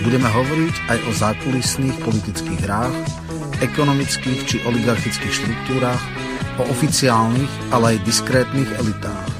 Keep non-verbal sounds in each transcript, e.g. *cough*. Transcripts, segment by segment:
Budeme hovoriť aj o zákulisných politických hrách, ekonomických či oligarchických štruktúrách, o oficiálnych, ale aj diskrétnych elitách.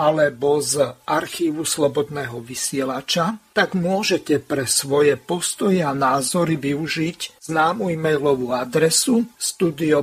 alebo z archívu Slobodného vysielača, tak môžete pre svoje postoje a názory využiť známu e-mailovú adresu studio.bb.ju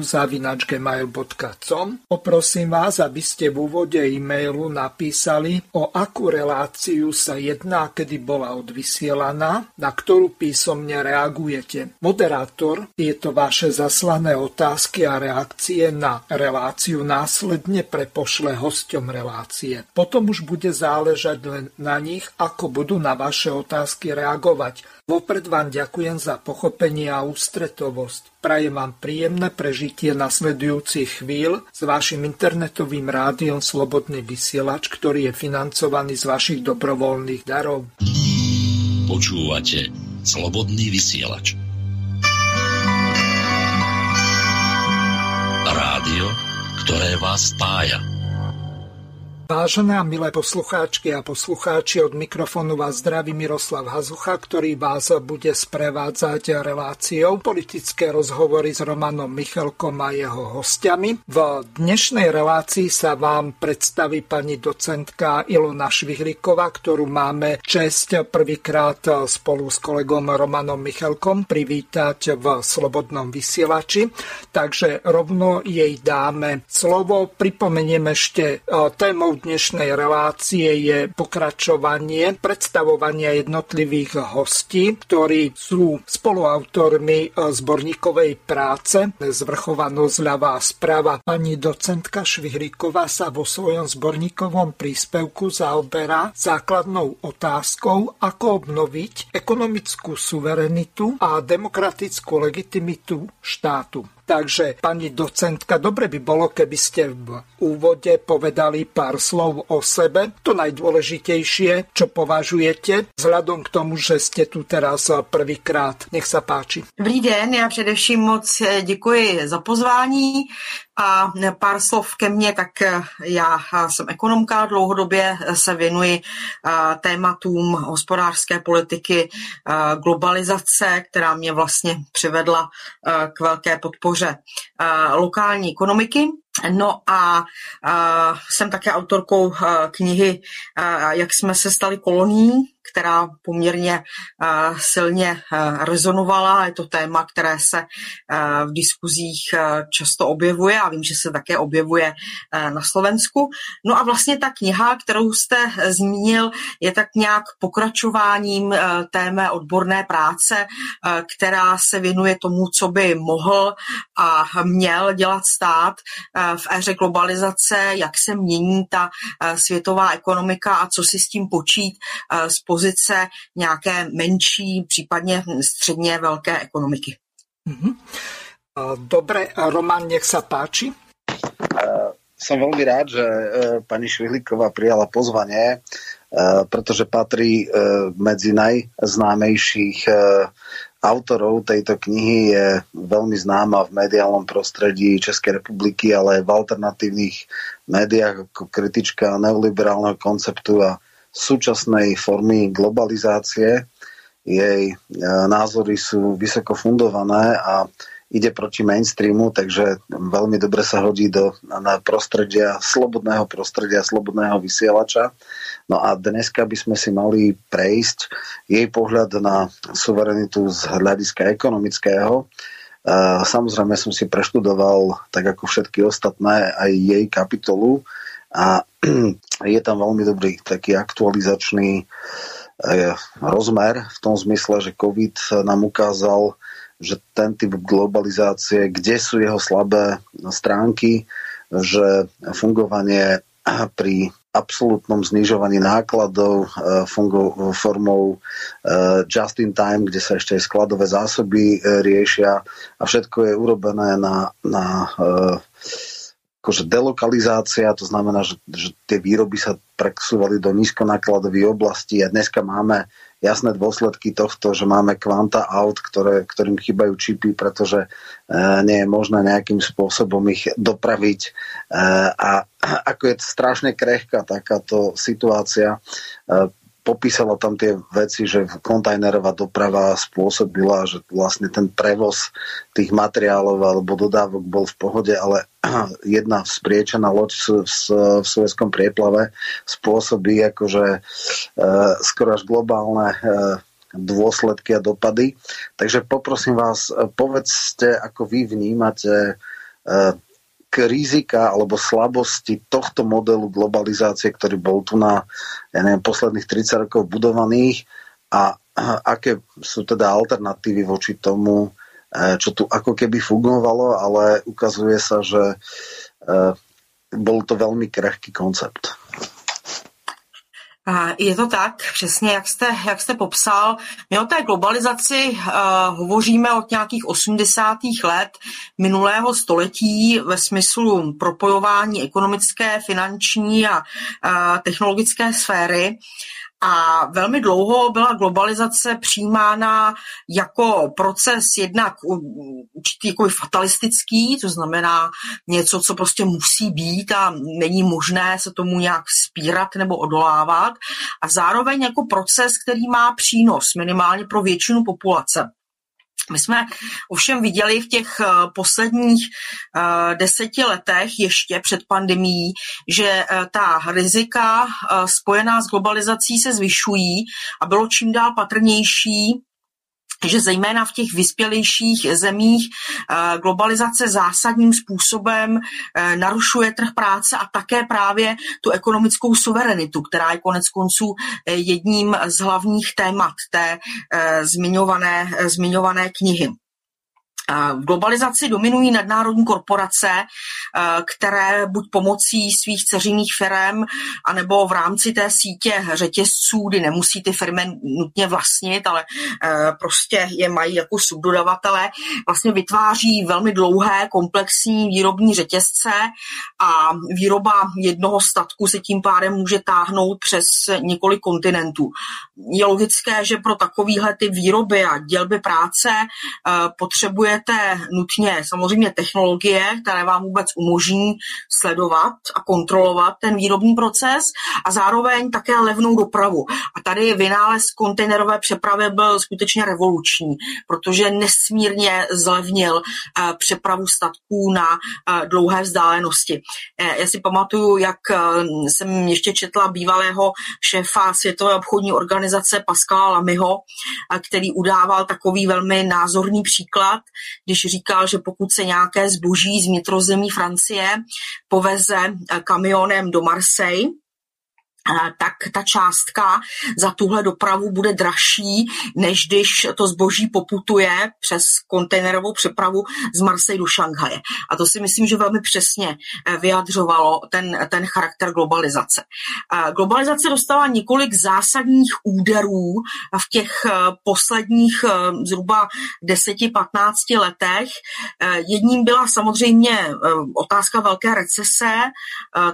zavinačgmail.com Poprosím vás, aby ste v úvode e-mailu napísali, o akú reláciu sa jedná, kedy bola odvysielaná, na ktorú písomne reagujete. Moderátor tieto vaše zaslané otázky a reakcie na reláciu následne prepošle hosťom relácie. Potom už bude záležať len na nich, ako budú na vaše otázky reagovať. Vopred vám ďakujem za pochopenie a ústretovosť. Prajem vám príjemné prežitie nasledujúcich chvíľ s vašim internetovým rádiom Slobodný vysielač, ktorý je financovaný z vašich dobrovoľných darov. Počúvate Slobodný vysielač. Rádio, ktoré vás spája. Vážené a milé poslucháčky a poslucháči, od mikrofónu vás zdraví Miroslav Hazucha, ktorý vás bude sprevádzať reláciou politické rozhovory s Romanom Michalkom a jeho hostiami. V dnešnej relácii sa vám predstaví pani docentka Ilona Švihliková, ktorú máme čest prvýkrát spolu s kolegom Romanom Michalkom privítať v Slobodnom vysielači. Takže rovno jej dáme slovo. Pripomeniem ešte témou dnešnej relácie je pokračovanie predstavovania jednotlivých hostí, ktorí sú spoluautormi zborníkovej práce Zvrchovanosť zľava a správa. Pani docentka Švihríková sa vo svojom zborníkovom príspevku zaoberá základnou otázkou, ako obnoviť ekonomickú suverenitu a demokratickú legitimitu štátu. Takže, pani docentka, dobre by bolo, keby ste v úvode povedali pár slov o sebe. To najdôležitejšie, čo považujete, vzhľadom k tomu, že ste tu teraz prvýkrát. Nech sa páči. Dobrý den, já především moc děkuji za pozvání. A pár slov ke mně, tak já jsem ekonomka, dlouhodobě se věnuji tématům hospodářské politiky, globalizace, která mě vlastně přivedla k velké podpoře lokální ekonomiky. No a uh, jsem také autorkou knihy Jak jsme se stali kolonií, která poměrně silně rezonovala. Je to téma, které se v diskuzích často objevuje a vím, že se také objevuje na Slovensku. No a vlastně ta kniha, kterou jste zmínil, je tak nějak pokračováním té odborné práce, která se věnuje tomu, co by mohl a měl dělat stát v éře globalizace, jak se mění ta uh, světová ekonomika a co si s tím počít uh, z pozice nějaké menší, případně středně velké ekonomiky. Mm-hmm. Dobre, Roman, nech sa páči. Som veľmi rád, že e, pani Švihliková prijala pozvanie, e, pretože patrí e, medzi najznámejších autorov tejto knihy je veľmi známa v mediálnom prostredí Českej republiky, ale aj v alternatívnych médiách ako kritička neoliberálneho konceptu a súčasnej formy globalizácie. Jej e, názory sú vysoko fundované a ide proti mainstreamu, takže veľmi dobre sa hodí do na prostredia, slobodného prostredia, slobodného vysielača. No a dneska by sme si mali prejsť jej pohľad na suverenitu z hľadiska ekonomického. Samozrejme som si preštudoval, tak ako všetky ostatné, aj jej kapitolu a *clears throat* je tam veľmi dobrý taký aktualizačný eh, rozmer v tom zmysle, že COVID nám ukázal, že ten typ globalizácie, kde sú jeho slabé stránky, že fungovanie pri absolútnom znižovaní nákladov eh, formou eh, just in time, kde sa ešte aj skladové zásoby riešia a všetko je urobené na, na akože delokalizácia, to znamená, že, že tie výroby sa presúvali do nízkonákladových oblastí a dneska máme jasné dôsledky tohto, že máme kvanta aut, ktoré, ktorým chýbajú čipy, pretože e, nie je možné nejakým spôsobom ich dopraviť. E, a ako je strašne krehká takáto situácia, e, popísala tam tie veci, že kontajnerová doprava spôsobila, že vlastne ten prevoz tých materiálov alebo dodávok bol v pohode, ale *clears throat* jedna spriečená loď v, Suezkom prieplave spôsobí akože e, skoro až globálne e, dôsledky a dopady. Takže poprosím vás, povedzte, ako vy vnímate e, rizika alebo slabosti tohto modelu globalizácie, ktorý bol tu na ja neviem, posledných 30 rokov budovaných a aké sú teda alternatívy voči tomu, e, čo tu ako keby fungovalo, ale ukazuje sa, že e, bol to veľmi krehký koncept. Je to tak, přesně jak jste, jak jste popsal. My o té globalizaci uh, hovoříme od nějakých 80. let minulého století ve smyslu propojování ekonomické, finanční a uh, technologické sféry. A velmi dlouho byla globalizace přijímána jako proces jednak určitý jako fatalistický, to znamená něco, co prostě musí být a není možné se tomu nějak spírat nebo odolávat. A zároveň jako proces, který má přínos minimálně pro většinu populace. My jsme ovšem viděli v těch eh, posledních eh, deseti letech ještě před pandemí, že eh, ta rizika spojená s globalizací se zvyšují a bylo čím dál patrnější, že zejména v těch vyspělejších zemích eh, globalizace zásadním způsobem eh, narušuje trh práce a také právě tu ekonomickou suverenitu, která je konec konců eh, jedním z hlavních témat té zmiňované, zmiňované knihy. V globalizaci dominují nadnárodní korporace, eh, které buď pomocí svých ceřinných firm, anebo v rámci té sítě řetězců, kdy nemusí ty firmy nutně vlastnit, ale eh, prostě je mají jako subdodavatele, vlastně vytváří velmi dlouhé komplexní výrobní řetězce a výroba jednoho statku se tím pádem může táhnout přes několik kontinentů. Je logické, že pro takovéhle ty výroby a dělby práce eh, potřebuje potřebujete nutně samozřejmě technologie, které vám vůbec umožní sledovat a kontrolovat ten výrobní proces a zároveň také levnou dopravu. A tady vynález kontejnerové přepravy byl skutečně revoluční, protože nesmírně zlevnil eh, přepravu statků na eh, dlouhé vzdálenosti. Eh, já si pamatuju, jak jsem ještě četla bývalého šéfa Světové obchodní organizace Pascala Lamyho, který udával takový velmi názorný příklad, když říkal, že pokud se nějaké zboží z vnitrozemí Francie poveze eh, kamionem do Marseille, tak ta částka za tuhle dopravu bude dražší, než když to zboží poputuje přes kontejnerovou přepravu z Marseille do Šanghaje. A to si myslím, že velmi přesně eh, vyjadřovalo ten, ten charakter globalizace. Globalizace dostala několik zásadních úderů v těch eh, posledních eh, zhruba 10-15 letech. Jedním byla samozřejmě otázka velké recese,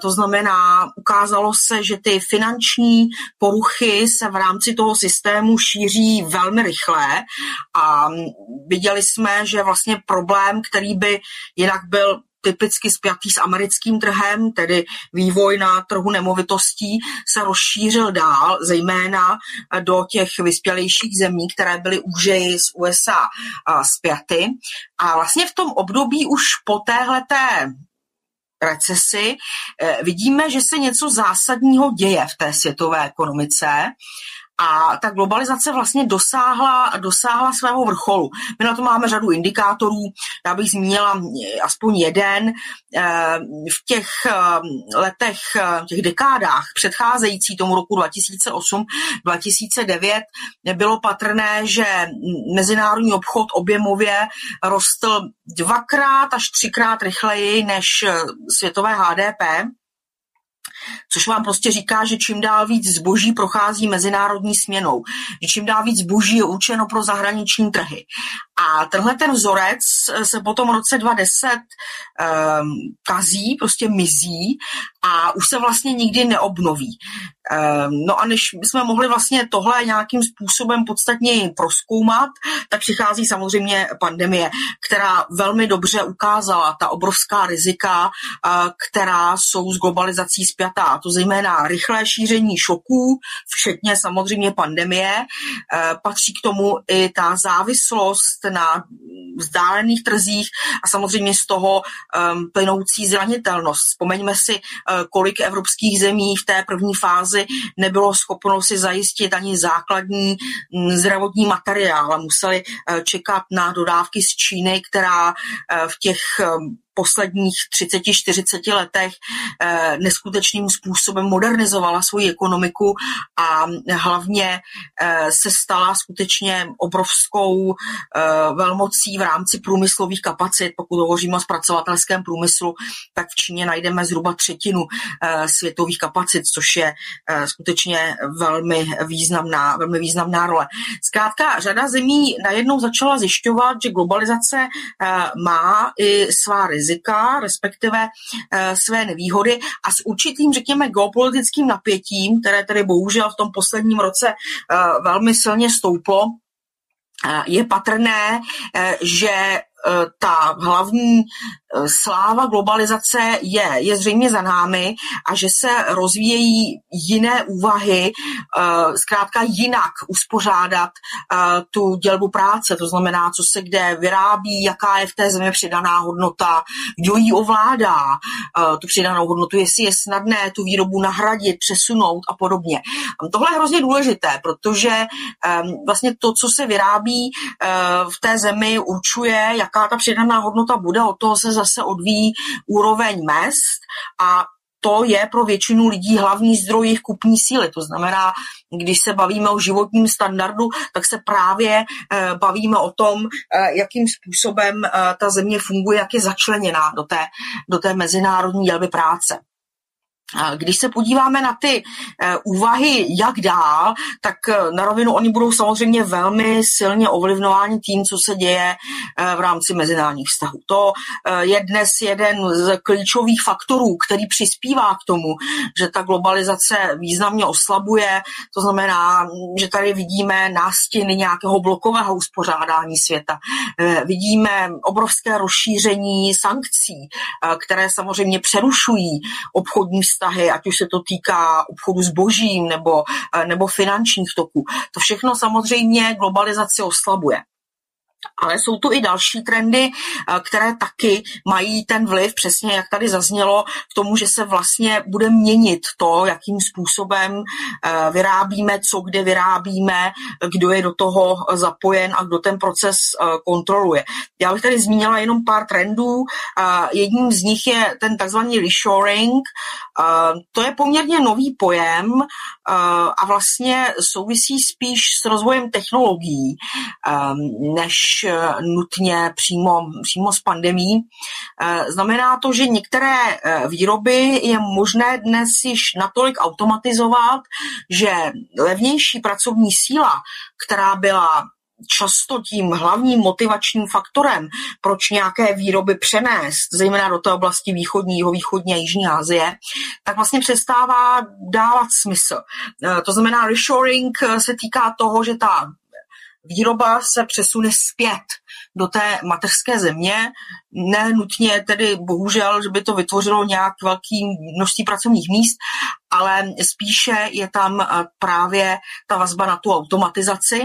to znamená, ukázalo se, že ty finanční poruchy se v rámci toho systému šíří velmi rychle a viděli jsme, že vlastně problém, který by jinak byl typicky spjatý s americkým trhem, tedy vývoj na trhu nemovitostí, se rozšířil dál, zejména do těch vyspělejších zemí, které byly úžeji z USA spjaty. A vlastně v tom období už po téhleté recesi eh, vidíme, že se něco zásadního děje v té světové ekonomice a ta globalizace vlastně dosáhla, dosáhla svého vrcholu. My na to máme řadu indikátorů, já bych zmínila aspoň jeden. Eh, v těch eh, letech, v těch dekádách předcházející tomu roku 2008-2009 bylo patrné, že mezinárodní obchod objemově rostl dvakrát až třikrát rychleji než světové HDP což vám prostě říká, že čím dál víc zboží prochází mezinárodní směnou, že čím dál víc zboží je určeno pro zahraniční trhy. A tenhle ten vzorec se potom v roce 2010 um, kazí, prostě mizí a už se vlastně nikdy neobnoví. Um, no a než jsme mohli vlastně tohle nějakým způsobem podstatně proskoumat, tak přichází samozřejmě pandemie, která velmi dobře ukázala ta obrovská rizika, uh, která jsou s globalizací zpětá. A to zejména rychlé šíření šoků, včetně samozřejmě pandemie. Uh, patří k tomu i ta závislost na vzdálených trzích a samozřejmě z toho um, plynoucí zranitelnost. Vzpomeňme si, uh, kolik evropských zemí v té první fázi nebylo schopno si zajistit ani základní um, zdravotní materiál a museli uh, čekat na dodávky z Číny, která uh, v těch um, posledních 30-40 letech eh, neskutečným způsobem modernizovala svoji ekonomiku a hlavně eh, se stala skutečně obrovskou eh, velmocí v rámci průmyslových kapacit. Pokud hovoříme o zpracovatelském průmyslu, tak v Číně najdeme zhruba třetinu světových kapacit, což je skutečně velmi významná, velmi významná role. Zkrátka řada zemí najednou začala zjišťovat, že globalizace má i svá rizika rizika, respektive eh, své nevýhody a s určitým, řekněme, geopolitickým napětím, které tedy bohužel v tom posledním roce eh, velmi silně stouplo, eh, je patrné, že ta hlavní sláva globalizace je, je zřejmě za námi a že se rozvíjejí jiné úvahy, eh, zkrátka jinak uspořádat eh, tu dělbu práce, to znamená, co se kde vyrábí, jaká je v té zemi přidaná hodnota, kdo ji ovládá, eh, tu přidanou hodnotu, jestli je snadné tu výrobu nahradit, přesunout a podobně. Tohle je hrozně důležité, protože vlastně to, co se vyrábí v té zemi, určuje, jaká ta přidaná hodnota bude, o toho se zase odvíjí úroveň mest a to je pro většinu lidí hlavní zdroj jejich kupní síly. To znamená, když se bavíme o životním standardu, tak se právě eh, bavíme o tom, eh, jakým způsobem eh, ta země funguje, jak je začleněná do té, do té mezinárodní dělby práce. Když se podíváme na ty eh, úvahy, jak dál, tak eh, na rovinu oni budou samozřejmě velmi silně ovlivňováni tím, co se děje eh, v rámci mezinárodních vztahů. To je dnes jeden z klíčových faktorů, který přispívá k tomu, že ta globalizace významně oslabuje. To znamená, že tady vidíme nástěny nějakého blokového uspořádání světa. Vidíme obrovské rozšíření sankcí, které samozřejmě přerušují obchodní vztahy vztahy, ať už se to týká obchodu s božím nebo, eh, nebo finančních toků. To všechno samozřejmě globalizaci oslabuje. Ale jsou tu i další trendy, eh, které taky mají ten vliv, přesně jak tady zaznělo, k tomu, že se vlastně bude měnit to, jakým způsobem eh, vyrábíme, co kde vyrábíme, kdo je do toho zapojen a kdo ten proces eh, kontroluje. Já bych tady zmínila jenom pár trendů. Jedním z nich je ten takzvaný reshoring. To je poměrně nový pojem a vlastně souvisí spíš s rozvojem technologií, než nutně přímo, přímo s pandemí. Eh, znamená to, že některé eh, výroby je možné dnes již natolik automatizovat, že levnější pracovní síla, která byla často tím hlavním motivačním faktorem, proč nějaké výroby přenést, zejména do té oblasti východní, východní a jižní Asie, tak vlastně přestává dávat smysl. To znamená, reshoring se týká toho, že ta výroba se přesune zpět do té mateřské země, ne nutně tedy bohužel, že by to vytvořilo nějak velký množství pracovních míst, ale spíše je tam právě ta vazba na tu automatizaci,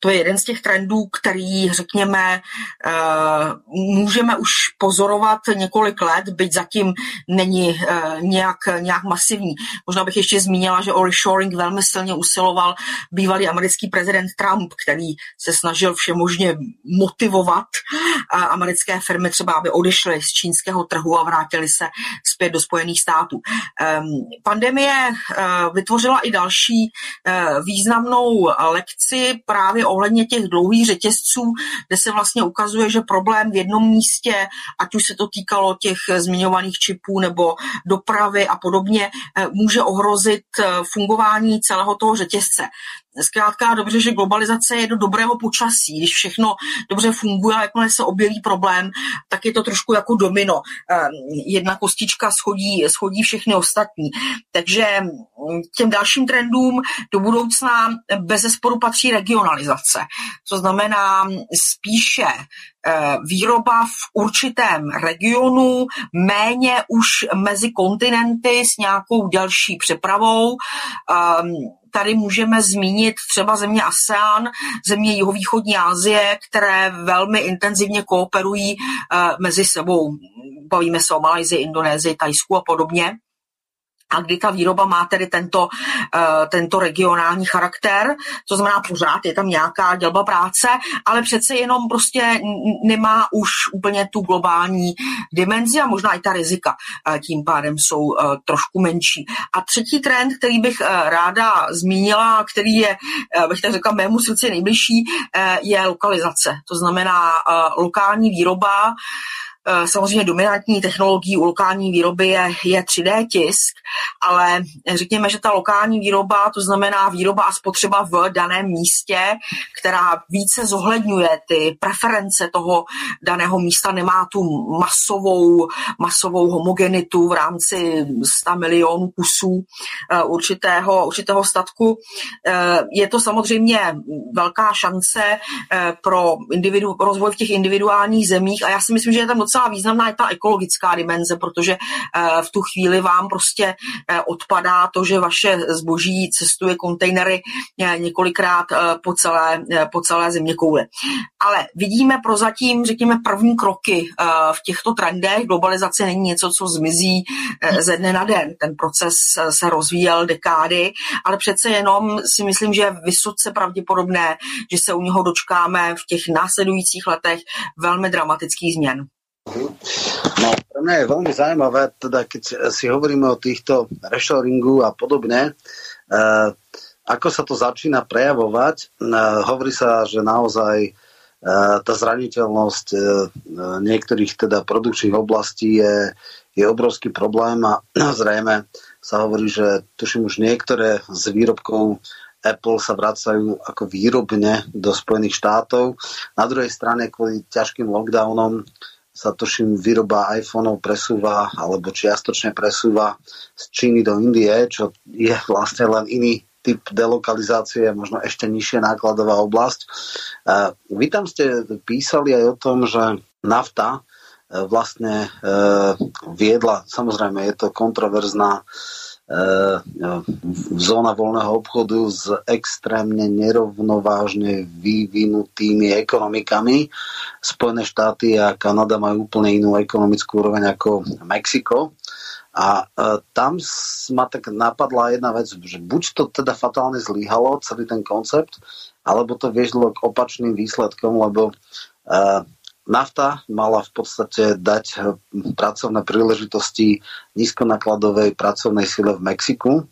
to je jeden z těch trendů, který, řekněme, eh, můžeme už pozorovat několik let, byť zatím není eh, nějak, nějak masivní. Možná bych ještě zmínila, že o reshoring velmi silně usiloval bývalý americký prezident Trump, který se snažil všemožně motivovat eh, americké firmy třeba, aby odešly z čínského trhu a vrátili se zpět do Spojených států. Ehm, pandemie vytvořila i další významnou lekci právě ohledně těch dlouhých řetězců, kde se vlastně ukazuje, že problém v jednom místě, ať už se to týkalo těch zmiňovaných čipů nebo dopravy a podobně, eh, může ohrozit eh, fungování celého toho řetězce zkrátka dobře, že globalizace je do dobrého počasí. Když všechno dobře funguje a jakmile se objeví problém, tak je to trošku jako domino. Ehm, jedna kostička schodí, schodí všechny ostatní. Takže mm, těm dalším trendům do budoucna bez zesporu patří regionalizace. To znamená spíše eh, výroba v určitém regionu, méně už mezi kontinenty s nějakou delší přepravou. Tady můžeme zmínit třeba země ASEAN, země jihovýchodní Asie, které velmi intenzivně kooperují eh, mezi sebou. Bavíme se o Malajzii, Indonésii, Tajsku a podobně a kdy ta výroba má tedy tento, uh, tento regionální charakter, to znamená pořád je tam nějaká dělba práce, ale přece jenom prostě nemá už úplně tu globální dimenzi a možná i ta rizika uh, tím pádem jsou uh, trošku menší. A třetí trend, který bych ráda zmínila, který je, bych tak řekla, mému srdci nejbližší, je lokalizace. To znamená lokální výroba, Eh, samozřejmě dominantní technologií u lokální výroby je, je 3D tisk, ale řekněme, že ta lokální výroba, to znamená výroba a spotřeba v daném místě, která více zohledňuje ty preference toho daného místa, nemá tu masovou, masovou homogenitu v rámci 100 milionů kusů eh, určitého, určitého statku. Eh, je to samozřejmě velká šance pro individu, rozvoj v těch individuálních zemích a já si myslím, že je tam docela docela významná je ta ekologická dimenze, protože eh, v tu chvíli vám prostě eh, odpadá to, že vaše zboží cestuje kontejnery eh, několikrát po celé, po celé země kouli. Ale vidíme prozatím, řekněme, první kroky v těchto trendech. Globalizace není něco, co zmizí ze dne na den. Ten proces se rozvíjel dekády, ale přece jenom si myslím, že je vysoce pravděpodobné, že se u něho dočkáme v těch následujících letech velmi dramatických změn. No, pre mňa je veľmi zaujímavé, teda keď si hovoríme o týchto reshoringu a podobne, eh, ako sa to začína prejavovať. Eh, hovorí sa, že naozaj eh, tá zraniteľnosť eh, niektorých teda produkčných oblastí je, je obrovský problém a *clears throat* zrejme sa hovorí, že tuším už niektoré z výrobkov Apple sa vracajú ako výrobne do Spojených štátov. Na druhej strane kvôli ťažkým lockdownom sa tuším výroba iPhoneov presúva alebo čiastočne presúva z Číny do Indie, čo je vlastne len iný typ delokalizácie, možno ešte nižšia nákladová oblasť. Vy tam ste písali aj o tom, že nafta e, vlastne e, viedla, samozrejme je to kontroverzná zóna voľného obchodu s extrémne nerovnovážne vyvinutými ekonomikami. Spojené štáty a Kanada majú úplne inú ekonomickú úroveň ako Mexiko. A e, tam ma tak napadla jedna vec, že buď to teda fatálne zlyhalo, celý ten koncept, alebo to viedlo k opačným výsledkom, lebo e, Nafta mala v podstate dať eh, pracovné príležitosti nízkonakladovej pracovnej sile v Mexiku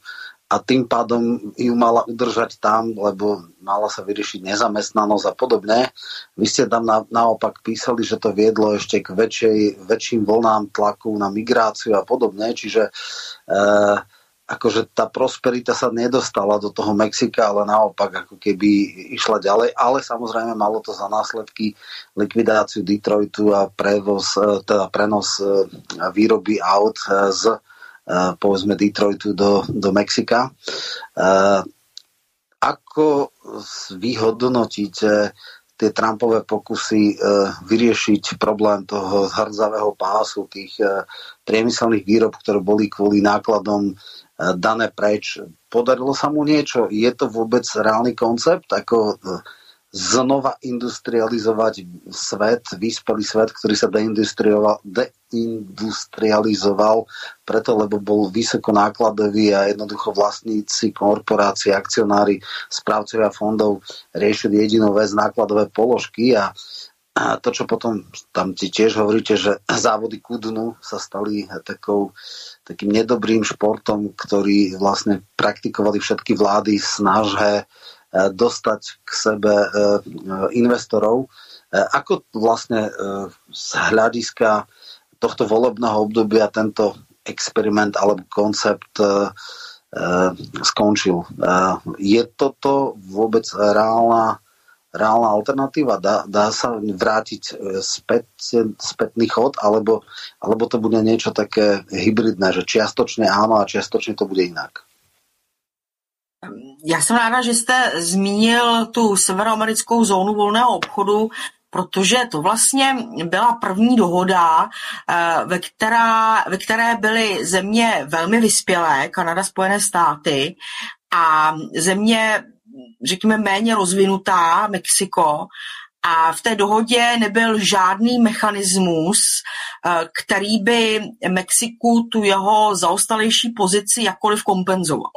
a tým pádom ju mala udržať tam, lebo mala sa vyriešiť nezamestnanosť a podobne. Vy ste tam na, naopak písali, že to viedlo ešte k väčšej, väčším vlnám tlaku na migráciu a podobne, čiže e, akože tá prosperita sa nedostala do toho Mexika, ale naopak ako keby išla ďalej, ale samozrejme malo to za následky likvidáciu Detroitu a prevoz, e, teda prenos e, výroby aut e, z povedzme Detroitu do, do Mexika. ako vyhodnotíte tie Trumpové pokusy vyriešiť problém toho zhrdzavého pásu, tých priemyselných výrob, ktoré boli kvôli nákladom dané preč. Podarilo sa mu niečo? Je to vôbec reálny koncept? Ako znova industrializovať svet, vyspelý svet, ktorý sa deindustrializoval preto, lebo bol vysoko nákladový a jednoducho vlastníci, korporácie, akcionári, správcovia fondov riešili jedinú vec nákladové položky a a to, čo potom tam ti tiež hovoríte, že závody kudnu sa stali takou, takým nedobrým športom, ktorý vlastne praktikovali všetky vlády snaže Eh, dostať k sebe eh, investorov. Eh, ako vlastne z hľadiska tohto volebného obdobia tento experiment alebo koncept skončil. Je toto vôbec reálna, reálna alternatíva? Dá, dá sa vrátiť späť, spätný chod, alebo, alebo to bude niečo také hybridné, že čiastočne áno a čiastočne to bude inak? Já jsem ráda, že jste zmínil tu severoamerickou zónu volného obchodu, protože to vlastně byla první dohoda, eh, ve, která, ve které byly země velmi vyspělé, Kanada, Spojené státy, a země, řekněme, méně rozvinutá, Mexiko, a v té dohodě nebyl žádný mechanismus, eh, který by Mexiku tu jeho zaostalejší pozici jakkoliv kompenzoval.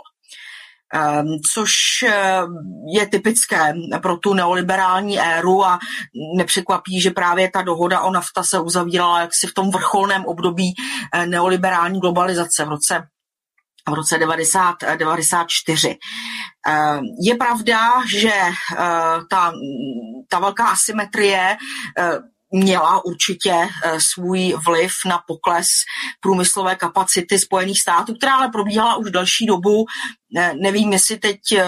Ehm, což eh, je typické pro tu neoliberální éru a nepřekvapí, že právě ta dohoda o nafta se uzavírala jaksi v tom vrcholném období eh, neoliberální globalizace v roce v roce 90, 94. Ehm, je pravda, že eh, ta, ta velká asymetrie měla určitě eh, svůj vliv na pokles průmyslové kapacity Spojených států, která ale probíhala už další dobu. Nevím, jestli teď eh,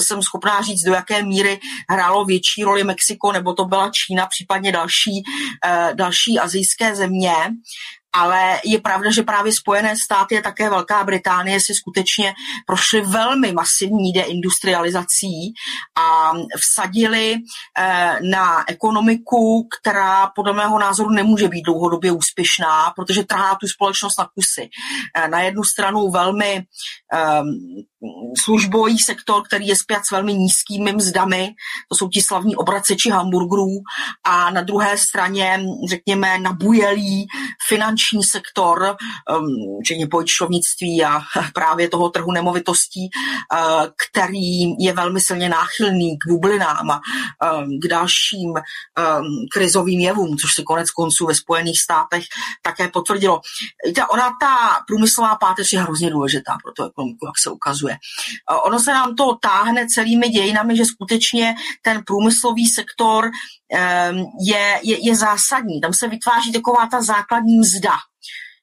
jsem schopná říct, do jaké míry hrálo větší roli Mexiko, nebo to byla Čína, případně další, eh, další azijské země ale je pravda, že právě Spojené státy a také Velká Británie si skutečně prošly velmi masivní deindustrializací a vsadili eh, na ekonomiku, která podle mého názoru nemůže být dlouhodobě úspěšná, protože trhá tu společnost na kusy. Eh, na jednu stranu velmi ehm, službový sektor, který je zpět s velmi nízkými mzdami, to jsou ti slavní obraceči hamburgerů, a na druhé straně, řekněme, nabujelý finanční sektor, um, včetně pojišťovnictví a *laughs* právě toho trhu nemovitostí, uh, který je velmi silně náchylný k bublinám a um, k dalším um, krizovým jevům, což se konec konců ve Spojených státech také potvrdilo. Ona ta průmyslová páteř je hrozně důležitá pro to ekonomiku, jak se ukazuje funguje. Ono se nám to táhne celými dějinami, že skutečně ten průmyslový sektor ehm, je, je, je zásadní. Tam se vytváří taková ta základní mzda.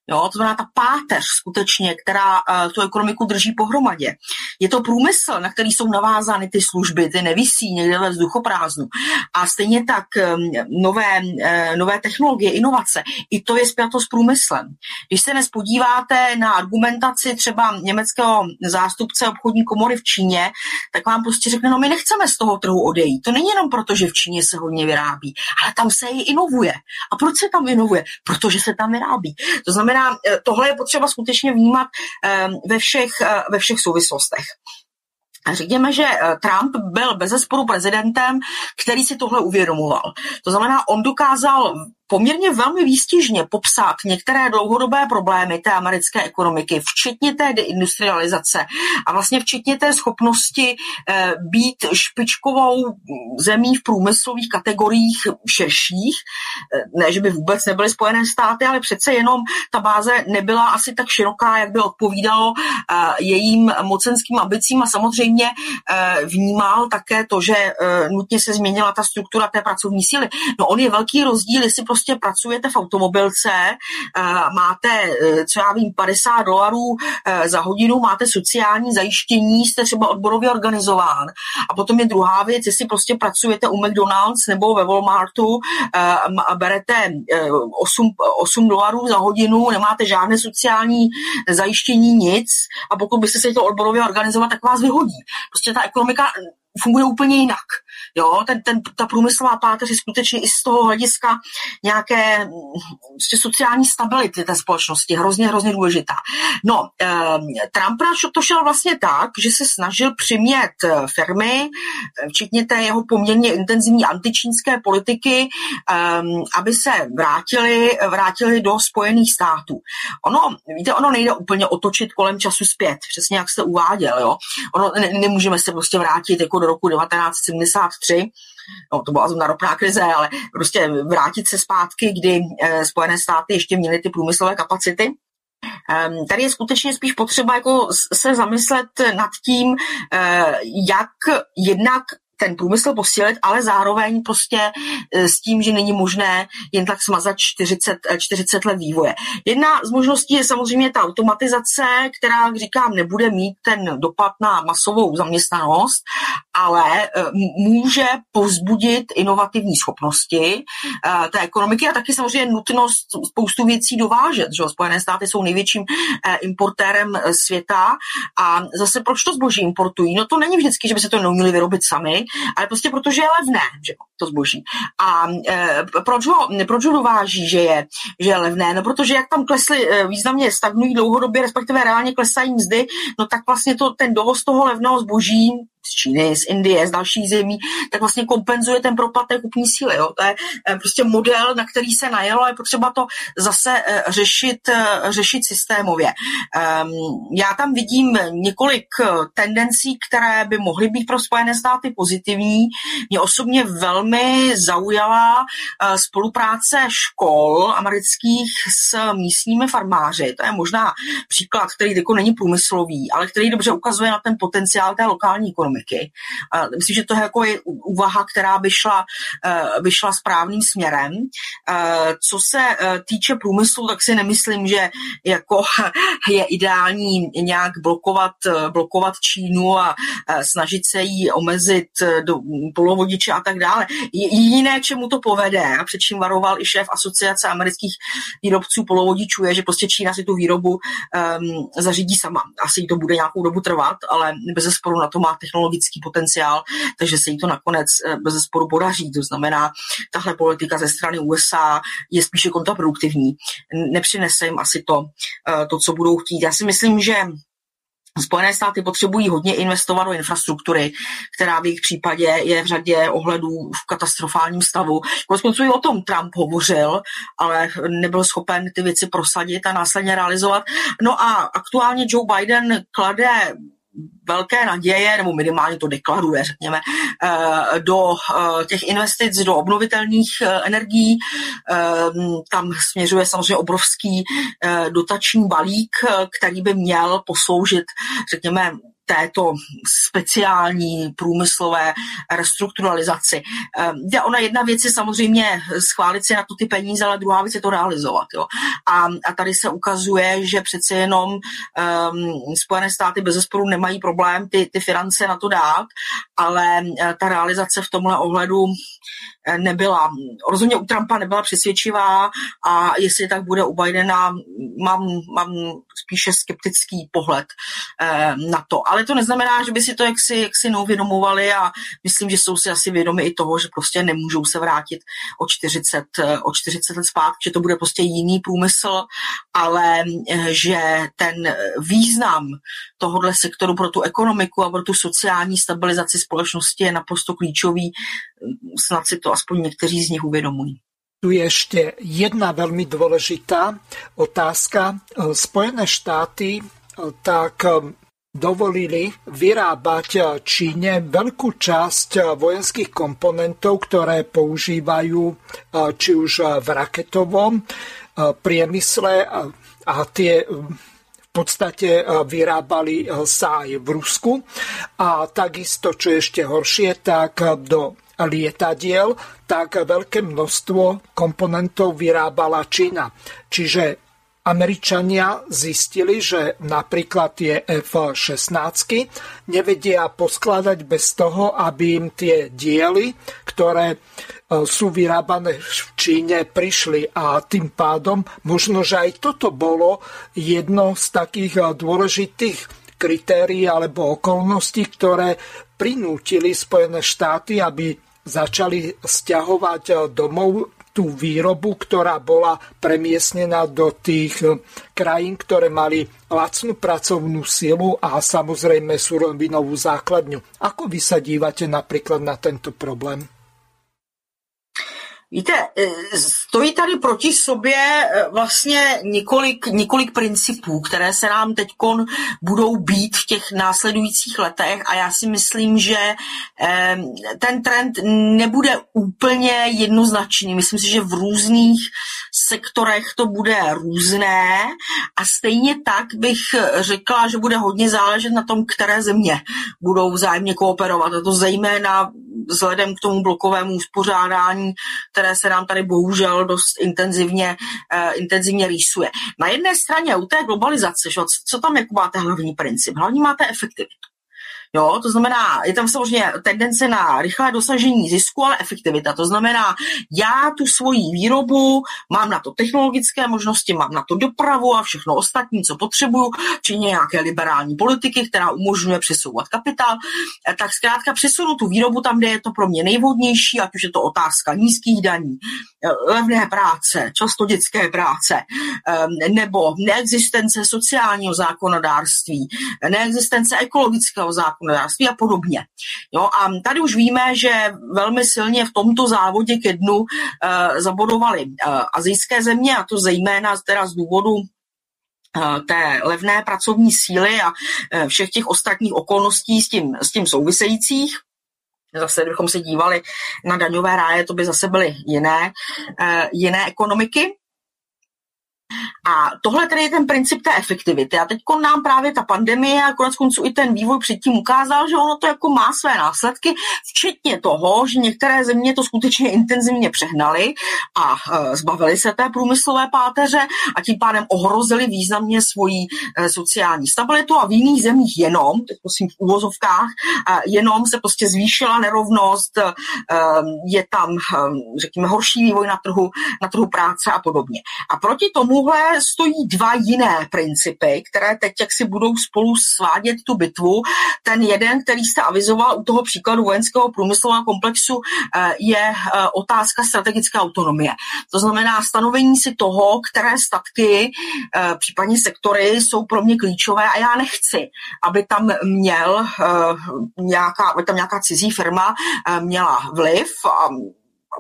Jo, to znamená ta páteř skutečně, která uh, tu ekonomiku drží pohromadě. Je to průmysl, na který jsou navázány ty služby, ty nevisí někde ve vzduchoprázdnu. A stejně tak um, nové, uh, nové technologie, inovace, i to je spjato s průmyslem. Když se nespodíváte na argumentaci třeba německého zástupce obchodní komory v Číně, tak vám prostě řekne, no my nechceme z toho trhu odejít. To není jenom proto, že v Číně se hodně vyrábí, ale tam se i inovuje. A proč se tam inovuje? Protože se tam vyrábí. To znamená, znamená, eh, tohle je potřeba skutečně vnímat eh, ve všech, eh, ve všech souvislostech. Řekněme, že Trump byl bez zesporu prezidentem, který si tohle uvědomoval. To znamená, on dokázal poměrně velmi výstižně popsat některé dlouhodobé problémy té americké ekonomiky, včetně té deindustrializace a vlastně včetně té schopnosti eh, být špičkovou zemí v průmyslových kategoriích širších. Eh, ne, že by vůbec nebyly Spojené státy, ale přece jenom ta báze nebyla asi tak široká, jak by odpovídalo eh, jejím mocenským ambicím a samozřejmě vnímal také to, že nutně se změnila ta struktura té pracovní síly. No on je velký rozdíl, jestli prostě prostě pracujete v automobilce, máte, e, co já vím, 50 dolarů e, za hodinu, máte sociální zajištění, jste třeba odborově organizován. A potom je druhá věc, jestli prostě pracujete u McDonald's nebo ve Walmartu, berete 8, 8 dolarů za hodinu, nemáte žádné sociální zajištění, nic a pokud byste se to odborově organizovat, tak vás vyhodí. Prostě ta ekonomika funguje úplně jinak. Jo, ten, ten, ta průmyslová páteř je skutečně i z toho hlediska nějaké prostě sociální stability té společnosti hrozně, hrozně důležitá. No, eh, Trump to šel vlastně tak, že se snažil přimět eh, firmy, eh, včetně té jeho poměrně intenzivní antičínské politiky, eh, aby se vrátili, vrátili do Spojených států. Ono, víte, ono nejde úplně otočit kolem času zpět, přesně jak jste uváděl, jo. Ono, ne, nemůžeme se prostě vrátit jako do roku 1973, no to byla zrovna ropná krize, ale prostě vrátit se zpátky, kdy eh, Spojené státy ještě měly ty průmyslové kapacity. Ehm, tady je skutečně spíš potřeba jako se zamyslet nad tím, eh, jak jednak ten průmysl posílit, ale zároveň prostě eh, s tím, že není možné jen tak smazat 40, 40 eh, let vývoje. Jedna z možností je samozřejmě ta automatizace, která, jak říkám, nebude mít ten dopad na masovou zaměstnanost, ale eh, může povzbudit inovativní schopnosti té ekonomiky a taky samozřejmě nutnost spoustu věcí dovážet. Že? Spojené státy jsou největším importérem světa a zase proč to zboží importují? No to není vždycky, že by se to neuměli vyrobit sami, ale prostě protože je levné, že to zboží. A e, proč, ho, proč ho dováží, že je, že je levné? No protože jak tam klesly e, významně stagnují dlouhodobě, respektive reálně klesají mzdy, no tak vlastně to, ten dovoz toho levného zboží z Číny, z Indie, z dalších zemí, tak vlastně kompenzuje ten propad té kupní síly. Jo? To je eh, prostě model, na který se najelo, je potřeba to zase eh, řešit, eh, řešit systémově. Ehm, já tam vidím několik tendencí, které by mohly být pro Spojené státy pozitivní. Mě osobně velmi zaujala spolupráce škol amerických s místními farmáři. To je možná příklad, který jako není průmyslový, ale který dobře ukazuje na ten potenciál té lokální ekonomiky ekonomiky. A myslím, že to je jako úvaha, která by šla, eh, by šla správným směrem. Eh, co se eh, týče průmyslu, tak si nemyslím, že jako *laughs* je ideální nějak blokovat, blokovat Čínu a snažit se jí omezit do polovodiče a tak dále. Jiné, čemu to povede, a před čím varoval i šéf asociace amerických výrobců polovodičů, je, že prostě Čína si tu výrobu um, zařídí sama. Asi jí to bude nějakou dobu trvat, ale bez zesporu na to má technologie technologický potenciál, takže se jí to nakonec eh, bez zesporu podaří. To znamená, tahle politika ze strany USA je spíše kontraproduktivní. Nepřinese jim asi to, eh, to, co budou chtít. Já si myslím, že Spojené státy potřebují hodně investovat do infrastruktury, která v jejich případě je v řadě ohledů v katastrofálním stavu. Konec i o tom Trump hovořil, ale nebyl schopen ty věci prosadit a následně realizovat. No a aktuálně Joe Biden klade velké naděje, nebo minimálně to deklaruje, řekněme, eh, do eh, těch investic do obnovitelných eh, energií. Tam směřuje samozřejmě obrovský dotační balík, který by měl posloužit, řekněme, této speciální průmyslové restrukturalizaci. Ehm, ona jedna věc je samozřejmě schválit si na to ty peníze, ale druhá věc je to realizovat. Jo. A, a tady se ukazuje, že přece jenom um, Spojené státy bez zesporu nemají problém ty, ty finance na to dát, ale uh, ta realizace v tomhle ohledu Eh, nebyla, rozhodně u Trumpa nebyla přesvědčivá a jestli tak bude u Bidena, mám, mám spíše skeptický pohled eh, na to. Ale to neznamená, že by si to jaksi, jaksi neuvědomovali a myslím, že jsou si asi vědomi i toho, že prostě nemůžou se vrátit o 40, eh, o 40 let zpátky, že to bude prostě jiný průmysl, ale že ten význam tohohle sektoru pro tu ekonomiku a pro tu sociální stabilizaci společnosti je naprosto klíčový. Snad si to aspoň někteří z nich uvědomují. Tu je ešte jedna veľmi dôležitá otázka. Spojené štáty tak dovolili vyrábať Číne veľkú časť vojenských komponentov, ktoré používajú či už v raketovom priemysle a tie v podstate vyrábali sa aj v Rusku. A takisto, čo je ešte horšie, tak do lietadiel, tak veľké množstvo komponentov vyrábala Čína. Čiže Američania zistili, že napríklad tie F-16 nevedia poskladať bez toho, aby im tie diely, ktoré e, sú vyrábané v Číne, prišli a tým pádom možno, že aj toto bolo jedno z takých e, dôležitých kritérií alebo okolností, ktoré prinútili Spojené štáty, aby začali stiahovať domov tú výrobu, ktorá bola premiesnená do tých eh, krajín, ktoré mali lacnú pracovnú silu a samozrejme surovinovú základňu. Ako vy sa dívate napríklad na tento problém? Víte, e, stojí tady proti sobě e, vlastně několik, několik principů, které se nám teď budou být v těch následujících letech a já si myslím, že ten trend nebude úplně jednoznačný. Myslím si, že v různých sektorech to bude různé a stejně tak bych řekla, že bude hodně záležet na tom, které země budou vzájemně kooperovat. A to zejména vzhledem k tomu blokovému uspořádání, které se nám tady bohužel dost intenzivně, uh, intenzivně rýsuje. Na jedné straně u té globalizace, co tam jako máte hlavní princip? Hlavní máte efektivitu. Jo, to znamená, je tam samozřejmě tendence na rychlé dosažení zisku, ale efektivita. To znamená, já tu svoji výrobu, mám na to technologické možnosti, mám na to dopravu a všechno ostatní, co potřebuju, či nějaké liberální politiky, která umožňuje přesouvat kapitál, eh, tak zkrátka přesunu tu výrobu tam, kde je to pro mě nejvhodnější, ať už je to otázka nízkých daní, eh, levné práce, často dětské práce, eh, nebo neexistence sociálního zákonodárství, neexistence ekologického zákonodárství, zákonodárství a podobně. Jo, a tady už víme, že velmi silně v tomto závodě ke dnu uh, zabodovali uh, azijské země, a to zejména teda z důvodu eh, té levné pracovní síly a všech těch ostatních okolností s tím, s tím souvisejících. Zase, kdybychom se dívali na daňové ráje, to by zase byly jiné, jiné ekonomiky. A tohle tedy je ten princip té efektivity. A teď nám právě ta pandemie a konec konců i ten vývoj předtím ukázal, že ono to jako má své následky, včetně toho, že některé země to skutečně intenzivně přehnaly a e, zbavili se té průmyslové páteře a tím pádem ohrozili významně svoji e, sociální stabilitu a v jiných zemích jenom, teď prosím v úvozovkách, e, jenom se prostě zvýšila nerovnost, je tam, řekněme, horší vývoj na trhu, na trhu práce a podobně. A proti tomuhle stojí dva jiné principy, které teď jak si budou spolu svádět tu bitvu. Ten jeden, který jste avizoval u toho příkladu vojenského průmyslového komplexu, eh, je eh, otázka strategické autonomie. To znamená stanovení si toho, které statky, eh, případně sektory jsou pro mě klíčové a já nechci, aby tam měl nějaká, aby tam nějaká cizí firma měla vliv a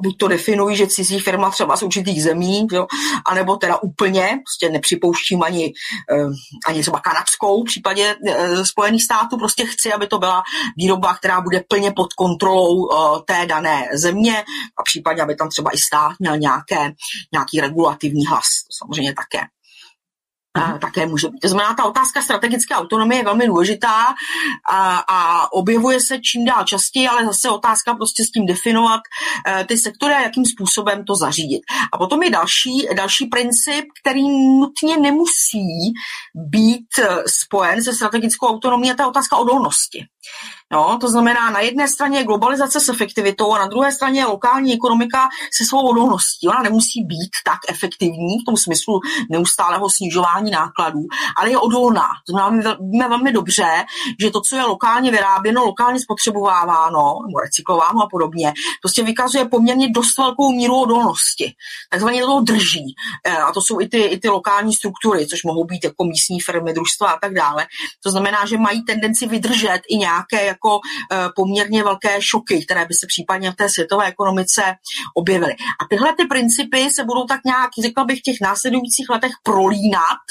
buď to definují, že cizí firma třeba z určitých zemí, jo, anebo teda úplně, prostě nepřipouštím ani, eh, ani třeba kanadskou v případě eh, Spojených států, prostě chci, aby to byla výroba, která bude plně pod kontrolou eh, té dané země a případně, aby tam třeba i stát měl nějaké, nějaký regulativní hlas, to samozřejmě také také může být. To znamená, ta otázka strategické autonomie je velmi důležitá a, a objevuje se čím dál častěji, ale zase otázka prostě s tím definovat uh, ty sektory a jakým způsobem to zařídit. A potom je další, další princip, který nutně nemusí být eh, spojen se strategickou autonomií, a je otázka odolnosti. No, to znamená, na jedné straně je globalizace s efektivitou a na druhé straně je lokální ekonomika se svou odolností. Ona nemusí být tak efektivní v tom smyslu neustálého snižování nákladů, ale je odolná. To znamená, víme velmi dobře, že to, co je lokálně vyráběno, lokálně spotřebováváno, nebo recyklováno a podobně, prostě vykazuje poměrně dost velkou míru odolnosti. Takzvaně to drží. E, a to jsou i ty, i ty lokální struktury, což mohou být jako místní firmy, družstva a tak dále. To znamená, že mají tendenci vydržet i nějaké jako eh, poměrně velké šoky, které by se případně v té světové ekonomice objevily. A tyhle ty principy se budou tak nějak, řekla bych, v těch následujících letech prolínat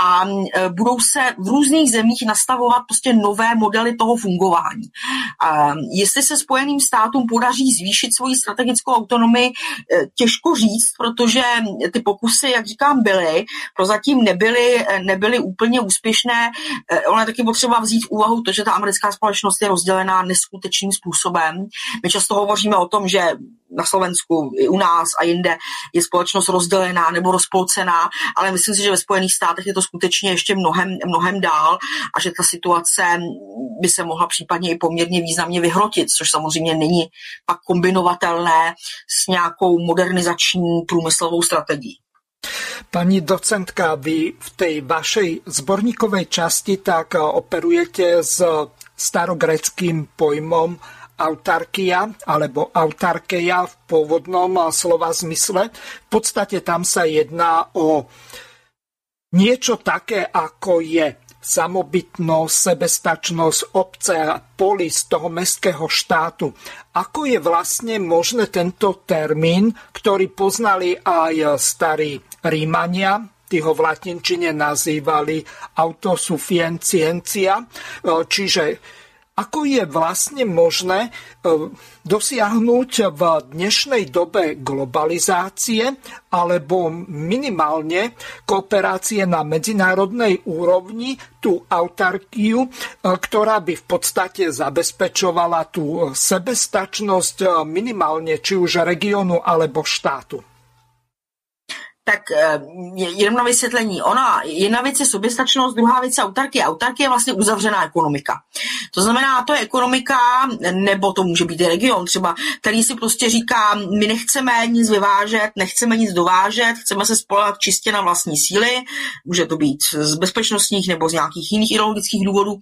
a eh, budou se v různých zemích nastavovat prostě nové modely toho fungování. A jestli se Spojeným státům podaří zvýšit svoji strategickou autonomii, eh, těžko říct, protože ty pokusy, jak říkám, byly, prozatím nebyly, nebyly úplně úspěšné. Je taky potřeba vzít v úvahu to, že ta americká společnost je rozdělená neskutečným způsobem. My často hovoříme o tom, že na Slovensku, i u nás a jinde je společnost rozdělená nebo rozpolcená, ale myslím si, že ve Spojených státech je to skutečně ještě mnohem, mnohem dál a že ta situace by se mohla případně i poměrně významně vyhrotit, což samozřejmě není pak kombinovatelné s nějakou modernizační průmyslovou strategií. Pani docentka, vy v tej vašej zborníkovej časti tak operujete s starogreckým pojmom autarkia alebo autarkeia v pôvodnom slova zmysle. V podstate tam sa jedná o niečo také, ako je samobytnosť, sebestačnosť obce a poli z toho mestského štátu. Ako je vlastne možné tento termín, ktorý poznali aj starí Rímania, tí ho v latinčine nazývali autosufienciencia, čiže ako je vlastne možné e, dosiahnuť v dnešnej dobe globalizácie alebo minimálne kooperácie na medzinárodnej úrovni tú autarkiu, e, ktorá by v podstate zabezpečovala tú sebestačnosť e, minimálne či už regionu alebo štátu? Tak eh, jenom na vysvětlení. Ona, jedna věc je soběstačnost, druhá věc je autarkie. Autarkie je vlastně uzavřená ekonomika. To znamená, to je ekonomika, nebo to může být i region třeba, který si prostě říká, my nechceme nic vyvážet, nechceme nic dovážet, chceme se spolehat čistě na vlastní síly, může to být z bezpečnostních nebo z nějakých jiných ideologických důvodů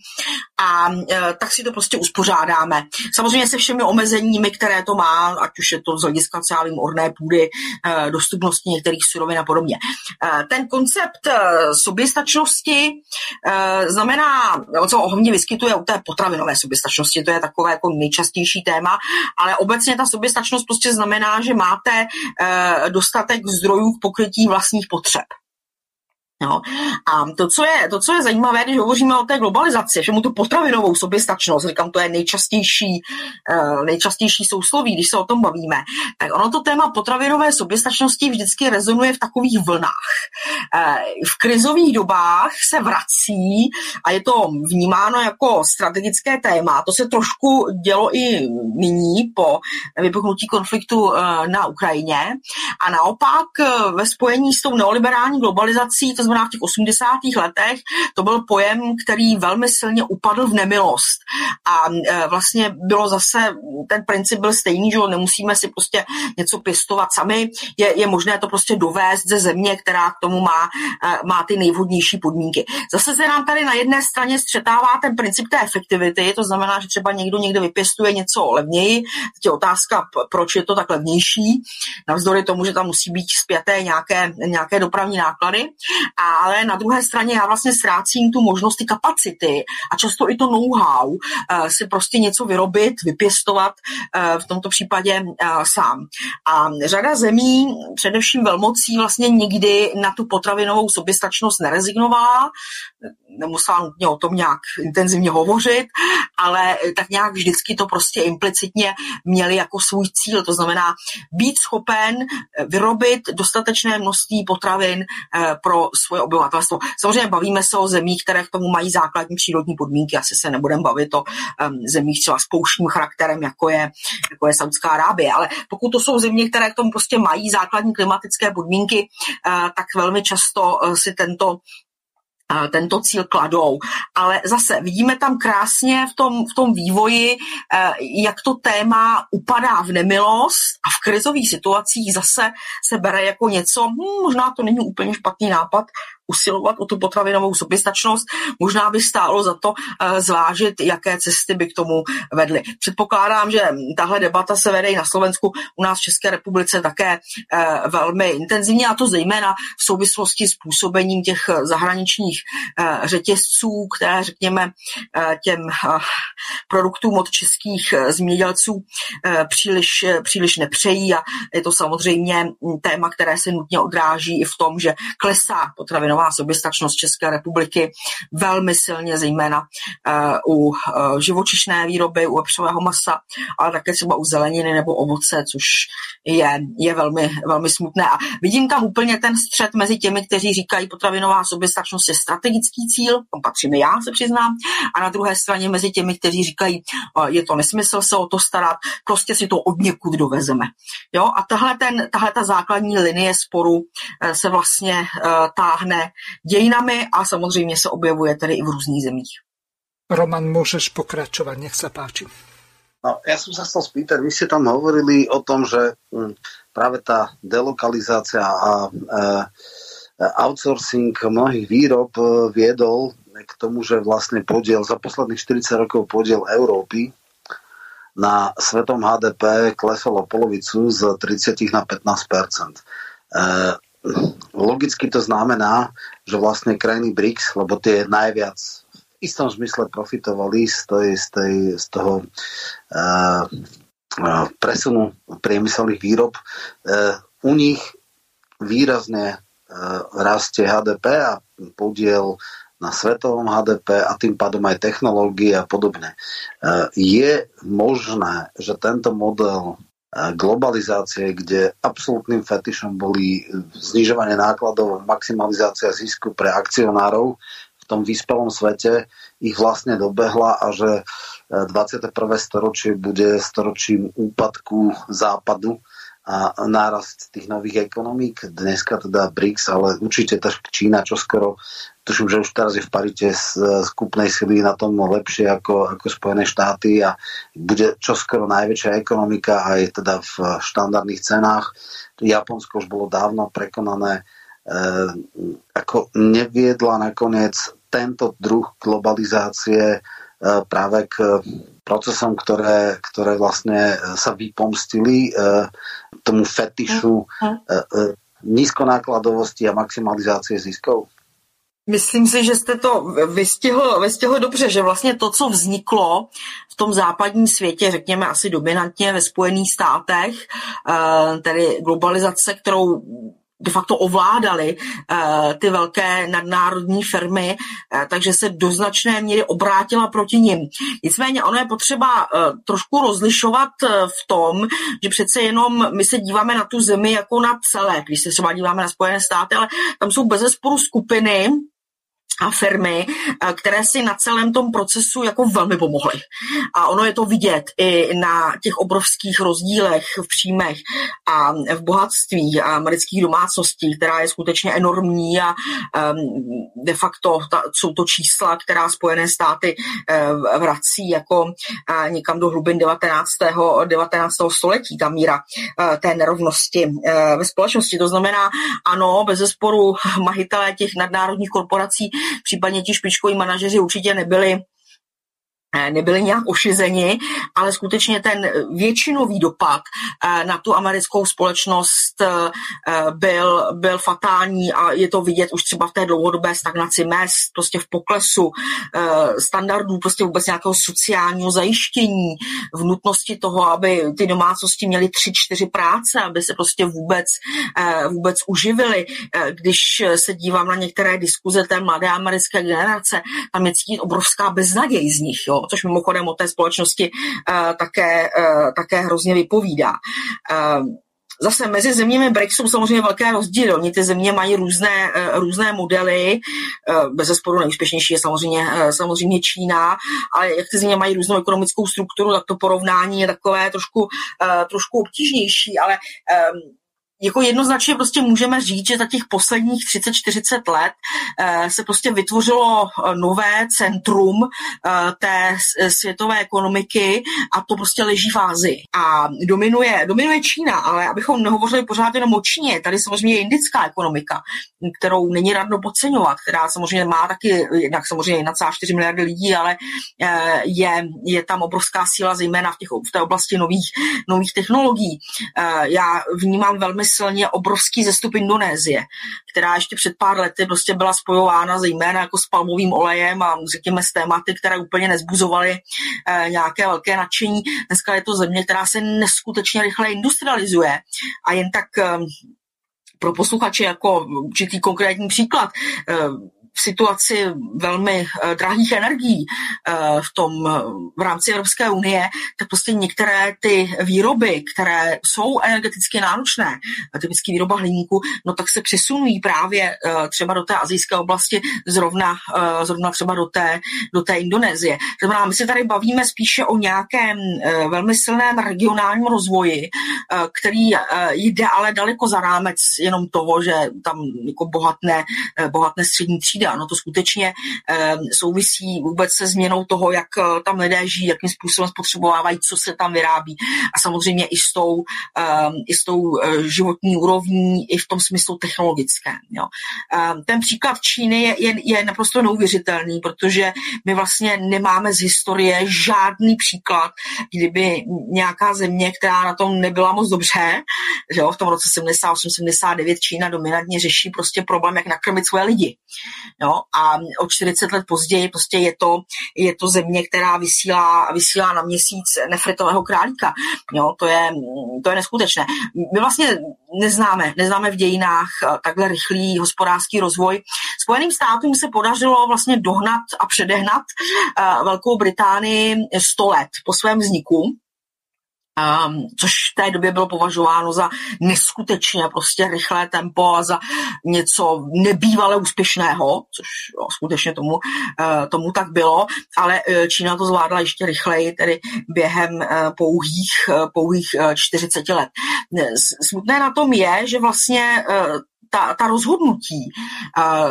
a e, tak si to prostě uspořádáme. Samozřejmě se všemi omezeními, které to má, ať už je to z hlediska třeba orné půdy, e, dostupnosti některých surovin a podobně. E, ten koncept soběstačnosti znamená, co hodně vyskytuje u té potravinové soběstačnosti, to je takové jako nejčastější téma, ale obecně ta soběstačnost prostě znamená, že máte dostatek zdrojů k pokrytí vlastních potřeb. Jo. A to co, je, to, co je zajímavé, když hovoříme o té globalizaci, že mu tu potravinovou soběstačnost, říkám, to je nejčastější, uh, nejčastější sousloví, když se o tom bavíme, tak ono to téma potravinové soběstačnosti vždycky rezonuje v takových vlnách. Uh, v krizových dobách se vrací a je to vnímáno jako strategické téma. To se trošku dělo i nyní po vypuknutí konfliktu uh, na Ukrajině. A naopak ve spojení s tou neoliberální globalizací, to znamená v těch 80. letech, to byl pojem, který velmi silně upadl v nemilost. A e, vlastně bylo zase, ten princip byl stejný, že nemusíme si prostě něco pěstovat sami, je, je možné to prostě dovést ze země, která k tomu má, e, má ty nejvhodnější podmínky. Zase se nám tady na jedné straně střetává ten princip té efektivity, to znamená, že třeba někdo někde vypěstuje něco levněji, teď je otázka, proč je to tak levnější, navzdory tomu, že tam musí být zpěté nějaké, nějaké dopravní náklady ale na druhé straně já vlastně ztrácím tu možnost, ty kapacity a často i to know-how eh, si prostě něco vyrobit, vypěstovat, eh, v tomto případě eh, sám. A řada zemí, především velmocí, vlastně nikdy na tu potravinovou soběstačnost nerezignovala, nemusela nutně o tom nějak intenzivně hovořit, ale tak nějak vždycky to prostě implicitně měli jako svůj cíl, to znamená být schopen vyrobit dostatečné množství potravin pro svoje obyvatelstvo. Samozřejmě bavíme se o zemích, které k tomu mají základní přírodní podmínky, asi se nebudeme bavit o um, zemích třeba s pouštním charakterem, jako je, jako je Saudská Arábie, ale pokud to jsou země, které k tomu prostě mají základní klimatické podmínky, uh, tak velmi často uh, si tento tento cíl kladou. Ale zase vidíme tam krásně v tom, v tom vývoji, eh, jak to téma upadá v nemilost a v krizových situacích zase se bere jako něco, hm, možná to není úplně špatný nápad, usilovat o tu potravinovou soběstačnost. Možná by stálo za to eh, zvážit, jaké cesty by k tomu vedly. Předpokládám, že tahle debata se vede i na Slovensku, u nás v České republice také eh, velmi intenzivně a to zejména v souvislosti s působením těch zahraničních eh, řetězců, které, řekněme, těm produktům od českých zemědělců příliš, příliš nepřejí a je to samozřejmě téma, které se nutně odráží i v tom, že klesá potravinová potravinová soběstačnost České republiky velmi silně, zejména uh, u uh, živočišné výroby, u vepřového masa, ale také třeba u zeleniny nebo ovoce, což je, je velmi, velmi smutné. A vidím tam úplně ten střed mezi těmi, kteří říkají, potravinová soběstačnost je strategický cíl, tam patřím já, se přiznám, a na druhé straně mezi těmi, kteří říkají, je to nesmysl se o to starat, prostě si to od někud dovezeme. Jo? A tahle, ten, tahle ta základní linie sporu se vlastně táhne dějinami a samozřejmě se objevuje tedy i v různých zemích. Roman, můžeš pokračovat, nech se páči. No, ja som sa chcel spýtať, vy ste tam hovorili o tom, že hm, práve tá delokalizácia a e, outsourcing mnohých výrob viedol k tomu, že vlastne podiel, za posledných 40 rokov podiel Európy na svetom HDP klesol o polovicu z 30 na 15 e, Logicky to znamená, že vlastne krajiny BRICS, lebo tie najviac v istom zmysle profitovali z, tej, z, tej, z toho e, presunu priemyselných výrob, e, u nich výrazne e, rastie HDP a podiel na svetovom HDP a tým pádom aj technológie a podobne. E, je možné, že tento model globalizácie, kde absolútnym fetišom boli znižovanie nákladov, maximalizácia zisku pre akcionárov v tom vyspelom svete, ich vlastne dobehla a že 21. storočie bude storočím úpadku západu a nárast tých nových ekonomík, dneska teda BRICS, ale určite tak Čína, čo skoro, tuším, že už teraz je v parite z, kúpnej sily na tom lepšie ako, ako Spojené štáty a bude čoskoro najväčšia ekonomika aj teda v štandardných cenách. Japonsko už bolo dávno prekonané, e, ako neviedla nakoniec tento druh globalizácie e, práve k procesom, ktoré, ktoré vlastne sa vypomstili e, tomu fetišu uh-huh. nízkonákladovosti a maximalizácie ziskov? Myslím si, že jste to vystihl, vystihl dobře, že vlastně to, co vzniklo v tom západním světě, řekněme asi dominantně ve Spojených státech, eh, tedy globalizace, kterou de facto ovládali uh, ty velké nadnárodní firmy, uh, takže se do značné míry obrátila proti nim. Nicméně ono je potřeba uh, trošku rozlišovat v tom, že přece jenom my se díváme na tu zemi jako na celé, když se třeba díváme na Spojené státy, ale tam jsou bez skupiny, a firmy, eh, které si na celém tom procesu jako velmi pomohly. A ono je to vidět i na těch obrovských rozdílech v příjmech a v bohatství amerických domácností, která je skutečně enormní a de facto ta, jsou to čísla, která Spojené státy uh, vrací jako uh, někam do hlubin 19. 19. století, ta míra té nerovnosti ve společnosti. To znamená, ano, bez zesporu majitelé těch nadnárodních korporací případně ti špičkoví manažeři určitě nebyli nebyli nějak ošizeni, ale skutečně ten většinový dopad eh, na tu americkou společnost eh, byl, byl fatální a je to vidět už třeba v té dlouhodobé stagnaci mest, prostě v poklesu standardů, prostě vůbec nějakého sociálního zajištění, v nutnosti toho, aby ty domácnosti měly tři, čtyři práce, aby se prostě vůbec, vůbec uživili. Když se dívám na některé diskuze té mladé americké generace, tam je cítit obrovská beznaděj z nich, jo což mimochodem o té společnosti uh, také, uh, také hrozně vypovídá. Uh, Zase mezi zeměmi BRICS jsou samozřejmě velké rozdíly. Oni ty země mají různé, různé modely. Bez zesporu nejúspěšnější je samozřejmě, samozřejmě Čína, ale jak ty země mají různou ekonomickou strukturu, tak to porovnání je takové trošku, trošku obtížnější, ale jako jednoznačně prostě můžeme říct, že za těch posledních 30-40 let eh, se prostě vytvořilo eh, nové centrum eh, té světové ekonomiky a to prostě leží v Ázii. A dominuje, dominuje Čína, ale abychom nehovořili pořád jenom o Číně, tady samozřejmě je indická ekonomika, kterou není radno podceňovat, která samozřejmě má taky, jednak samozřejmě 1,4 miliardy lidí, ale je, je tam obrovská síla, zejména v, těch, v té oblasti nových, nových technologií. Já vnímám velmi silně obrovský zestup Indonésie, která ještě před pár lety prostě byla spojována zejména jako s palmovým olejem a řekněme s tématy, které úplně nezbuzovaly eh, nějaké velké nadšení. Dneska je to země, která se neskutečně rychle industrializuje a jen tak eh, pro posluchače jako určitý konkrétní příklad. Eh, v situaci velmi uh, drahých energií uh, v tom uh, v rámci Evropské unie, tak prostě některé ty výroby, které jsou energeticky náročné, typicky výroba hliníku, no tak se přesunují právě třeba do té azijské oblasti, zrovna, zrovna třeba do té, do té Indonésie. Znamená, my se tady bavíme spíše o nějakém velmi silném regionálním rozvoji, který jde ale daleko za rámec jenom toho, že tam jako bohatné, bohatné střední třídy přijde. Ano, to skutečně souvisí vůbec se změnou toho, jak tam lidé žijí, jakým způsobem spotřebovávají, co se tam vyrábí a samozřejmě i s tou, i s tou životní úrovní, i v tom smyslu technologické. Jo. Ten příklad Číny je, je, je naprosto neuvěřitelný, protože my vlastně nemáme z historie žádný příklad, kdyby nějaká země, která na tom nebyla moc dobře, že jo, v tom roce 78-79 Čína dominantně řeší prostě problém, jak nakrmit svoje lidi. Jo, a o 40 let později prostě je to, je to země, která vysílá, vysílá na měsíc nefritového králíka. Jo, to je, to je neskutečné. My vlastně neznáme, neznáme v dějinách eh, takhle rychlý hospodářský rozvoj. Spojeným státům se podařilo vlastně dohnat a předehnat uh, Velkou Británii 100 let po svém vzniku um, což v té době bylo považováno za neskutečně prostě rychlé tempo a za něco nebývale úspěšného, což jo, skutečně tomu, uh, tomu tak bylo, ale uh, Čína to zvládla ještě rychleji, tedy během uh, pouhých, uh, pouhých uh, 40 let. Smutné na tom je, že vlastně uh, ta, ta rozhodnutí uh,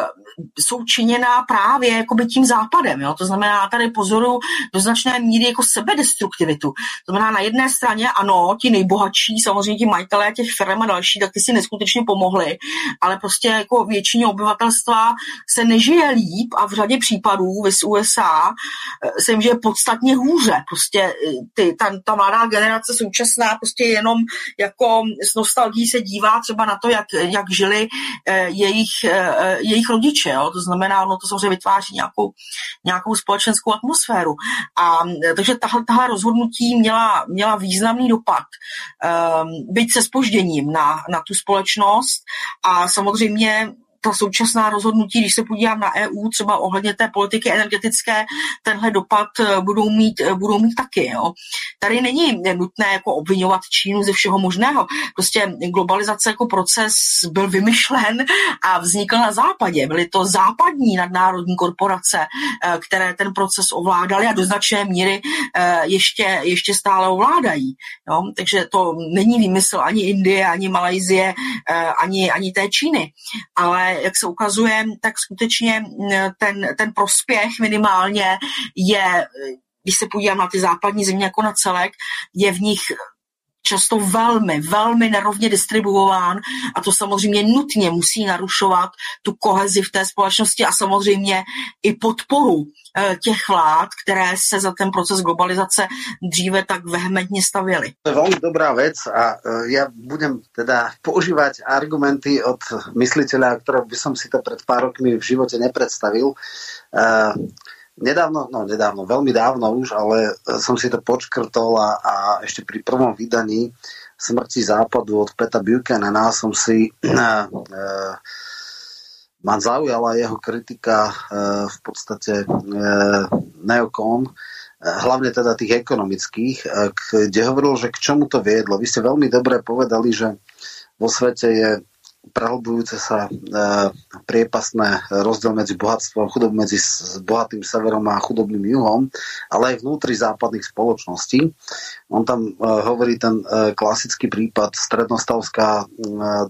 jsou činěná právě jakoby tím západem. Jo? To znamená, tady pozoru do značné míry jako sebedestruktivitu. To znamená, na jedné straně ano, ti nejbohatší, samozřejmě ti majitelé těch firm a další, tak ty si neskutečně pomohli, ale prostě jako většině obyvatelstva se nežije líp a v řadě případů v USA eh, se jim žije podstatně hůře. Prostě eh, ty, ta, ta mladá generace současná prostě jenom jako s nostalgií se dívá třeba na to, jak, jak žili jejich, eh, jejich rodiče. Jo? To znamená, ono to samozřejmě vytváří nějakou, nějakou společenskou atmosféru. A eh, takže tahle, tahle rozhodnutí měla, měla významný dopad, byť se spožděním na, na tu společnost a samozřejmě ta současná rozhodnutí, když se podívám na EU, třeba ohledně té politiky energetické, tenhle dopad eh, budou mít, eh, budou mít taky. Jo. Tady není nutné jako obvinovat Čínu ze všeho možného. Prostě globalizace jako proces byl vymyšlen a vznikl na západě. Byly to západní nadnárodní korporace, eh, které ten proces ovládaly a do značné míry ještě, ještě stále ovládají. Jo. Takže to není výmysl ani Indie, ani Malajzie, ani, ani té Číny. Ale jak se ukazuje, tak skutečně ten, ten prospěch minimálně je, když se podívám na ty západní země jako na celek, je v nich často velmi, velmi nerovně distribuován a to samozřejmě nutně musí narušovat tu kohezi v té společnosti a samozřejmě i podporu eh, těch vlád, které se za ten proces globalizace dříve tak vehementně stavěly. To je velmi dobrá věc a eh, já budem teda používat argumenty od mysliteľa, které by som si to před pár rokmi v životě nepredstavil. Uh, nedávno, no nedávno, veľmi dávno už, ale som si to počkrtol a, a ešte pri prvom vydaní Smrti západu od Peta Buchanana som si uh, uh, ma zaujala jeho kritika uh, v podstate uh, neokon, hlavne teda tých ekonomických, kde hovoril, že k čomu to viedlo. Vy ste veľmi dobre povedali, že vo svete je prehlbujúce sa e, priepasné rozdiel medzi bohatstvom a chudobou medzi bohatým severom a chudobným juhom, ale aj vnútri západných spoločností. On tam e, hovorí ten e, klasický prípad, strednostavská e,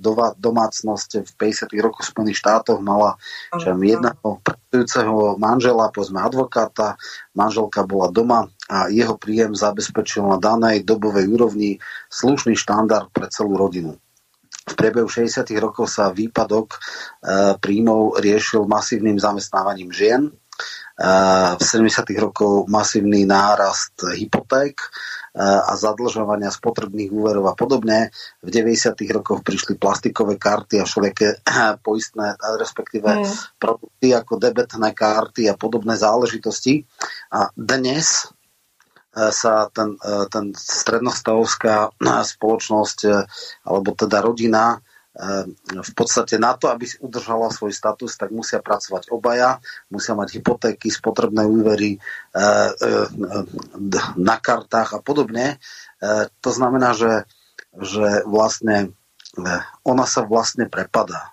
dova, domácnosť v 50. rokoch v Spojených štátoch mala čo jedného pracujúceho manžela, povedzme advokáta, manželka bola doma a jeho príjem zabezpečil na danej dobovej úrovni slušný štandard pre celú rodinu v priebehu 60. rokov sa výpadok eh, príjmov riešil masívnym zamestnávaním žien. Eh, v 70. rokov masívny nárast hypoték eh, a zadlžovania spotrebných úverov a podobne. V 90. rokoch prišli plastikové karty a všelijaké *clears throat* poistné, respektíve mm. produkty ako debetné karty a podobné záležitosti. A dnes E, sa ten, e, ten strednostavovská e, spoločnosť alebo teda rodina v podstate na to, aby si udržala svoj status, tak musia pracovať obaja, musia mať hypotéky, spotrebné úvery na kartách a podobne. To znamená, že, že vlastne ona sa vlastne prepadá.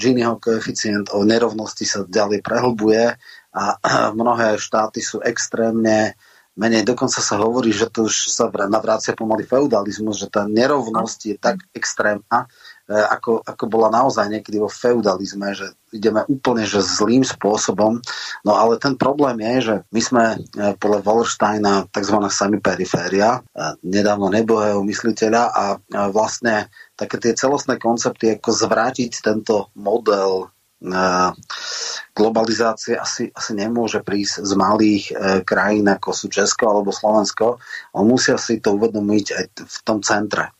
Giniho koeficient o nerovnosti sa ďalej prehlbuje a mnohé štáty sú extrémne menej. Dokonca sa hovorí, že to už sa navrácia pomaly feudalizmus, že tá nerovnosť je tak extrémna, ako, ako bola naozaj niekedy vo feudalizme, že ideme úplne že zlým spôsobom. No ale ten problém je, že my sme podľa Wallersteina tzv. sami periféria, nedávno nebohého mysliteľa a vlastne také tie celostné koncepty, ako zvrátiť tento model globalizácie asi, asi nemôže prísť z malých e, krajín ako sú Česko alebo Slovensko, ale musia si to uvedomiť aj v tom centre. E,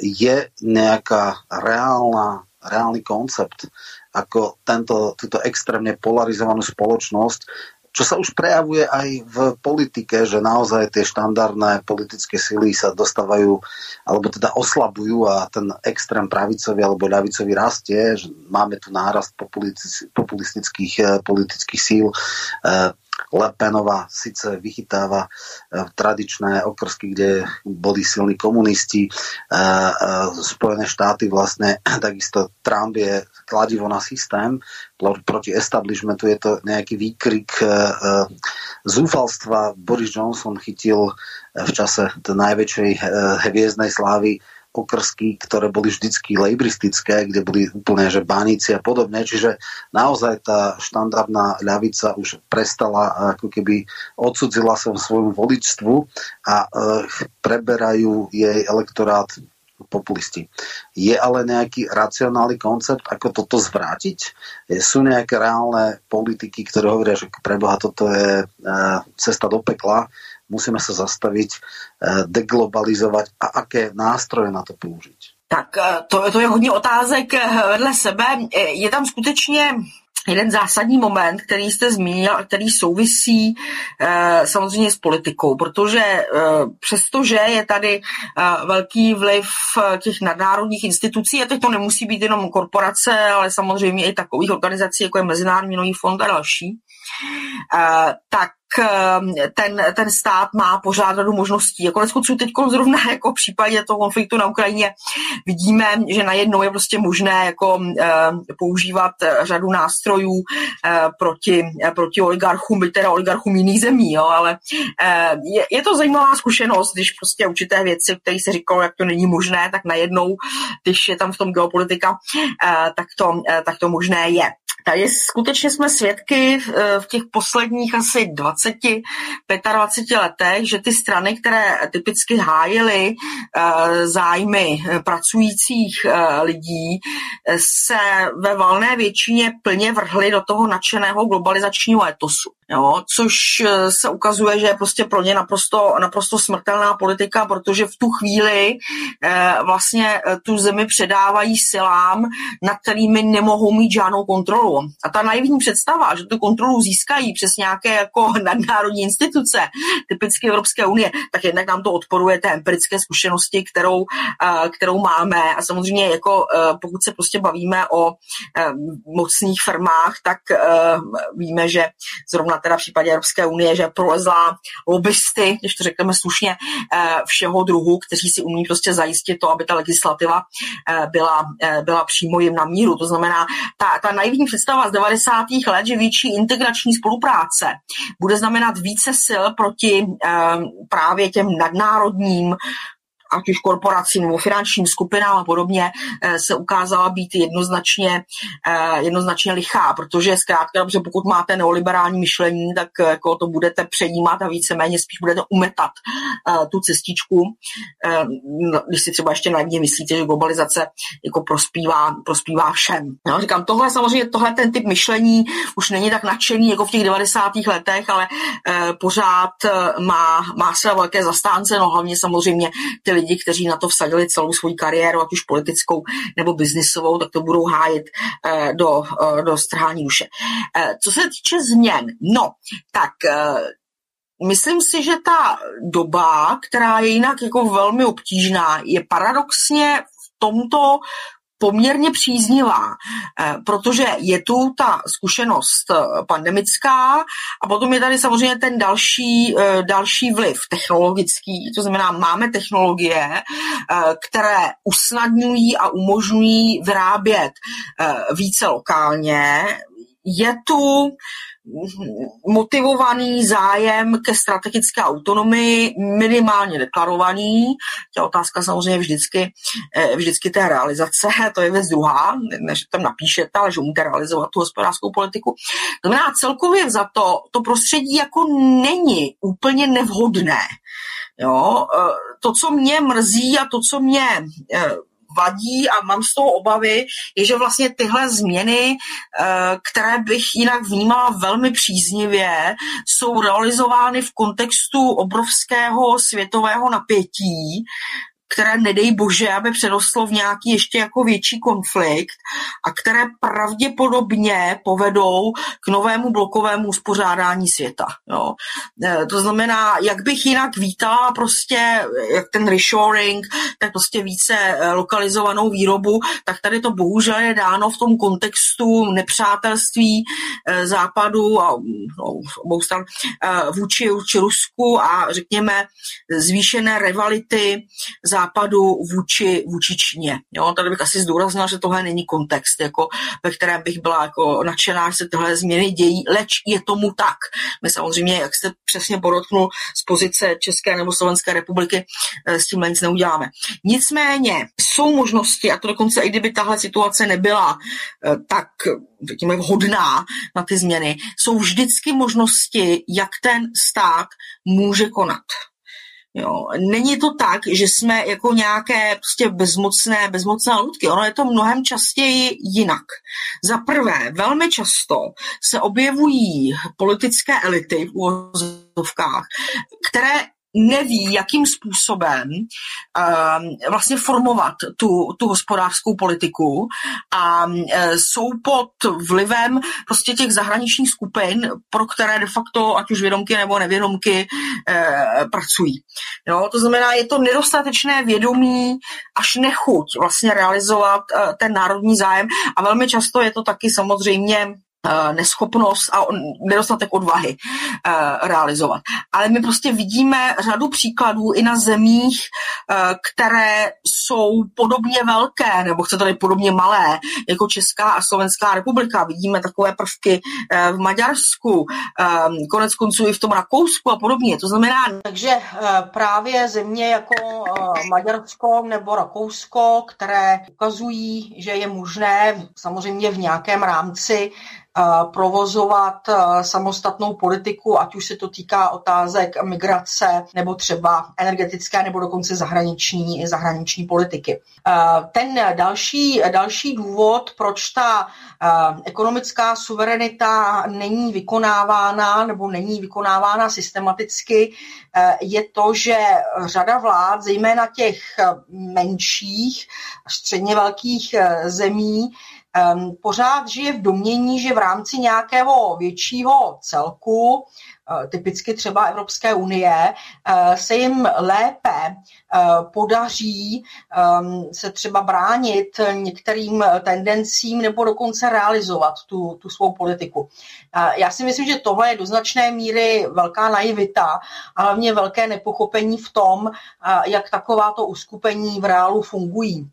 je nejaká reálna, reálny koncept, ako tento, túto extrémne polarizovanú spoločnosť čo sa už prejavuje aj v politike, že naozaj tie štandardné politické sily sa dostávajú, alebo teda oslabujú a ten extrém pravicový alebo ľavicový rastie, že máme tu nárast populistických eh, politických síl. Eh, Lepenová síce vychytáva eh, tradičné okrsky, kde boli silní komunisti, Spojené štáty vlastne, *clears throat* takisto Trump je kladivo na systém, proti establishmentu je to nejaký výkrik zúfalstva. Boris Johnson chytil v čase najväčšej hviezdnej slávy okrsky, ktoré boli vždycky lejbristické, kde boli úplne že baníci a podobne. Čiže naozaj tá štandardná ľavica už prestala, ako keby odsudzila sa svojmu voličstvu a e, preberajú jej elektorát populisti. Je ale nejaký racionálny koncept, ako toto zvrátiť? Sú nejaké reálne politiky, ktoré hovoria, že preboha toto je e, cesta do pekla, musíme sa zastaviť, e, deglobalizovať a aké nástroje na to použiť? Tak e, to, to je hodně otázek vedle sebe. Je tam skutečně jeden zásadní moment, který jste zmínil a který souvisí e, samozřejmě s politikou, protože e, přestože je tady e, velký vliv těch nadnárodních institucí, a teď to nemusí být jenom korporace, ale samozřejmě i takových organizací, jako je Mezinárodní nový fond a další, tak Ehm, ten, ten stát má pořád řadu možností. A konec teď zrovna *laughs* jako v případě toho konfliktu na Ukrajině vidíme, že najednou je prostě možné jako ehm, používat řadu nástrojů eh, proti, eh, proti oligarchům, byť teda oligarchům jiných zemí, jo, ale eh, je, je, to zajímavá zkušenost, když prostě určité věci, které se říkalo, jak to není možné, tak najednou, když je tam v tom geopolitika, tak to, tak to možné je. Tady skutečně jsme svědky v těch posledních asi 20, 25 letech, že ty strany, které typicky hájily eh, zájmy pracujících eh, lidí, se ve valné většině plně vrhly do toho nadšeného globalizačního etosu jo, což eh, se ukazuje, že je prostě pro ně naprosto, naprosto smrtelná politika, protože v tu chvíli eh, vlastně eh, tu zemi předávají silám, nad kterými nemohou mít žádnou kontrolu. A ta naivní představa, že tu kontrolu získají přes nějaké jako *laughs* nadnárodní instituce, typicky Evropské unie, tak jednak nám to odporuje té empirické zkušenosti, kterou, kterou máme. A samozřejmě jako pokud se prostě bavíme o mocných firmách, tak víme, že zrovna teda v případě Evropské unie, že prolezla lobbysty, když to řekneme slušně, eh, všeho druhu, kteří si umí prostě zajistit to, aby ta legislativa eh, byla, eh, byla přímo jim na míru. To znamená, ta, ta naivní představa z 90. let, že větší integrační spolupráce bude znamenat více sil proti právě těm nadnárodním ať už korporacím nebo finančním skupinám a podobně, eh, se ukázala být jednoznačně, eh, jednoznačně lichá, protože zkrátka dobře, pokud máte neoliberální myšlení, tak jako to budete přejímat a víceméně spíš budete umetat tu cestičku, no, když si třeba ještě naivně myslíte, že globalizace jako prospívá, prospívá všem. No, říkám, tohle samozřejmě, tohle ten typ myšlení už není tak nadšený jako v těch 90. letech, ale pořád má, má své velké zastánce, no hlavně samozřejmě ty lidi, kteří na to vsadili celou svou kariéru, ať už politickou nebo biznisovou, tak to budou hájit eh, do, eh, do strhání duše. Eh, co se týče změn, no, tak Myslím si, že ta doba, která je jinak jako velmi obtížná, je paradoxně v tomto poměrně příznivá, eh, protože je tu ta zkušenost eh, pandemická a potom je tady samozřejmě ten další, eh, další vliv technologický, to znamená, máme technologie, které usnadňují a umožňují vyrábět více lokálně. Je tu motivovaný zájem ke strategické autonomii, minimálně deklarovaný. Je otázka samozřejmě vždycky, eh, vždycky té realizace, to je věc druhá, než tam napíšete, ale že umíte realizovat tu hospodářskou politiku. Znamená, celkově za to, to prostředí jako není úplně nevhodné. Jo, eh, to, co mě mrzí a to, co mě vadí a mám z toho obavy, je, že vlastně tyhle změny, eh, které bych jinak vnímala velmi příznivě, jsou realizovány v kontextu obrovského světového napětí, které nedej bože, aby přerostlo v nějaký ještě jako větší konflikt a které pravděpodobně povedou k novému blokovému uspořádání světa. Jo. E, to znamená, jak bych jinak vítala prostě, jak ten reshoring, tak prostě více e, lokalizovanou výrobu, tak tady to bohužel je dáno v tom kontextu nepřátelství e, západu a no, obou stran vůči, vůči Rusku a řekněme zvýšené rivality za západu vůči, vůči Číně. Jo? Tady bych asi zdůraznila, že tohle není kontext, jako, ve kterém bych byla jako nadšená, že se tyhle změny dějí, leč je tomu tak. My samozřejmě, jak jste přesně podotknul, z pozice České nebo Slovenské republiky eh, s tím nic neuděláme. Nicméně jsou možnosti, a to dokonce i kdyby tahle situace nebyla eh, tak řekněme, vhodná na ty změny, jsou vždycky možnosti, jak ten stát může konat. Jo. Není to tak, že jsme jako nějaké prostě bezmocné, bezmocné ludky. Ono je to mnohem častěji jinak. Za prvé, velmi často se objevují politické elity v úvozovkách, které neví, jakým způsobem uh, vlastně formovat tu, tu hospodářskou politiku a uh, jsou pod vlivem prostě těch zahraničních skupin, pro které de facto, ať už vědomky nebo nevědomky, uh, pracují. Jo, to znamená, je to nedostatečné vědomí až nechuť vlastně realizovat uh, ten národní zájem a velmi často je to taky samozřejmě neschopnost a nedostatek odvahy eh, realizovat. Ale my prostě vidíme řadu příkladů i na zemích, eh, které jsou podobně velké, nebo chcete tady podobně malé, jako Česká a Slovenská republika. Vidíme takové prvky v Maďarsku, konec konců i v tom Rakousku a podobně. To znamená... Takže právě země jako Maďarsko nebo Rakousko, které ukazují, že je možné samozřejmě v nějakém rámci provozovat samostatnou politiku, ať už se to týká otázek migrace nebo třeba energetické nebo dokonce zahraniční, zahraniční politiky. Ten další, další důvod, proč ta ekonomická suverenita není vykonávána nebo není vykonávána systematicky, je to, že řada vlád, zejména těch menších, středně velkých zemí, pořád žije v domění, že v rámci nějakého většího celku, uh, typicky třeba Evropské unie, uh, se jim lépe uh, podaří um, se třeba bránit některým tendencím nebo dokonce realizovat tu, tu svou politiku. Já si myslím, že tohle je do značné míry velká naivita a hlavně velké nepochopení v tom, jak takováto uskupení v reálu fungují.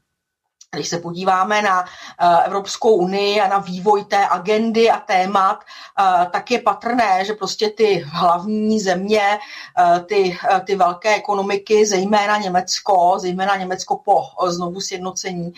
Když se podíváme na eh, Evropskou unii a na vývoj té agendy a témat, eh, tak je patrné, že prostě ty hlavní země, eh, ty, ty velké ekonomiky, zejména Německo, zejména Německo po znovu sjednocení,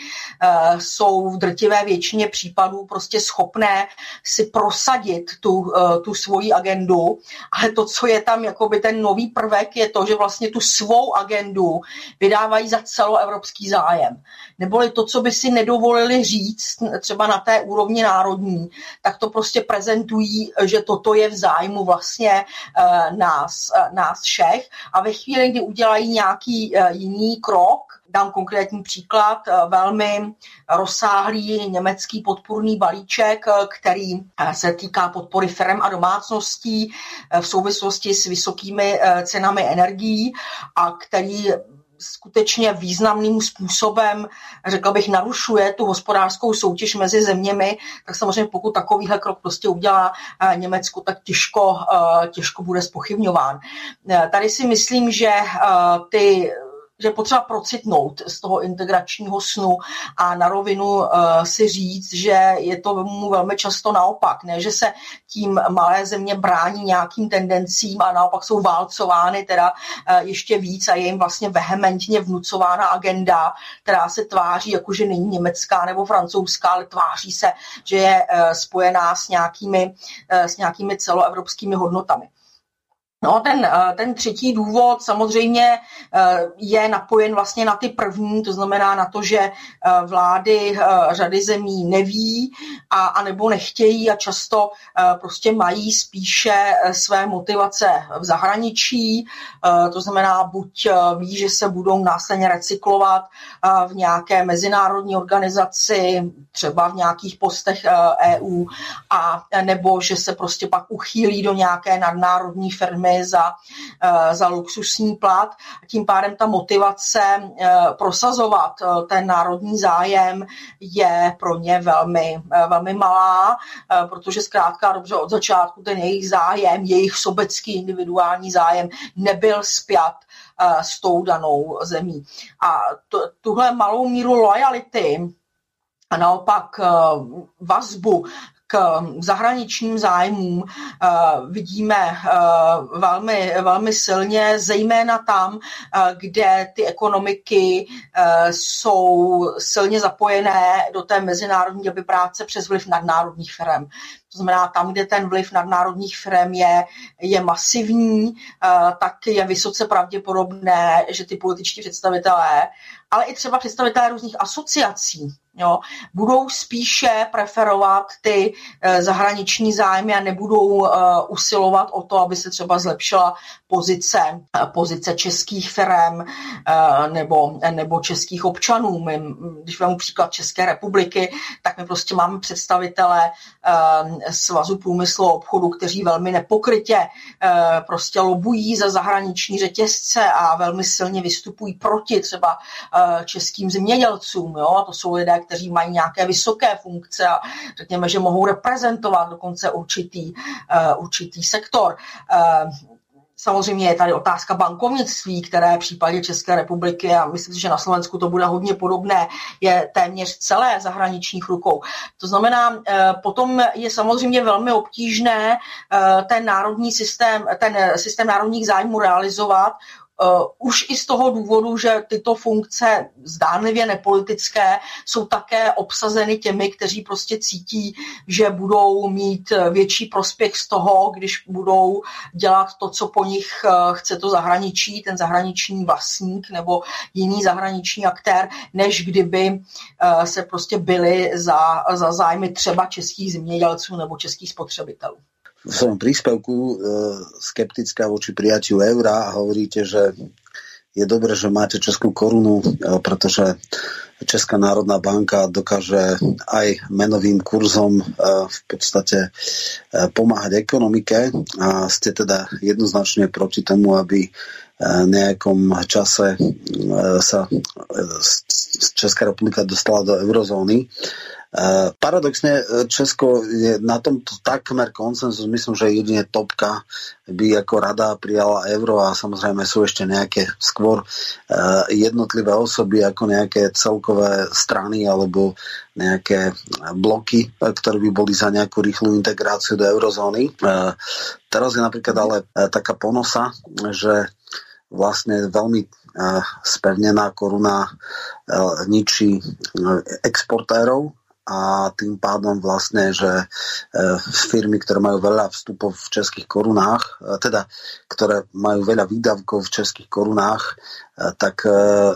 jsou v drtivé většině případů prostě schopné si prosadit tu, tu svoji agendu, ale to, co je tam jakoby ten nový prvek, je to, že vlastně tu svou agendu vydávají za celoevropský zájem. Neboli to, co by si nedovolili říct třeba na té úrovni národní, tak to prostě prezentují, že toto je v zájmu vlastně eh, nás, eh, nás všech. A ve chvíli, kdy udělají nějaký eh, jiný krok, dám konkrétní příklad, velmi rozsáhlý německý podpůrný balíček, který se týká podpory firm a domácností v souvislosti s vysokými cenami energií a který skutečně významným způsobem, řekla bych, narušuje tu hospodářskou soutěž mezi zeměmi, tak samozřejmě pokud takovýhle krok prostě udělá eh, Německo, tak těžko, eh, těžko bude spochybňován. Eh, tady si myslím, že ty že potřeba procitnout z toho integračního snu a na rovinu uh, si říct, že je to mu velmi často naopak, ne, že se tím malé země brání nějakým tendencím a naopak jsou válcovány teda uh, ještě víc a je jim vlastně vehementně vnucována agenda, která se tváří jako, že není německá nebo francouzská, ale tváří se, že je uh, spojená s nějakými, uh, s nějakými celoevropskými hodnotami. No, ten, eh, ten třetí důvod samozřejmě eh, je napojen vlastně na ty první, to znamená na to, že eh, vlády řady zemí neví a, a nebo nechtějí a často prostě mají spíše své motivace v zahraničí, to znamená buď ví, že se budou následně recyklovat v nějaké mezinárodní organizaci, třeba v nějakých postech EU, e a nebo že se prostě pak uchýlí do nějaké nadnárodní firmy, firmy za, eh, za luxusní plat. Tím pádem ta motivace eh, prosazovat eh, ten národní zájem je pro ně velmi, velmi malá, protože zkrátka dobře od začátku ten jejich zájem, jejich sobecký individuální zájem nebyl spjat s tou danou zemí. A tuhle malou míru lojality a naopak vazbu k zahraničním zájmům eh, vidíme eh, velmi, velmi silně, zejména tam, eh, kde ty ekonomiky jsou silně zapojené do té mezinárodní doby práce přes vliv nadnárodních firm. To znamená, tam, kde ten vliv nadnárodních firm je, je masivní, tak je vysoce pravděpodobné, že ty političtí představitelé, ale i třeba představitelé různých asociací, jo, budou spíše preferovat ty eh, zahraniční zájmy a nebudou eh, usilovat o to, aby se třeba zlepšila pozice, eh, pozice českých firm nebo, nebo českých občanů. My, když vezmu příklad České republiky, tak my prostě máme představitele Svazu průmyslu a obchodu, kteří velmi nepokrytě prostě lobují za zahraniční řetězce a velmi silně vystupují proti třeba českým zemědělcům. Jo? A to jsou lidé, kteří mají nějaké vysoké funkce a řekněme, že mohou reprezentovat dokonce určitý, uh, určitý sektor. Uh, Samozřejmě je tady otázka bankovnictví, které v případě České republiky, a myslím si, že na Slovensku to bude hodně podobné, je téměř celé zahraničních rukou. To znamená, eh, potom je samozřejmě velmi obtížné ten národní systém, ten systém národních zájmů realizovat už i z toho důvodu, že tyto funkce zdánlivě nepolitické jsou také obsazeny těmi, kteří prostě cítí, že budou mít větší prospěch z toho, když budou dělat to, co po nich uh, chce to zahraničí, ten zahraniční vlastník nebo jiný zahraniční aktér, než kdyby se prostě byli za, za zájmy třeba českých zemědělců nebo českých spotřebitelů v svojom príspevku e, skeptická voči prijatiu eura a hovoríte, že je dobré, že máte českú korunu, e, pretože Česká národná banka dokáže aj menovým kurzom e, v podstate pomáhať ekonomike a ste teda jednoznačne proti tomu, aby nejakom čase sa Česká republika dostala do eurozóny. Eh, paradoxne eh, Česko je na tomto takmer konsenzus, myslím, že jedine topka by ako rada prijala euro a samozrejme sú ešte nejaké skôr eh, jednotlivé osoby ako nejaké celkové strany alebo nejaké bloky, ktoré by boli za nejakú rýchlu integráciu do eurozóny. Teraz je napríklad ale taká ponosa, že vlastne veľmi spevnená koruna ničí exportérov a tým pádom vlastne, že e, firmy, ktoré majú veľa vstupov v českých korunách, e, teda ktoré majú veľa výdavkov v českých korunách, e, tak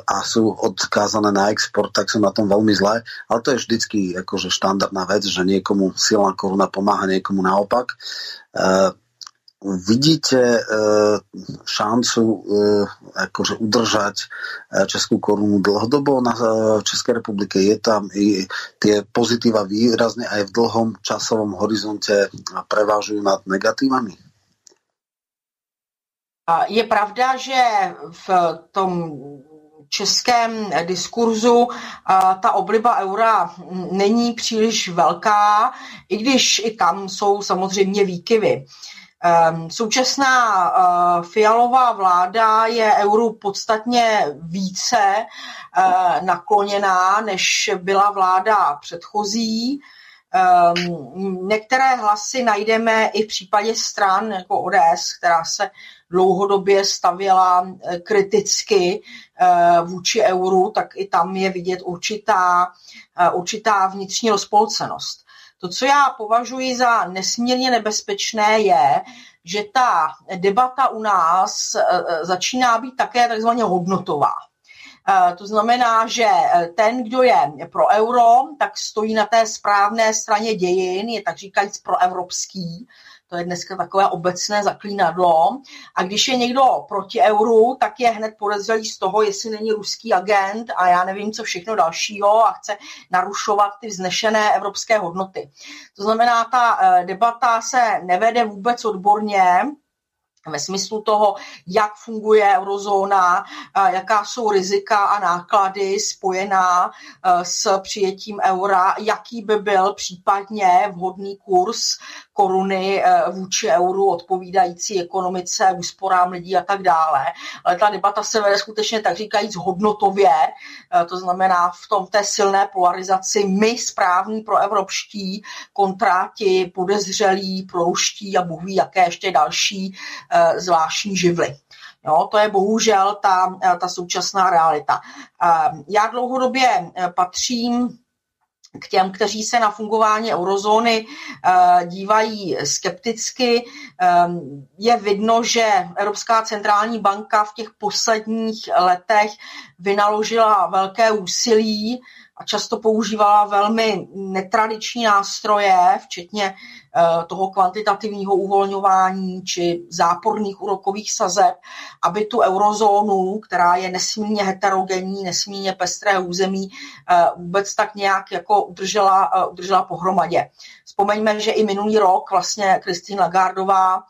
a sú odkázané na export, tak sú na tom veľmi zlé. Ale to je vždycky akože štandardná vec, že niekomu silná koruna pomáha, niekomu naopak. Vidíte e, šancu e, akože udržať e, Českú korunu dlhodobo na Českej republike? Je tam i tie pozitíva výrazne aj v dlhom časovom horizonte prevážujú nad negatívami? Je pravda, že v tom českém diskurzu ta obliba eura není příliš velká, i když i tam jsou samozřejmě výkyvy. Současná fialová vláda je euru podstatně více nakloněná, než byla vláda předchozí. Některé hlasy najdeme i v případě stran jako ODS, která se dlouhodobě stavěla eh, kriticky eh, vůči euru, tak i tam je vidět určitá, eh, určitá vnitřní rozpolcenost. To, co já považuji za nesmírně nebezpečné, je, že ta debata u nás začíná být také takzvaně hodnotová. To znamená, že ten, kdo je pro euro, tak stojí na té správné straně dějin, je tak říkajíc proevropský, to je dneska takové obecné zaklínadlo. A když je někdo proti euru, tak je hned podezřelý z toho, jestli není ruský agent a já nevím, co všechno dalšího a chce narušovat ty vznešené evropské hodnoty. To znamená, ta eh, debata se nevede vůbec odborně, ve smyslu toho, jak funguje eurozóna, jaká jsou rizika a náklady spojená e, s přijetím eura, jaký by byl případně vhodný kurz koruny e, vůči euru odpovídající ekonomice, úsporám lidí a tak dále. Ale ta debata se vede skutečně tak říkajíc hodnotově, e, to znamená v tom té silné polarizaci my správní pro evropští kontráti podezřelí, proruští a ví, jaké ještě další Eh, zvláštní živly. Jo, to je bohužel ta, eh, ta současná realita. Eh, já dlouhodobě patřím k těm, kteří se na fungování eurozóny dívají skepticky. Je vidno, že Evropská centrální banka v těch posledních letech vynaložila velké úsilí a často používala velmi netradiční nástroje, včetně eh, toho kvantitativního uvolňování či záporných úrokových sazeb, aby tu eurozónu, která je nesmírně heterogenní, nesmírně pestré území, eh, vůbec tak nějak jako udržela, eh, udržela pohromadě. Vzpomeňme, že i minulý rok vlastně Kristýn Lagardová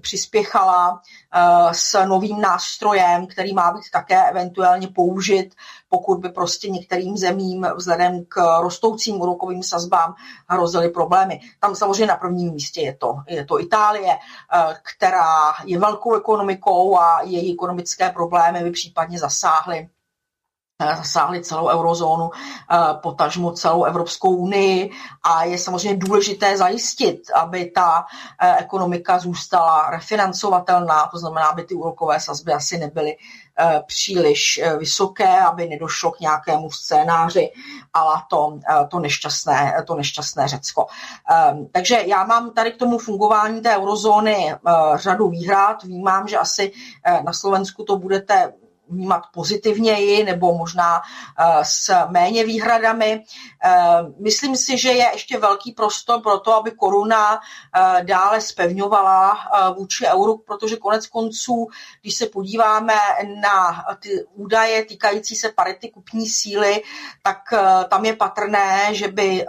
přispěchala eh, s novým nástrojem, který má být také eventuálně použit, pokud by prostě některým zemím vzhledem k rostoucím úrokovým sazbám hrozily problémy. Tam samozřejmě na prvním místě je to, je to Itálie, eh, která je velkou ekonomikou a její ekonomické problémy by případně zasáhly zasáhli celou eurozónu, eh, potažmo celou Evropskou unii a je samozřejmě důležité zajistit, aby ta eh, ekonomika zůstala refinancovatelná, to znamená, aby ty úrokové sazby asi nebyly eh, příliš vysoké, aby nedošlo k nějakému scénáři, ale to, to, nešťastné, to nešťastné Řecko. Takže já mám tady k tomu fungování té eurozóny řadu výhrad. Vnímám, že asi na Slovensku to budete vnímat pozitivněji nebo možná eh, s méně výhradami. Eh, myslím si, že je ještě velký prostor pro to, aby koruna eh, dále spevňovala vůči euru, protože konec konců, když se podíváme na ty údaje týkající se parity kupní síly, tak tam je patrné, že by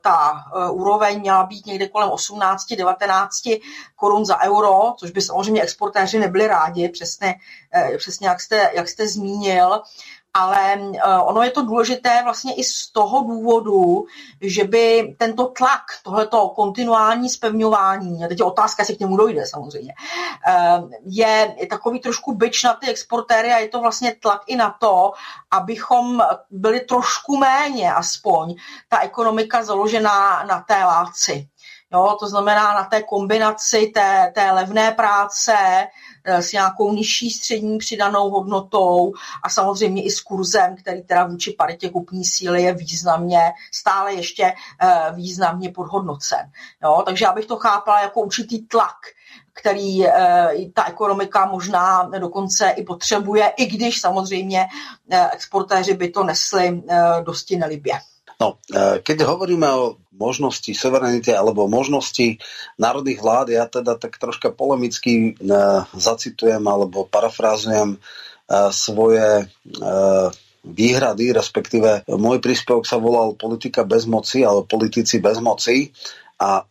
ta úroveň měla být někde kolem 18-19 korun za euro, což by samozřejmě exportéři nebyli rádi, přesně, přesně jak jste, jak jste zmínil, ale eh, ono je to důležité vlastně i z toho důvodu, že by tento tlak, tohleto kontinuální spevňování, a teď je otázka, jestli k němu dojde samozřejmě, eh, je takový trošku byč na ty exportéry a je to vlastně tlak i na to, abychom byli trošku méně aspoň ta ekonomika založená na té láci. Jo, to znamená na té kombinaci té, té levné práce s nějakou nižší střední přidanou hodnotou a samozřejmě i s kurzem, který teda vůči paritě kupní síly je významně, stále ještě eh, významně podhodnocen. Jo, takže já bych to chápala jako určitý tlak, který eh, ta ekonomika možná dokonce i potřebuje, i když samozřejmě exportéři by to nesli dosti nelibě. No, keď hovoríme o možnosti suverenity alebo možnosti národných vlád, ja teda tak troška polemicky zacitujem alebo parafrázujem svoje výhrady, respektíve môj príspevok sa volal politika bez moci alebo politici bez moci. A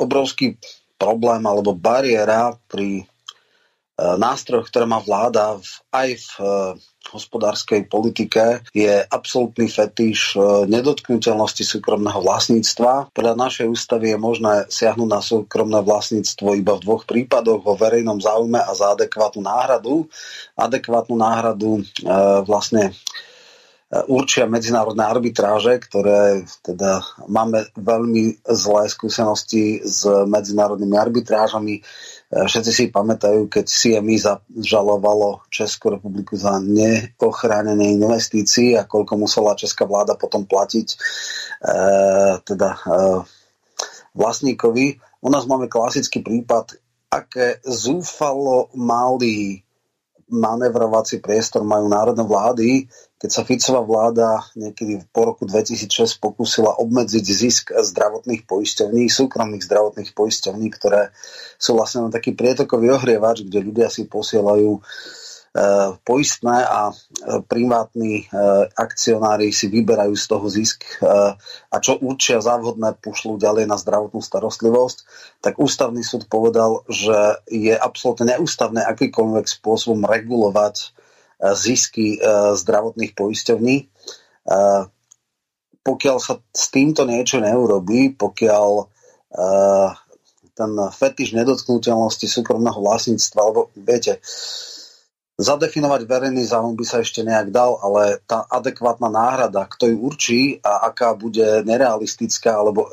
obrovský problém alebo bariéra pri nástrojoch, ktoré má vláda v, aj v hospodárskej politike je absolútny fetiš nedotknutelnosti súkromného vlastníctva. Podľa našej ústavy je možné siahnuť na súkromné vlastníctvo iba v dvoch prípadoch, vo verejnom záujme a za adekvátnu náhradu. Adekvátnu náhradu vlastne určia medzinárodné arbitráže, ktoré teda máme veľmi zlé skúsenosti s medzinárodnými arbitrážami. Všetci si pamätajú, keď CMI zažalovalo Českú republiku za neochránené investícií a koľko musela česká vláda potom platiť e, teda e, vlastníkovi. U nás máme klasický prípad, aké zúfalo malý manevrovací priestor majú národné vlády, keď sa Ficová vláda niekedy po roku 2006 pokúsila obmedziť zisk zdravotných poisťovní, súkromných zdravotných poisťovní, ktoré sú vlastne len taký prietokový ohrievač, kde ľudia si posielajú Eh, poistné a eh, privátni eh, akcionári si vyberajú z toho zisk a čo určia závhodné pušľú ďalej na zdravotnú starostlivosť, tak ústavný súd povedal, že je absolútne neústavné akýkoľvek spôsobom regulovať zisky zdravotných poisťovní. Pokiaľ sa s týmto niečo neurobí, pokiaľ ten fetiš nedotknutelnosti súkromného vlastníctva, alebo viete, Zadefinovať verejný záujm by sa ešte nejak dal, ale tá adekvátna náhrada, kto ju určí a aká bude nerealistická alebo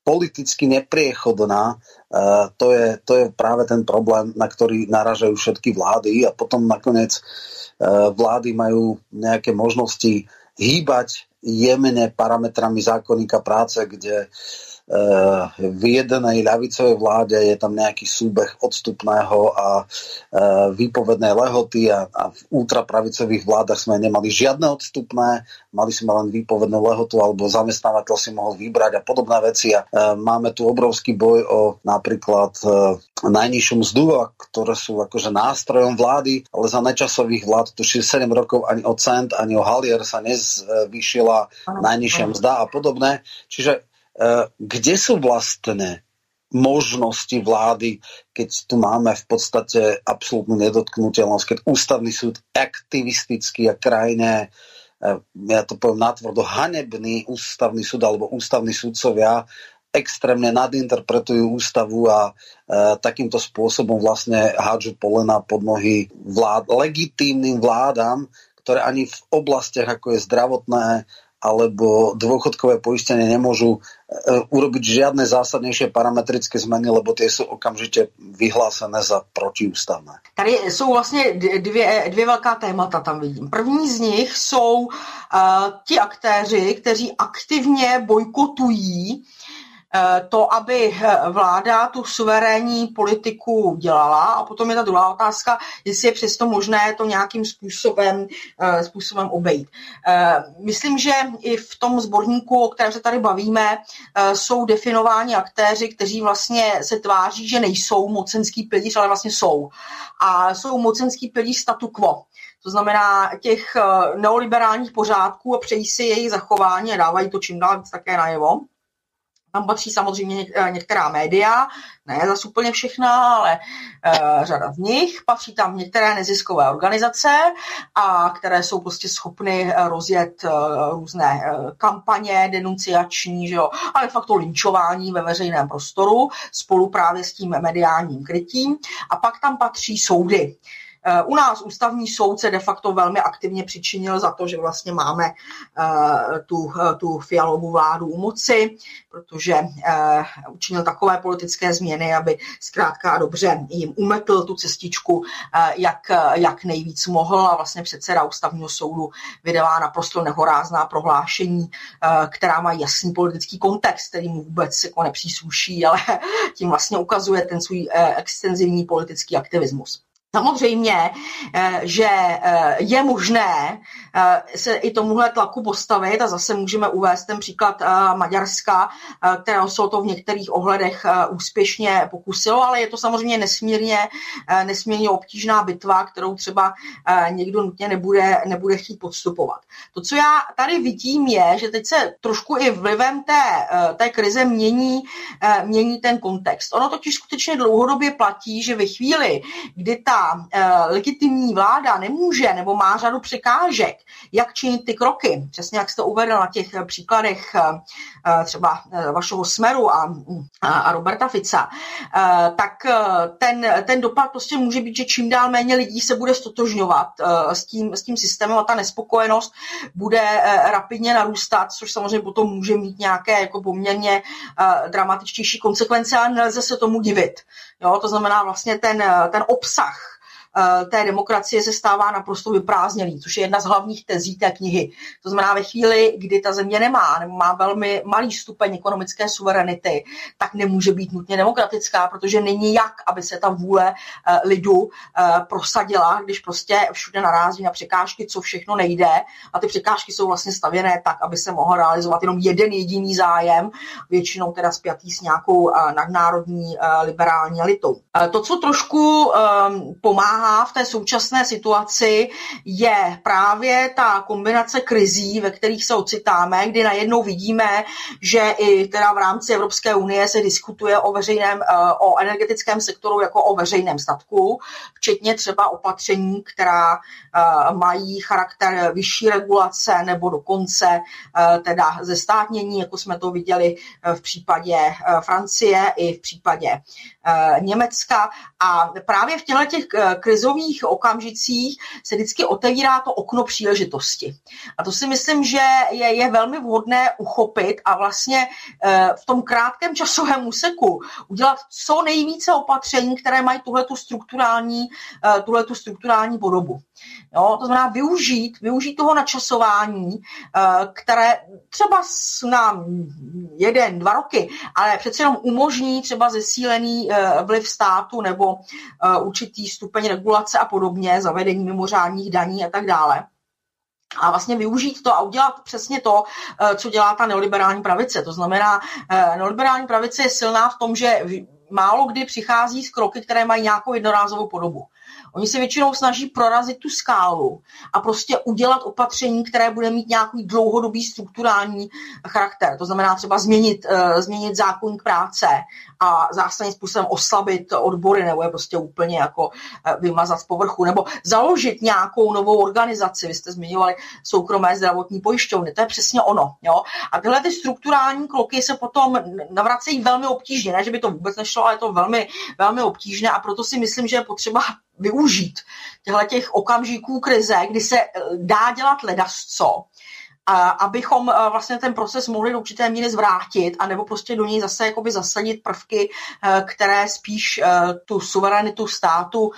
politicky nepriechodná, eh, to je, to je práve ten problém, na ktorý naražajú všetky vlády a potom nakoniec eh, vlády majú nejaké možnosti hýbať jemene parametrami zákonníka práce, kde uh, V jednej ľavicovej vláde je tam nejaký súbeh odstupného a eh, výpovednej lehoty a, a v ultrapravicových vládach sme nemali žiadne odstupné, mali sme len výpovednú lehotu alebo zamestnávateľ si mohol vybrať a podobné veci a eh, máme tu obrovský boj o napríklad najnižšiu mzdu, ktoré sú akože nástrojom vlády, ale za nečasových vlád tu 7 rokov ani o cent, ani o halier sa nezvýšila najnižšia mzda a podobné. Čiže kde sú vlastné možnosti vlády, keď tu máme v podstate absolútnu nedotknutelnosť, keď ústavný súd aktivistický a krajné, eh, ja to poviem natvrdo, hanebný ústavný súd alebo ústavní súdcovia extrémne nadinterpretujú ústavu a e, takýmto spôsobom vlastne hádžu polena pod nohy vlád, legitímnym vládam, ktoré ani v oblastiach ako je zdravotné alebo dôchodkové poistenie nemôžu e, urobiť žiadne zásadnější parametrické změny, lebo tie jsou okamžitě vyhlásené za protiústavné. Tady jsou vlastně dvě, dvě velká témata, tam vidím. První z nich jsou uh, ti aktéři, kteří aktivně bojkotují to, aby eh, vláda tu suverénní politiku dělala. A potom je ta druhá otázka, jestli je přesto možné to nějakým způsobem, eh, způsobem obejít. Myslím, že i v tom sborníku, o kterém se tady bavíme, jsou definováni aktéři, kteří vlastně se tváří, že nejsou mocenský pilíř, ale vlastně jsou. A jsou mocenský pilíř statu quo. To znamená těch neoliberálních pořádků a přejí si jejich zachování a dávají to čím dál také najevo. Tam patří samozřejmě eh, některá média, ne zase úplně všechna, ale uh, řada z nich. Patří tam některé neziskové organizace, a které jsou prostě schopny eh, rozjet uh, různé uh, kampaně denunciační, že jo, ale fakt to linčování ve veřejném prostoru spolu právě s tím mediálním krytím. A pak tam patří soudy. U nás ústavní soud se de facto velmi aktivně přičinil za to, že vlastně máme eh, tu, eh, tu fialovou vládu u moci, protože učinil takové politické změny, aby zkrátka a dobře jim umetl tu cestičku, jak, jak nejvíc mohl a vlastně předseda ústavního soudu vydává naprosto nehorázná prohlášení, která má jasný politický kontext, který mu vůbec jako nepřísluší, ale *laughs* tím vlastně ukazuje ten svůj extenzivní politický aktivismus. Samozřejmě, eh, že eh, je možné eh, se i tomuhle tlaku postavit a zase můžeme uvést ten příklad Maďarska, kterého se to v některých ohledech úspěšně pokusilo, ale je to samozřejmě nesmírně, nesmírně obtížná bitva, kterou třeba někdo nutně nebude, nebude chtít podstupovat. To, co já tady vidím, je, že teď se trošku i vlivem té, té krize mění, mění ten kontext. Ono totiž skutečně dlouhodobě platí, že ve chvíli, kdy ta ta legitimní vláda nemůže nebo má řadu překážek, jak činit ty kroky, přesně jak jste uvedl na těch příkladech třeba vašeho Smeru a, a Roberta Fica, tak ten, ten dopad prostě může být, že čím dál méně lidí se bude stotožňovat s tím, s tím systémem a ta nespokojenost bude rapidně narůstat, což samozřejmě potom může mít nějaké jako poměrně dramatičtější konsekvence, ale nelze se tomu divit. Jo, to znamená vlastně ten, ten obsah Eh, té demokracie se stává naprosto vyprázdnělý, což je jedna z hlavních tezí té knihy. To znamená, ve chvíli, kdy ta země nemá nebo má velmi malý stupeň ekonomické suverenity, tak nemůže být nutně demokratická, protože není jak, aby se ta vůle eh, lidu eh, prosadila, když prostě všude narazí na překážky, co všechno nejde. A ty překážky jsou vlastně stavěné tak, aby se mohl realizovat jenom jeden jediný zájem, většinou teda spjatý s nějakou nadnárodní liberální elitou. To, co trošku pomáhá pomáhá v té současné situaci, je právě ta kombinace krizí, ve kterých se ocitáme, kdy najednou vidíme, že i teda v rámci Evropské unie se diskutuje o veřejném, eh, o energetickém sektoru jako o veřejném statku, včetně třeba opatření, která eh, mají charakter vyšší regulace nebo dokonce eh, teda zestátnění, jako jsme to viděli v případě Francie i v případě Německa. A právě v těchto těch krizových okamžicích se vždycky otevírá to okno příležitosti. A to si myslím, že je, je velmi vhodné uchopit a vlastně eh, v tom krátkém časovém úseku udělat co nejvíce opatření, které mají tuhletu strukturální, eh, tuhletu strukturální podobu. Jo, to znamená využít, využít toho načasování, eh, které třeba na jeden, dva roky, ale přece jenom umožní třeba zesílený vliv státu nebo určitý stupeň regulace a podobně, zavedení mimořádných daní a tak dále a vlastně využít to a udělat přesně to, eh, co dělá ta neoliberální pravice. To znamená, eh, neoliberální pravice je silná v tom, že málo kdy přichází s kroky, které mají nějakou jednorázovou podobu. Oni se většinou snaží prorazit tu skálu a prostě udělat opatření, které bude mít nějaký dlouhodobý strukturální charakter. To znamená třeba změnit, uh, změnit zákonník práce a zásadním způsobem oslabit odbory nebo je prostě úplně jako uh, vymazat z povrchu nebo založit nějakou novou organizaci. Vy jste zmiňovali soukromé zdravotní pojišťovny. To je přesně ono. Jo? A tyhle ty strukturální kroky se potom navracejí velmi obtížně. Ne, že by to vůbec nešlo, ale je to velmi, velmi obtížné a proto si myslím, že je potřeba využít těchto těch okamžiků krize, kdy se eh, dá dělat ledasco, abychom eh, vlastně ten proces mohli do určité míry zvrátit, anebo prostě do něj zase jakoby zasadit prvky, eh, které spíš tu suverenitu státu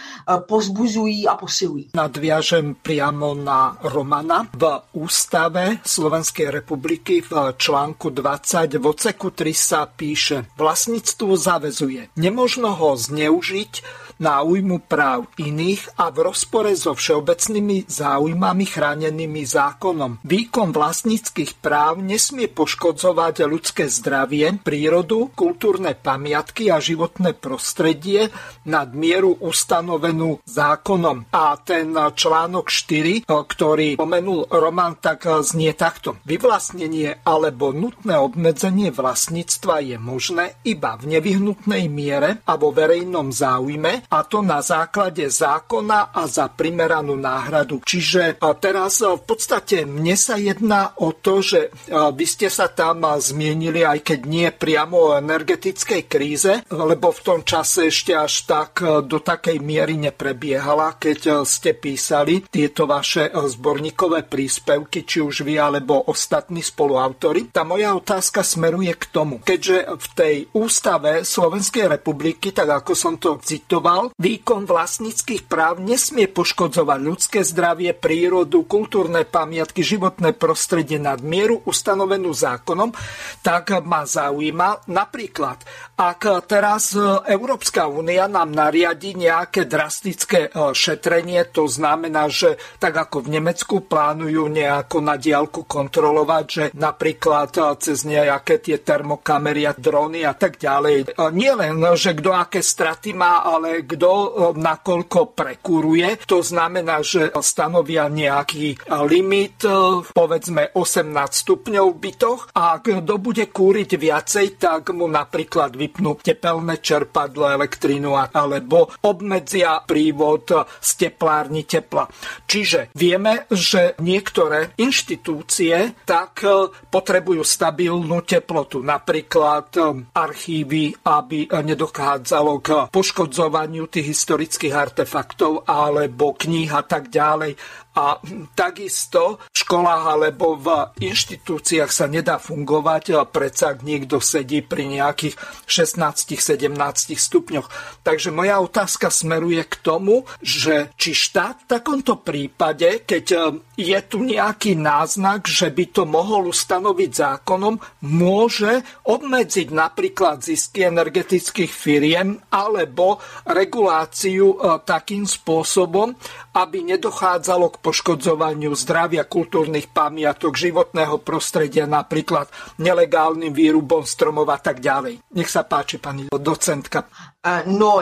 pozbuzují a posilují. Nadviažem priamo na Romana. V ústave Slovenskej republiky v článku 20 v oceku 3 sa píše Vlastníctvo zavezuje. Nemožno ho zneužiť na újmu práv iných a v rozpore so všeobecnými záujmami chránenými zákonom. Výkon vlastníckých práv nesmie poškodzovať ľudské zdravie, prírodu, kultúrne pamiatky a životné prostredie nad mieru ustanovenú zákonom. A ten článok 4, ktorý pomenul Roman, tak znie takto. Vyvlastnenie alebo nutné obmedzenie vlastníctva je možné iba v nevyhnutnej miere a vo verejnom záujme a to na základe zákona a za primeranú náhradu. Čiže teraz v podstate mne sa jedná o to, že vy ste sa tam zmienili, aj keď nie priamo o energetickej kríze, lebo v tom čase ešte až tak do takej miery neprebiehala, keď ste písali tieto vaše zborníkové príspevky, či už vy alebo ostatní spoluautori. Tá moja otázka smeruje k tomu, keďže v tej ústave Slovenskej republiky, tak ako som to citoval, povedal, výkon vlastníckých práv nesmie poškodzovať ľudské zdravie, prírodu, kultúrne pamiatky, životné prostredie nad mieru ustanovenú zákonom, tak ma zaujíma napríklad, ak teraz Európska únia nám nariadi nejaké drastické e, šetrenie, to znamená, že tak ako v Nemecku plánujú nejako na diálku kontrolovať, že napríklad e, cez nejaké tie termokamery a drony a tak ďalej. E, nie len, že kto aké straty má, ale ale kto nakoľko prekuruje, to znamená, že stanovia nejaký limit, povedzme 18 stupňov v bytoch a kto bude kúriť viacej, tak mu napríklad vypnú tepelné čerpadlo, elektrínu alebo obmedzia prívod z teplárny tepla. Čiže vieme, že niektoré inštitúcie tak potrebujú stabilnú teplotu, napríklad archívy, aby nedochádzalo k poškodzovaniu tých historických artefaktov alebo kníh a tak ďalej. A takisto v školách alebo v inštitúciách sa nedá fungovať, predsa ak niekto sedí pri nejakých 16-17 stupňoch. Takže moja otázka smeruje k tomu, že či štát v takomto prípade, keď je tu nejaký náznak, že by to mohol ustanoviť zákonom, môže obmedziť napríklad zisky energetických firiem alebo reguláciu e, takým spôsobom, aby nedochádzalo k poškodzovaniu zdravia kultúrnych pamiatok, životného prostredia, napríklad nelegálnym výrubom stromov a tak ďalej. Nech sa páči, pani docentka. Eh, no,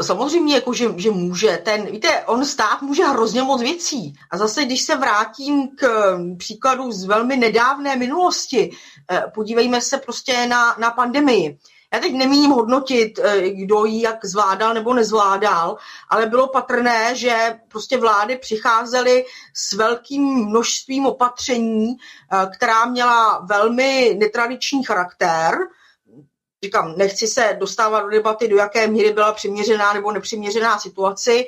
samozřejmě, jako, že, že může. Ten, víte, on stát může hrozně moc věcí. A zase, když se vrátím k hm, příkladu z velmi nedávné minulosti, eh, podívejme se prostě na, na pandemii. Já teď nemíním hodnotit, eh, kdo ji jak zvládal nebo nezvládal, ale bylo patrné, že prostě vlády přicházely s velkým množstvím opatření, která měla velmi netradiční charakter, říkám, nechci se dostávat do debaty, do jaké míry byla přiměřená nebo nepřiměřená situaci.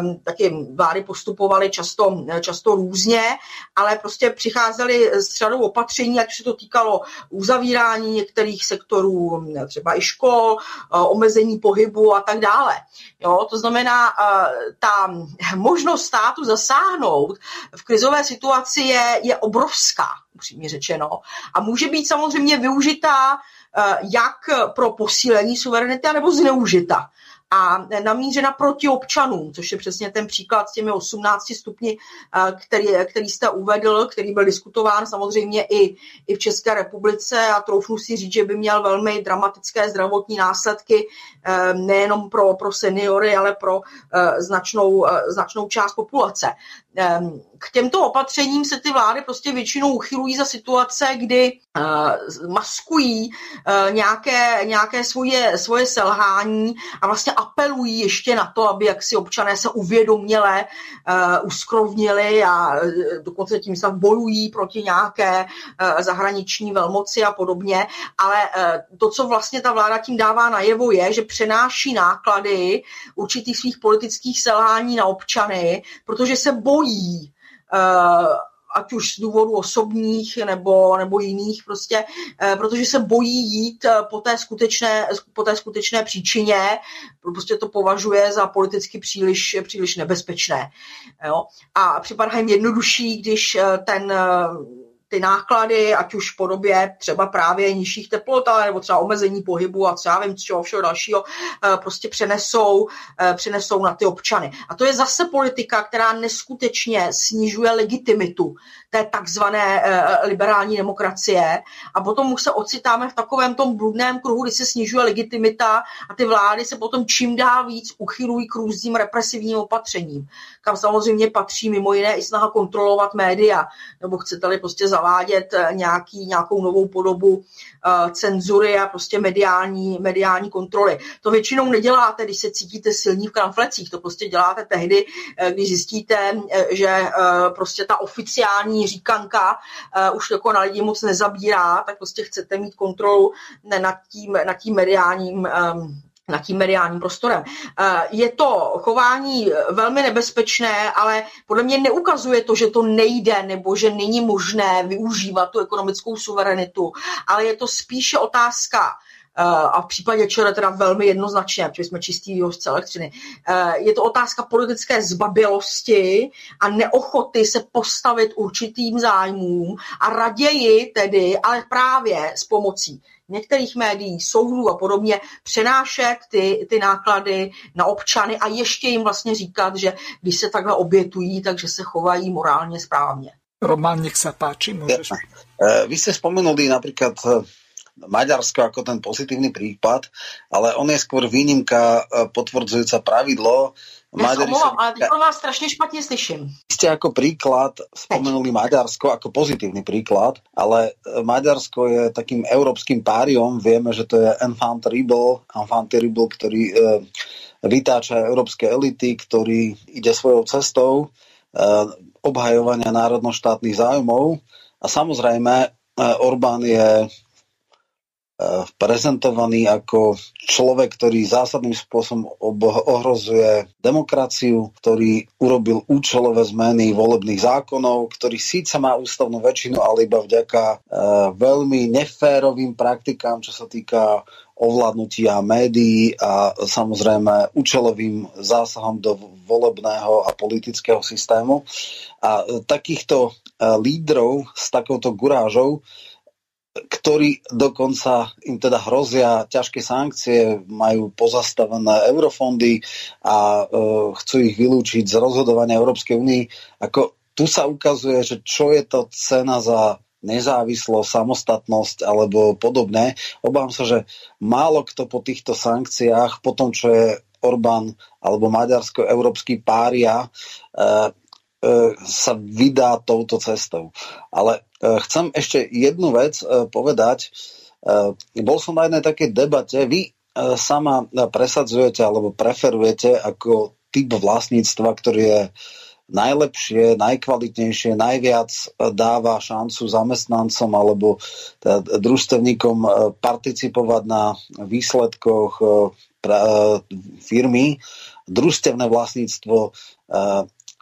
Um, taky vlády postupovaly často, často různě, ale prostě přicházely s řadou opatření, ať se to týkalo uzavírání některých sektorů, třeba i škol, omezení pohybu a tak dále. Jo, to znamená, ta možnost státu zasáhnout v krizové situaci je, je obrovská, upřímně řečeno. A může být samozřejmě využitá Eh, jak pro posílení suverenity, nebo zneužita a namířena proti občanům, což je přesně ten příklad s těmi 18 stupni, eh, který, který jste uvedl, který byl diskutován samozřejmě i, i v České republice a troufnu si říct, že by měl velmi dramatické zdravotní následky eh, nejenom pro, pro seniory, ale pro značnou, značnou část populace. Ehm, k těmto opatřením se ty vlády prostě většinou uchylují za situace, kdy uh, maskují uh, nějaké, nějaké svoje, svoje selhání a vlastně apelují ještě na to, aby jaksi občané se uvědoměle uh, uskrovnili a dokonce tím se bojují proti nějaké zahraniční velmoci a podobně. Ale to, co vlastně ta vláda tím dává najevo, je, že přenáší náklady určitých svých politických selhání na občany, protože se bojí bojí, eh, ať už z důvodu osobních nebo, nebo jiných, prostě, eh, protože se bojí jít eh, po té skutečné, po té skutečné příčině, prostě to považuje za politicky příliš, příliš nebezpečné. Jo? A připadá jim jednodušší, když ten ty náklady, ať už v podobě třeba právě nižších teplot, ale nebo třeba omezení pohybu a třeba vím, čeho všeho dalšího, eh, prostě přenesou, eh, přenesou na ty občany. A to je zase politika, která neskutečně snižuje legitimitu té takzvané eh, liberální demokracie. A potom už se ocitáme v takovém tom bludném kruhu, kdy se snižuje legitimita a ty vlády se potom čím dál víc uchylují k různým represivním opatřením, kam samozřejmě patří mimo jiné i snaha kontrolovat média, nebo chcete-li prostě zavádět eh, nějaký, nějakou novou podobu cenzury a prostě mediální, mediální kontroly. To většinou neděláte, když se cítíte silní v kramflecích, to prostě děláte tehdy, když zjistíte, že prostě ta oficiální říkanka uh, už jako na lidi moc nezabírá, tak prostě chcete mít kontrolu nad tím, nad tím mediálním um, nad tím mediálním prostorem. Eh, je to chování velmi nebezpečné, ale podle mě neukazuje to, že to nejde nebo že není možné využívat tu ekonomickou suverenitu, ale je to spíše otázka a v případě ČR teda velmi jednoznačně, protože jsme čistý vývozce elektřiny. Eh, je to otázka politické zbabilosti a neochoty se postavit určitým zájmům a raději tedy, ale právě s pomocí některých médií, soudů a podobně, přenášet ty, ty náklady na občany a ještě jim vlastně říkat, že když se takhle obětují, takže se chovají morálně správně. Roman, nech sa páči, môžeš. Eh, vy ste spomenuli napríklad Maďarsko ako ten pozitívny prípad, ale on je skôr výnimka potvrdzujúca pravidlo, Maďari omlouvám, ale teď vás strašne špatne slyším. Ste ako príklad spomenuli Maďarsko ako pozitívny príklad, ale e, Maďarsko je takým európskym páriom. Vieme, že to je enfant terrible, enfant terrible ktorý e, vytáča európske elity, ktorý ide svojou cestou e, obhajovania národnoštátnych záujmov. A samozrejme, Orbán je Eh, prezentovaný ako človek, ktorý zásadným spôsobom ohrozuje demokraciu, ktorý urobil účelové zmeny volebných zákonov, ktorý síce má ústavnú väčšinu, ale iba vďaka e, veľmi neférovým praktikám, čo sa týka ovládnutia médií a samozrejme účelovým zásahom do volebného a politického systému. A takýchto eh, lídrov s takouto gurážou ktorí dokonca im teda hrozia ťažké sankcie, majú pozastavené eurofondy a e, chcú ich vylúčiť z rozhodovania Európskej únie. Ako tu sa ukazuje, že čo je to cena za nezávislosť, samostatnosť alebo podobné. Obávam sa, že málo kto po týchto sankciách, po tom, čo je Orbán alebo Maďarsko-európsky pária, E, sa vydá touto cestou. Ale e, chcem ešte jednu vec e, povedať. Bol som na jednej takej debate. Vy sama presadzujete alebo preferujete ako typ vlastníctva, ktorý je najlepšie, najkvalitnejšie, najviac dáva šancu zamestnancom alebo družstevníkom participovať na výsledkoch firmy. Družstevné vlastníctvo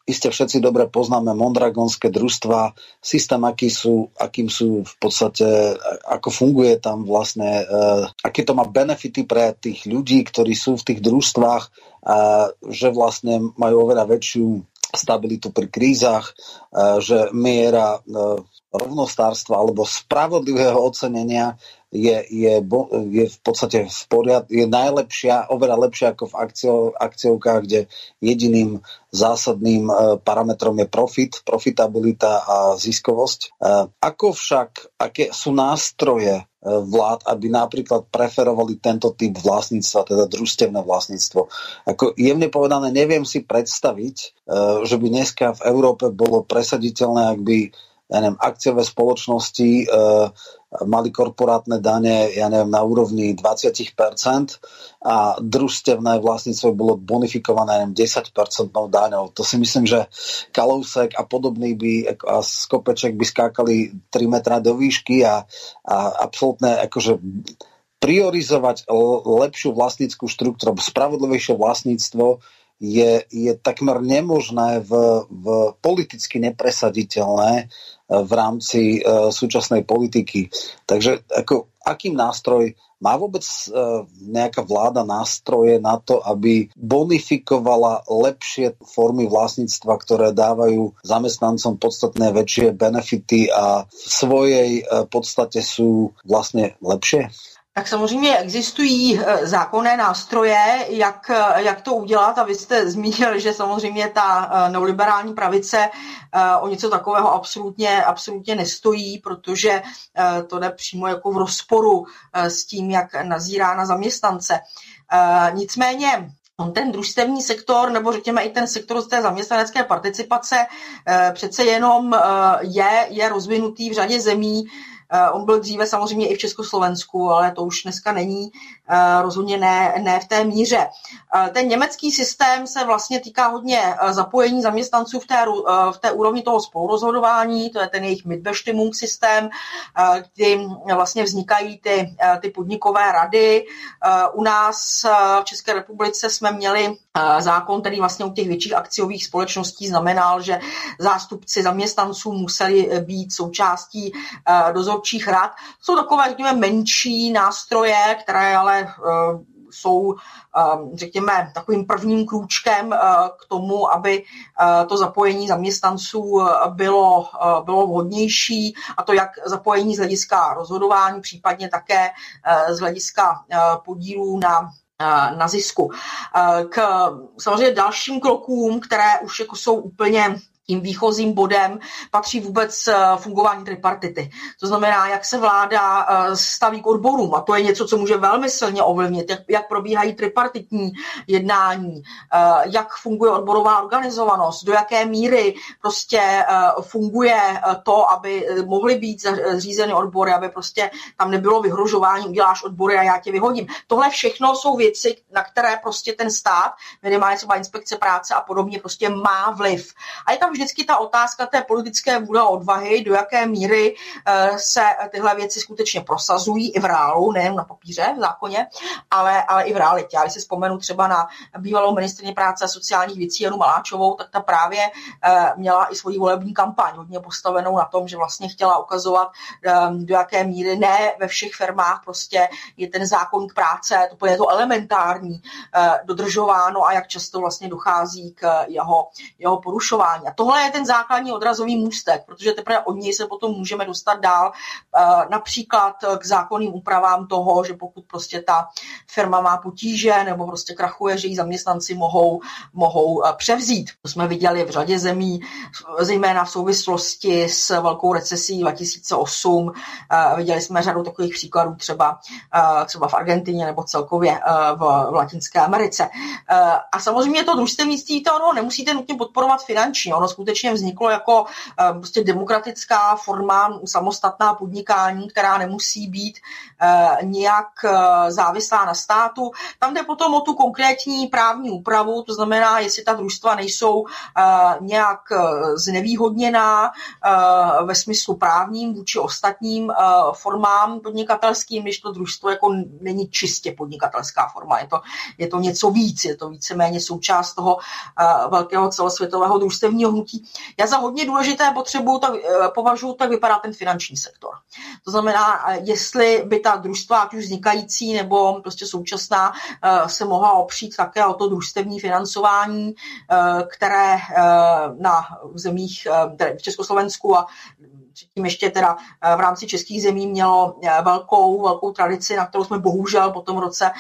Iste všetci dobre poznáme mondragonské družstva, systém, aký sú, akým sú v podstate, ako funguje tam vlastne, uh, aké to má benefity pre tých ľudí, ktorí sú v tých družstvách, uh, že vlastne majú oveľa väčšiu stabilitu pri krízach, uh, že miera uh, rovnostárstva alebo spravodlivého ocenenia je, je, je v podstate v poriad, je najlepšia, oveľa lepšia ako v akcio, akciovkách, kde jediným zásadným e, parametrom je profit, profitabilita a ziskovosť. E, ako však, aké sú nástroje e, vlád, aby napríklad preferovali tento typ vlastníctva, teda družstevné vlastníctvo. Ako jemne povedané, neviem si predstaviť, že by dneska v Európe bolo presaditeľné, ak by ja neviem, akciové spoločnosti e, mali korporátne dane, ja neviem, na úrovni 20% a družstevné vlastníctvo bolo bonifikované neviem, 10% daňou. To si myslím, že Kalousek a podobný by a Skopeček by skákali 3 metra do výšky a, a absolútne akože priorizovať lepšiu vlastníckú štruktúru, spravodlivejšie vlastníctvo je, je takmer nemožné v, v politicky nepresaditeľné v rámci uh, súčasnej politiky. Takže ako, akým nástroj má vôbec uh, nejaká vláda nástroje na to, aby bonifikovala lepšie formy vlastníctva, ktoré dávajú zamestnancom podstatné väčšie benefity a v svojej uh, podstate sú vlastne lepšie? Tak samozřejmě existují eh, zákonné nástroje, jak, eh, jak to udělat a vy jste zmínil, že samozřejmě ta eh, neoliberální pravice o něco takového absolutně, absolutně nestojí, protože to jde přímo jako v rozporu s tím, jak nazírá na zaměstnance. Nicméně ten družstevní sektor, nebo řekněme i ten sektor z té zaměstnanecké participace, přece jenom je, je rozvinutý v řadě zemí, on byl dříve samozřejmě i v Československu, ale to už dneska není eh, rozhodně ne, ne v té míře. Eh, ten německý systém se vlastně týká hodně zapojení zaměstnanců v té, v té úrovni toho spolurozhodování, to je ten jejich Mitbestimmung systém, kdy vlastně vznikají ty, ty podnikové rady. U nás v České republice jsme měli zákon, který vlastně u těch větších akciových společností znamenal, že zástupci zaměstnanců museli být součástí dozorčích rad. Jsou takové, řekněme, menší nástroje, které ale jsou, řekněme, takovým prvním krůčkem k tomu, aby to zapojení zaměstnanců bylo, bylo vhodnější, a to jak zapojení z hlediska rozhodování, případně také z hlediska podílů na na zisku. K samozřejmě dalším krokům, které už jako jsou úplně tím výchozím bodem patří vůbec eh, fungování tripartity. To znamená, jak se vláda eh, staví k odborům, a to je něco, co může velmi silně ovlivnit, jak, jak probíhají tripartitní jednání, eh, jak funguje odborová organizovanost, do jaké míry prostě funguje to, aby mohly být zřízeny odbory, aby prostě tam nebylo vyhrožování, uděláš odbory a já tě vyhodím. Tohle všechno jsou věci, na které prostě ten stát, minimálně třeba inspekce práce a podobně, prostě má vliv. A je tam vždycky ta otázka té politické vůle odvahy, do jaké míry eh, se tyhle věci skutečně prosazují i v reálu, nejen na papíře, v zákoně, ale, ale i v realitě. Já když si vzpomenu třeba na bývalou ministrině práce a sociálních věcí Janu Maláčovou, tak ta právě eh, měla i svoji volební kampaň hodně postavenou na tom, že vlastně chtěla ukazovat, eh, do jaké míry ne ve všech firmách prostě je ten zákon k práce, to je to elementární, dodržováno a jak často vlastně dochází k jeho, jeho porušování. A tohle je ten základní odrazový můstek, protože teprve od něj se potom můžeme dostat dál, eh, například k zákonným úpravám toho, že pokud prostě ta firma má potíže nebo prostě krachuje, že ji zaměstnanci mohou, mohou eh, převzít. To jsme viděli v řadě zemí, zejména v souvislosti s velkou recesí 2008. Eh, viděli jsme řadu takových příkladů třeba, třeba v Argentině nebo celkově v, v Latinské Americe. A samozřejmě to družstevnictví, to ono nemusíte nutně podporovat finančně, ono skutečně vzniklo jako eh, prostě demokratická forma, samostatná podnikání, která nemusí být eh, nějak eh, závislá na státu. Tam jde potom o tu konkrétní právní úpravu, to znamená, jestli ta družstva nejsou nějak znevýhodněná ve smyslu právním vůči ostatním formám podnikatelským, když to družstvo jako není čistě podnikatelská forma. Je to, je to něco víc, je to víceméně součást toho velkého celosvětového družstevního. Já za hodně důležité potřebu tak, eh, považuji, tak vypadá ten finanční sektor. To znamená, eh, jestli by ta družstva, ať už vznikající nebo prostě současná, eh, se mohla opřít také o to družstevní financování, které na zemích v Československu a předtím ještě teda v rámci českých zemí mělo velkou, velkou tradici, na kterou jsme bohužel po tom roce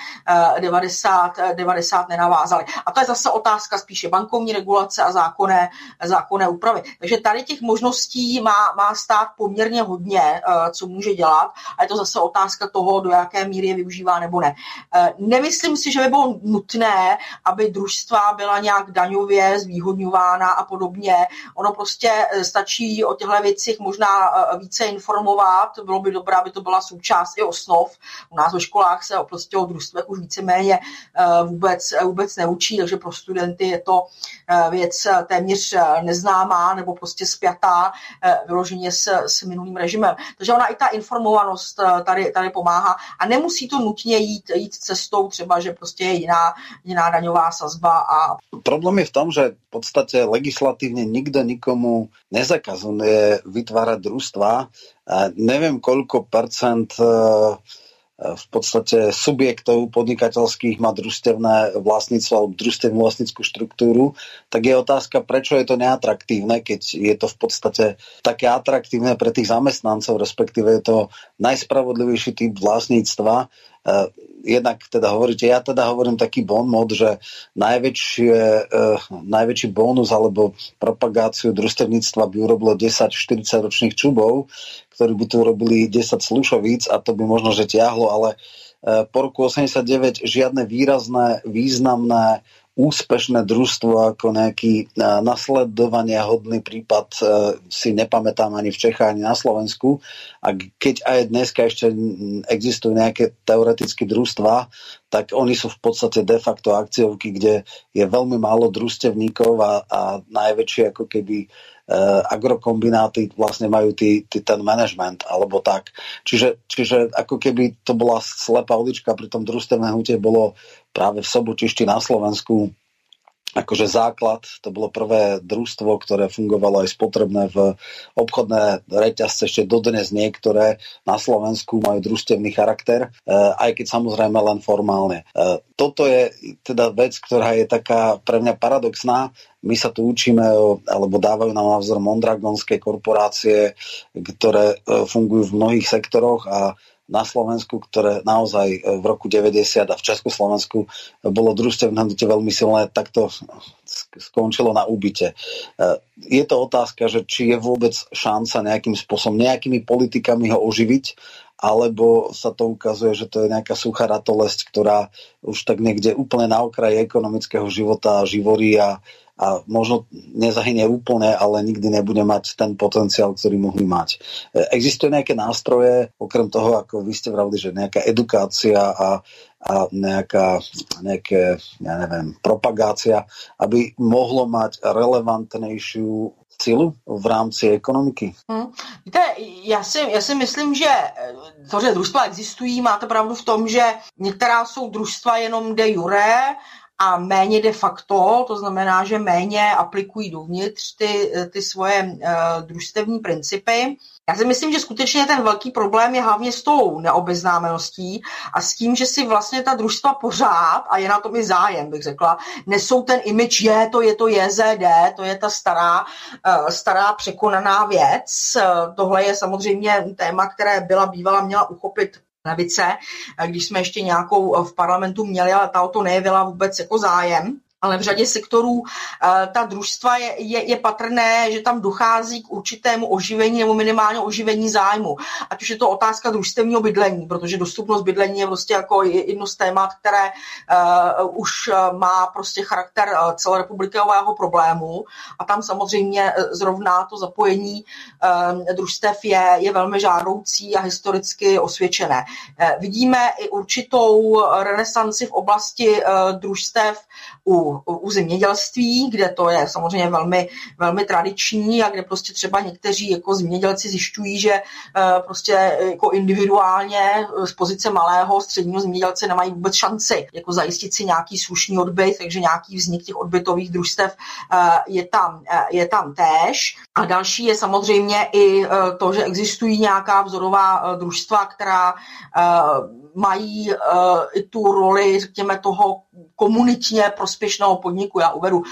90, 90 nenavázali. A to je zase otázka spíše bankovní regulace a zákonné, zákonné úpravy. Takže tady těch možností má, má stát poměrně hodně, eh, co může dělat a je to zase otázka toho, do jaké míry je využívá nebo ne. Eh, nemyslím si, že by bylo nutné, aby družstva byla nějak daňově zvýhodňována a podobně. Ono prostě eh, stačí o těchto věcech možná více informovat. Bylo by dobré, aby to byla součást i osnov. U nás ve školách se prostě o družstvech už víceméně vůbec, vůbec neučí, takže pro studenty je to věc téměř neznámá nebo prostě spjatá eh, vyloženě s, s minulým režimem. Takže ona i ta informovanost eh, tady, tady pomáhá a nemusí to nutně jít, jít cestou třeba, že prostě je jiná, jiná daňová sazba. A... Problém je v tom, že v podstatě legislativně nikdo nikomu nezakazuje vytvárat družstva. Nevím, koľko percent uh, v podstate subjektov podnikateľských má družstevné vlastníctvo alebo družstevnú vlastnickú štruktúru, tak je otázka, prečo je to neatraktívne, keď je to v podstate také atraktívne pre tých zamestnancov, respektíve je to najspravodlivejší typ vlastníctva, Eh, jednak teda hovoríte, ja teda hovorím taký bon mod, že najväčšie, uh, najväčší bonus alebo propagáciu družstevníctva by urobilo 10-40 ročných čubov, ktorí by tu urobili 10 slušovíc a to by možno, že tiahlo, ale uh, po roku 89 žiadne výrazné, významné úspešné družstvo ako nejaký e, nasledovania hodný prípad e, si nepamätám ani v Čechách, ani na Slovensku. A keď aj dneska ešte existujú nejaké teoretické družstva, tak oni sú v podstate de facto akciovky, kde je veľmi málo družstevníkov a, a najväčšie ako keby uh, agrokombináty vlastne majú tý, tý, ten management alebo tak. Čiže, čiže ako keby to bola slepá ulička, pri tom družstevné hnutie bolo práve v Sobotišti na Slovensku akože základ, to bolo prvé družstvo, ktoré fungovalo aj spotrebné v obchodné reťazce, ešte dodnes niektoré na Slovensku majú družstevný charakter, e, aj keď samozrejme len formálne. E, toto je teda vec, ktorá je taká pre mňa paradoxná. My sa tu učíme, alebo dávajú nám názor mondragonské korporácie, ktoré e, fungujú v mnohých sektoroch a na Slovensku, ktoré naozaj v roku 90 a v Československu bolo družstevné hnutie veľmi silné, tak to skončilo na úbyte. Je to otázka, že či je vôbec šanca nejakým spôsobom, nejakými politikami ho oživiť, alebo sa to ukazuje, že to je nejaká suchá ratolesť, ktorá už tak niekde úplne na okraji ekonomického života živorí a, a možno nezahynie úplne, ale nikdy nebude mať ten potenciál, ktorý mohli mať. Existuje nejaké nástroje, okrem toho, ako vy ste vravili, že nejaká edukácia a, a nejaká, nejaké, ja neviem, propagácia, aby mohlo mať relevantnejšiu sílu v rámci ekonomiky? Hmm. Víte, já si, já si myslím, že to, že družstva existují, máte pravdu v tom, že některá jsou družstva jenom de jure a méně de facto, to znamená, že méně aplikují dovnitř ty, ty svoje uh, družstevní principy. Já si myslím, že skutečně ten velký problém je hlavně s tou neobeznámeností a s tím, že si vlastně ta družstva pořád, a je na tom i zájem, bych řekla, nesou ten image, je to, je to JZD, to je ta stará, eh, stará překonaná věc. Eh, tohle je samozřejmě téma, které byla bývala měla uchopit levice, eh, když jsme ještě nějakou v parlamentu měli, ale ta o to nejevila vůbec jako zájem ale v řadě sektorů eh, ta družstva je, je, je patrné, že tam dochází k určitému oživení nebo minimálně oživení zájmu. Ať už je to otázka družstevního bydlení, protože dostupnost bydlení je prostě jako jedno z témat, které uh, už eh, má prostě charakter celorepublikového problému a tam samozřejmě zrovna to zapojení uh, družstev je, je velmi žádoucí a historicky osvědčené. Uh, vidíme i určitou renesanci v oblasti uh, družstev u u, zemědělství, kde to je samozřejmě velmi, velmi tradiční a kde prostě třeba někteří jako zemědělci zjišťují, že uh, prostě jako individuálně eh, z pozice malého středního zemědělce nemají vůbec šanci jako zajistit si nějaký slušný odbyt, takže nějaký vznik těch odbytových družstev uh, je tam, je tam též. A další je samozřejmě i to, že existují nějaká vzorová družstva, která mají uh, i tu roli, řekněme, toho komunitně prospěšného podniku. Já uvedu uh,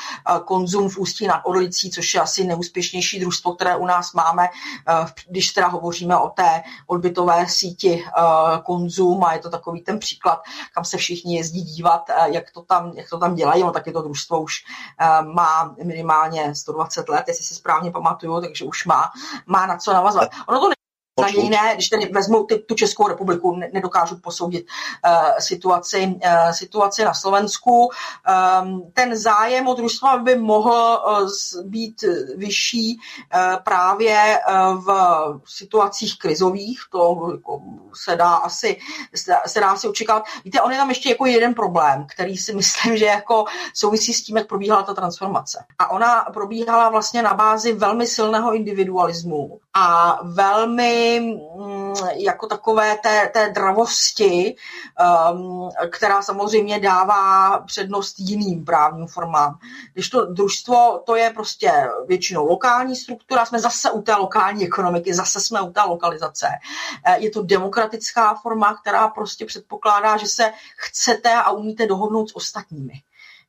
konzum v Ústí nad Orlicí, což je asi neúspěšnější družstvo, které u nás máme, uh, když teda hovoříme o té odbytové síti uh, konzum a je to takový ten příklad, kam se všichni jezdí dívat, uh, jak, to tam, jak to tam dělají. No, taky to družstvo už uh, má minimálně 120 let, jestli si správně pamatuju, takže už má, má na co navazovat. Ono to na něj ne, když tedy vezmu ty, tu Českou republiku, ne, nedokážu posoudit uh, situaci, uh, situaci na Slovensku. Um, ten zájem o družstva by mohl uh, být vyšší uh, právě uh, v situacích krizových, to jako, se dá asi se, se dá asi očekávat. Víte, on je tam ještě jako jeden problém, který si *laughs* myslím, že jako souvisí s tím, jak probíhala ta transformace. A ona probíhala vlastně na bázi velmi silného individualismu a velmi Mm, jako takové té, té dravosti, um, která samozřejmě dává přednost jiným právním formám. Když to družstvo, to je prostě většinou lokální struktura, jsme zase u té lokální ekonomiky, zase jsme u té lokalizace. Eh, je to demokratická forma, která prostě předpokládá, že se chcete a umíte dohodnout s ostatními.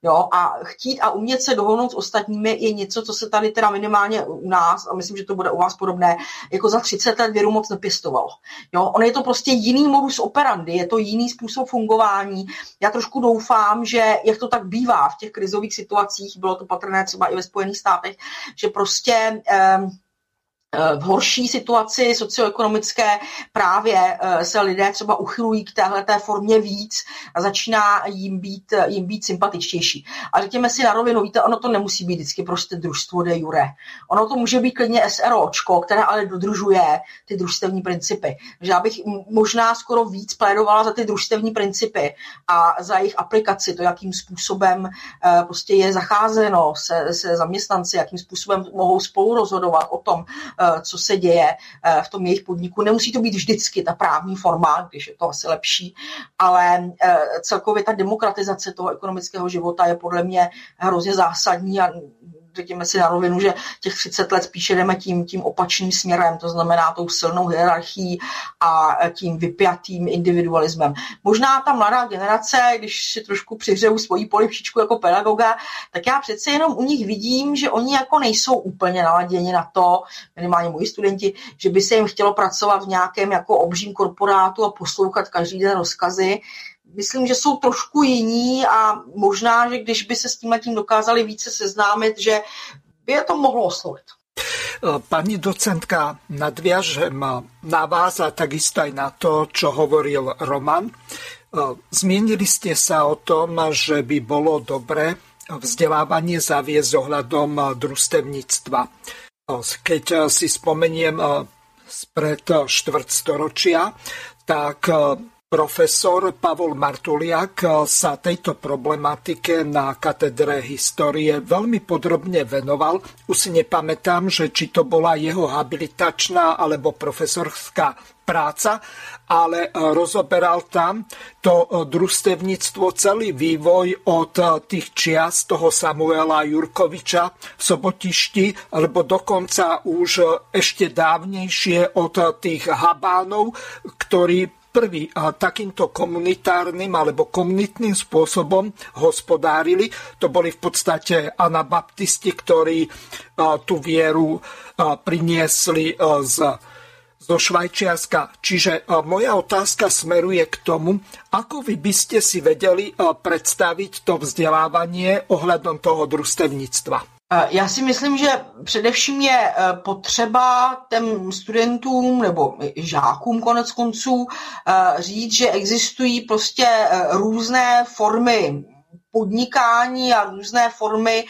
Jo, a chtít a umět se dohodnout s ostatními je něco, co se tady teda minimálně u nás, a myslím, že to bude u vás podobné, jako za 30 let věru moc nepěstovalo. Jo, on je to prostě jiný modus operandi, je to jiný způsob fungování. Já trošku doufám, že jak to tak bývá v těch krizových situacích, bylo to patrné třeba i ve Spojených státech, že prostě eh, v horší situaci socioekonomické právě eh, se lidé třeba uchylují k téhle formě víc a začíná jim být, jim být sympatičtější. A řekněme si na rovinu, víte, ono to nemusí být vždycky prostě družstvo de jure. Ono to může být klidně SROčko, které ale dodržuje ty družstevní principy. Že já bych možná skoro víc plédovala za ty družstevní principy a za jejich aplikaci, to, jakým způsobem eh, prostě je zacházeno se, se zaměstnanci, jakým způsobem mohou spolu rozhodovat o tom, Eh, co se děje eh, v tom jejich podniku. Nemusí to být vždycky ta právní forma, když je to asi lepší, ale eh, celkově ta demokratizace toho ekonomického života je podle mě hrozně zásadní a řekněme si na rovinu, že těch 30 let spíše jdeme tím, tím opačným směrem, to znamená tou silnou hierarchií a tím vypjatým individualismem. Možná ta mladá generace, když si trošku přihřeju svoji polivčičku jako pedagoga, tak já přece jenom u nich vidím, že oni jako nejsou úplně naladěni na to, minimálně moji studenti, že by se jim chtělo pracovat v nějakém jako obřím korporátu a poslouchat každý den rozkazy, myslím, že jsou trošku jiní a možná, že když by se s tím tím dokázali více seznámit, že by je to mohlo oslovit. Pani docentka, nadviažem na vás a takisto aj na to, čo hovoril Roman. Zmienili ste sa o tom, že by bolo dobre vzdelávanie zaviesť ohľadom družstevníctva. Keď si spomeniem spred štvrtstoročia, tak Profesor Pavol Martuliak sa tejto problematike na katedre histórie veľmi podrobne venoval. Už si nepamätám, že či to bola jeho habilitačná alebo profesorská práca, ale rozoberal tam to družstevníctvo, celý vývoj od tých čias toho Samuela Jurkoviča v Sobotišti, alebo dokonca už ešte dávnejšie od tých Habánov, ktorí prvý takýmto komunitárnym alebo komunitným spôsobom hospodárili. To boli v podstate anabaptisti, ktorí tú vieru priniesli z zo Švajčiarska. Čiže moja otázka smeruje k tomu, ako vy by ste si vedeli predstaviť to vzdelávanie ohľadom toho družstevníctva. Já si myslím, že především je e, potřeba těm studentům nebo žákům konec konců e, říct, že existují prostě různé formy podnikání a různé formy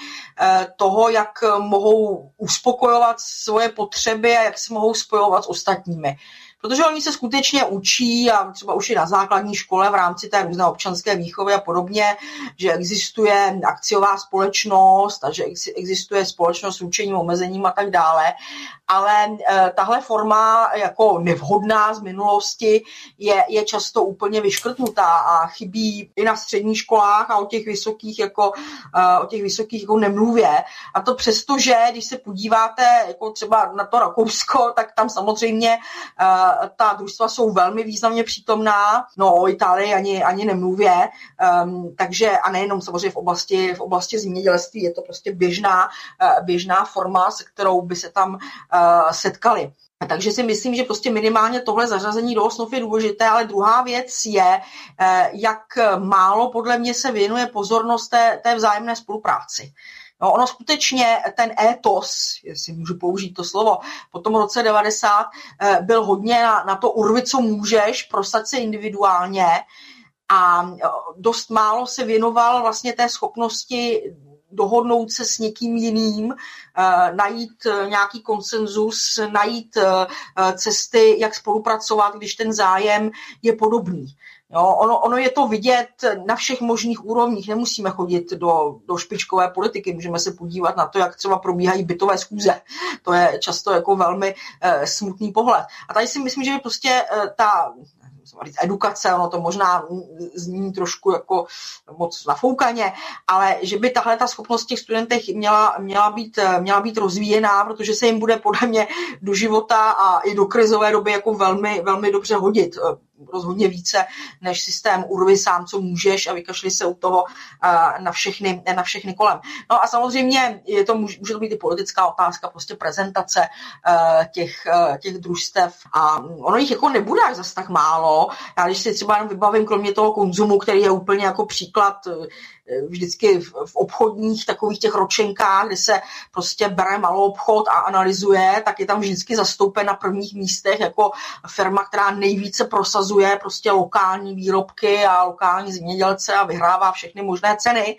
toho, jak mohou uspokojovat svoje potřeby a jak se mohou spojovat s ostatními protože oni se skutečně učí a třeba už i na základní škole v rámci té různé občanské výchovy a podobně, že existuje akciová společnost a že existuje společnost s učením, omezením a tak dále. Ale e, tahle forma jako nevhodná z minulosti je, je často úplně vyškrtnutá a chybí i na středních školách a o těch vysokých jako, e, o těch vysokých jako nemluvě. A to přesto, že když se podíváte jako třeba na to Rakousko, tak tam samozřejmě e, ta družstva jsou velmi významně přítomná, no o Itálii ani, ani nemluvě, um, takže a nejenom samozřejmě v oblasti, v oblasti zemědělství, je to prostě běžná, běžná forma, se kterou by se tam uh, setkali. Takže si myslím, že prostě minimálně tohle zařazení do osnov je důležité, ale druhá věc je, uh, jak málo podle mě se věnuje pozornost té, té vzájemné spolupráci. No, ono skutečně ten étos, jestli můžu použít to slovo, po tom roce 90 eh, byl hodně na, na to urvit, co můžeš, prostat se individuálně a eh, dost málo se věnoval vlastně té schopnosti dohodnout se s někým jiným, eh, najít nějaký konsenzus, najít cesty, jak spolupracovat, když ten zájem je podobný. Jo, ono, ono je to vidět na všech možných úrovních. Nemusíme chodit do, do špičkové politiky, můžeme se podívat na to, jak třeba probíhají bytové schůze. To je často jako velmi eh, smutný pohled. A tady si myslím, že prostě eh, ta říct edukace, ono to možná zní trošku jako moc nafoukaně, ale že by tahle ta schopnost těch studentech měla, měla, být, měla být rozvíjená, protože se jim bude podle mě do života a i do krizové doby jako velmi, velmi dobře hodit rozhodně více než systém urvy sám, co můžeš a vykašli se u toho na všechny, na všechny kolem. No a samozřejmě je to, může to být i politická otázka, prostě prezentace těch, těch družstev a ono jich jako nebude až zase tak málo. Já když si třeba vybavím, kromě toho konzumu, který je úplně jako příklad vždycky v, v obchodních takových těch ročenkách, kde se prostě bere malou obchod a analyzuje, tak je tam vždycky zastoupen na prvních místech jako firma, která nejvíce prosazuje prostě lokální výrobky a lokální zemědělce a vyhrává všechny možné ceny.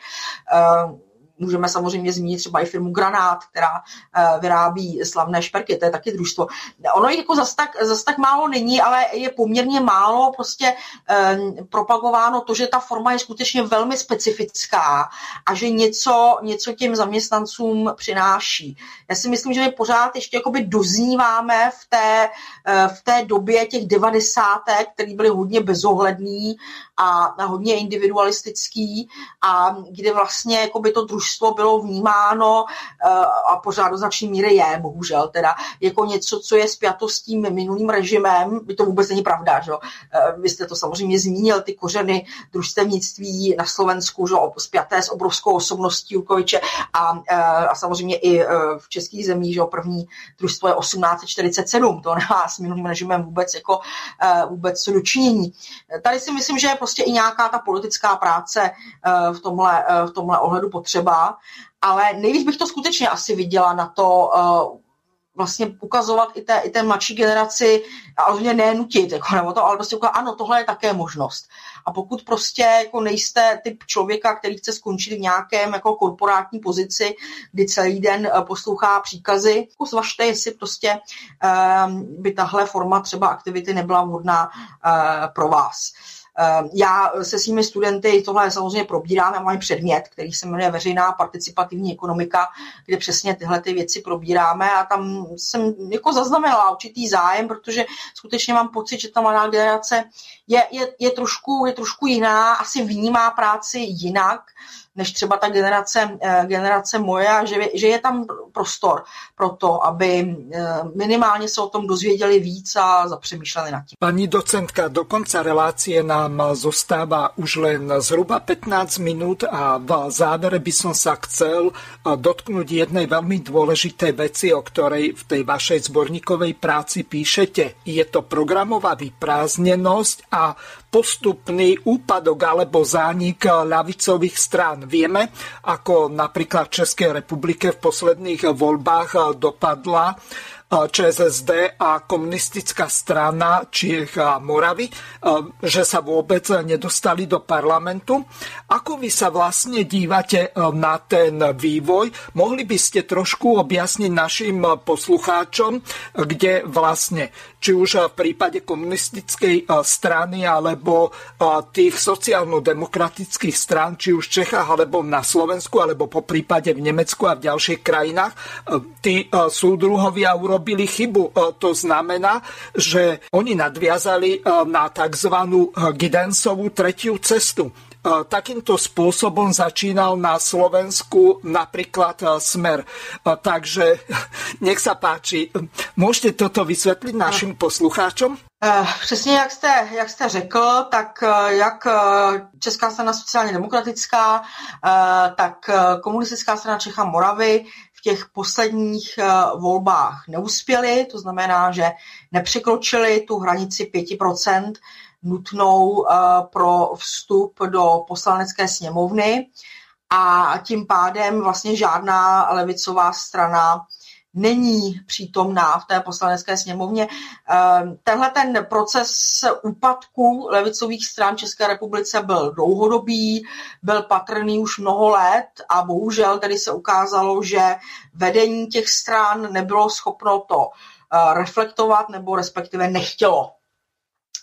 Uh, Můžeme samozřejmě zmínit třeba i firmu Granát, která eh, vyrábí slavné šperky, to je taky družstvo. Ono jich jako zas tak, zas tak málo není, ale je poměrně málo prostě eh, propagováno to, že ta forma je skutečně velmi specifická a že něco, něco těm zaměstnancům přináší. Já si myslím, že my pořád ještě jakoby dozníváme v té, eh, v té době těch devadesátek, které byly hodně bezohledný a, hodně individualistický a kde vlastně jakoby to družstvo družstvo bylo vnímáno a pořád do značné míry je, bohužel, teda jako něco, co je spjato s tím minulým režimem, by to vůbec není pravda, že? Vy jste to samozřejmě zmínil, ty kořeny družstevnictví na Slovensku, že? spjaté s obrovskou osobností Jukoviče a, a samozřejmě i v českých zemích, že? první družstvo je 1847, to nemá s minulým režimem vůbec jako vůbec dočinění. Tady si myslím, že je prostě i nějaká ta politická práce v tomhle, v tomhle ohledu potřeba, ale nejvíc bych to skutečně asi viděla na to vlastně ukazovat i té, i té mladší generaci, ale mě nenutit, jako, nebo to, ale prostě ukázat, ano, tohle je také možnost. A pokud prostě jako nejste typ člověka, který chce skončit v nějakém jako korporátní pozici, kdy celý den eh, poslouchá příkazy, jako zvažte, jestli prostě um, by tahle forma třeba aktivity nebyla vhodná uh, pro vás. Ehm, já se svými studenty tohle samozřejmě probírám, já mám předmět, který se jmenuje Veřejná participativní ekonomika, kde přesně tyhle ty věci probíráme a tam jsem jako zaznamenala určitý zájem, protože skutečně mám pocit, že ta mladá generace je, je, je, trošku, je trošku jiná, asi vnímá práci jinak, než třeba ta generace, eh, generace moje a že, že je tam prostor pro to, aby eh, minimálně se o tom dozvěděli víc a zapřemýšleli nad tím. Pani docentka, do konca relácie nám zostáva už len zhruba 15 minút a v závere by som sa chcel dotknúť jednej veľmi dôležitej veci, o ktorej v tej vašej zborníkovej práci píšete. Je to programová vyprázdnenosť a postupný úpadok alebo zánik ľavicových strán. Vieme, ako napríklad v Českej republike v posledných voľbách dopadla ČSSD a komunistická strana Čiech a Moravy, že sa vôbec nedostali do parlamentu. Ako vy sa vlastne dívate na ten vývoj? Mohli by ste trošku objasniť našim poslucháčom, kde vlastne či už v prípade komunistickej strany alebo tých sociálno-demokratických strán, či už v Čechách alebo na Slovensku, alebo po prípade v Nemecku a v ďalších krajinách, tí súdruhovia urobili urobili chybu. E, to znamená, že oni nadviazali e, na tzv. Gidensovú tretiu cestu. E, takýmto spôsobom začínal na Slovensku napríklad Smer. Takže *laughs* nech sa páči. Môžete toto vysvetliť našim poslucháčom? Přesně jak jste, jak jste řekl, tak jak Česká strana sociálně demokratická, tak komunistická strana Čecha Moravy těch posledních eh, volbách neuspěli, to znamená, že nepřekročili tu hranici 5% nutnou eh, pro vstup do poslanecké sněmovny. A tím pádem vlastně žádná levicová strana není přítomná v té poslanecké sněmovně. Ehm, tenhle ten proces úpadku levicových stran České republice byl dlouhodobý, byl patrný už mnoho let a bohužel tedy se ukázalo, že vedení těch stran nebylo schopno to eh, reflektovat nebo respektive nechtělo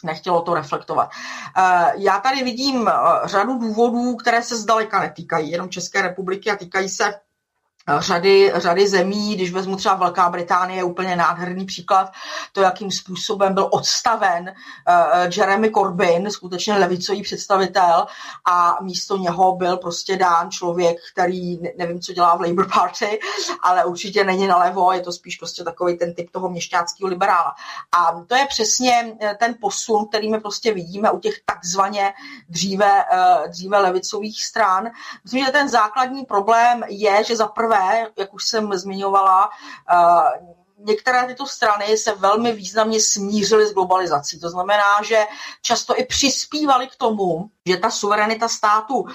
nechtělo to reflektovat. Eh, já tady vidím eh, řadu důvodů, které se zdaleka netýkají jenom České republiky a týkají se řady, řady zemí, když vezmu třeba Velká Británie, je úplně nádherný příklad, to, jakým způsobem byl odstaven uh, Jeremy Corbyn, skutečně levicový představitel a místo něho byl prostě dán člověk, který nevím, co dělá v Labour Party, ale určitě není nalevo, je to spíš prostě takový ten typ toho měšťáckého liberála. A to je přesně eh, ten posun, který my prostě vidíme u těch takzvaně dříve, uh, dříve levicových stran. Myslím, že ten základní problém je, že za prvé jak už jsem zmiňovala, eh, některé tyto strany se velmi významně smířily s globalizací. To znamená, že často i přispívaly k tomu, že ta suverenita státu uh,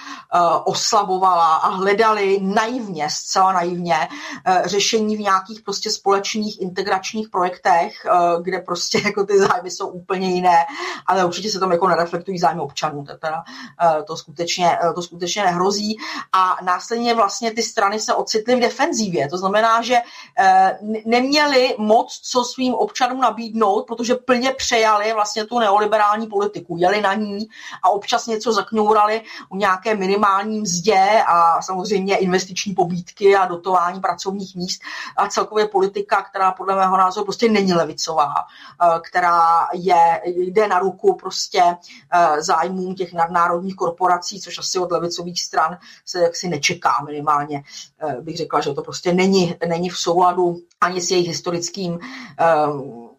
oslabovala a hledali naivně, zcela naivně, uh, řešení v nějakých prostě společných integračních projektech, uh, kde prostě jako ty zájmy jsou úplně jiné, ale určitě se tam jako nereflektují zájmy občanů. To, teda, to, skutečně, to skutečně nehrozí. A následně vlastně ty strany se ocitly v defenzívě. To znamená, že neměly neměli moc co svým občanům nabídnout, protože plně přejali vlastně tu neoliberální politiku, jeli na ní a občas něco zakňourali u nějaké minimální mzdě a samozřejmě investiční pobídky a dotování pracovních míst. A celkově politika, která podle mého názoru prostě není levicová, eh, která je, jde na ruku prostě eh, zájmům těch nadnárodních korporací, což asi od levicových stran se jaksi nečeká minimálně. Eh, bych řekla, že to prostě není, není v souladu ani s jejich historickým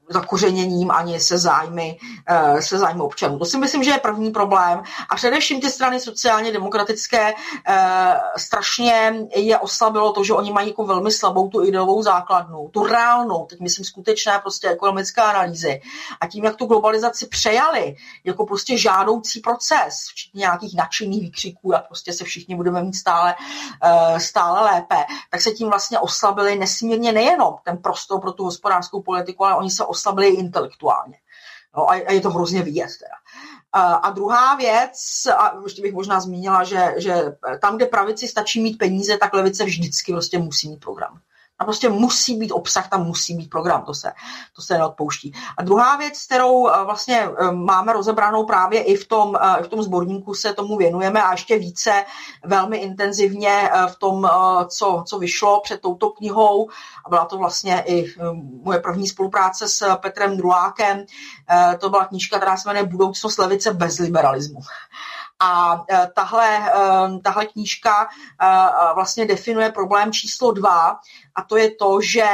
zakořeněním ani se zájmy, eh, se zájmy občanů. To si myslím, že je první problém. A především ty strany sociálně demokratické eh, strašně je oslabilo to, že oni mají jako velmi slabou tu ideovou základnu, tu reálnou, teď myslím skutečné prostě ekonomické analýzy. A tím, jak tu globalizaci přejali jako prostě žádoucí proces, včetně nějakých nadšených výkřiků, jak prostě se všichni budeme mít stále, eh, stále lépe, tak se tím vlastně oslabili nesmírně nejenom ten prostor pro tu hospodářskou politiku, ale oni se oslabili intelektuálně. No, a, a je to hrozně vidět teda. A, a druhá věc, a ještě bych možná zmínila, že, že tam, kde pravici stačí mít peníze, tak levice vždycky prostě musí mít program. A prostě musí být obsah, tam musí být program, to se, to se neodpouští. A druhá věc, kterou eh, vlastně eh, máme rozebranou právě i v tom, eh, v tom sborníku se tomu věnujeme a ještě více velmi intenzivně v tom, co, co vyšlo před touto knihou. A byla to vlastně i moje první spolupráce s Petrem Drulákem. To byla knížka, která se jmenuje Budoucnost levice bez liberalismu. A e, tahle, e, tahle knížka e, vlastně definuje problém číslo dva, a to je to, že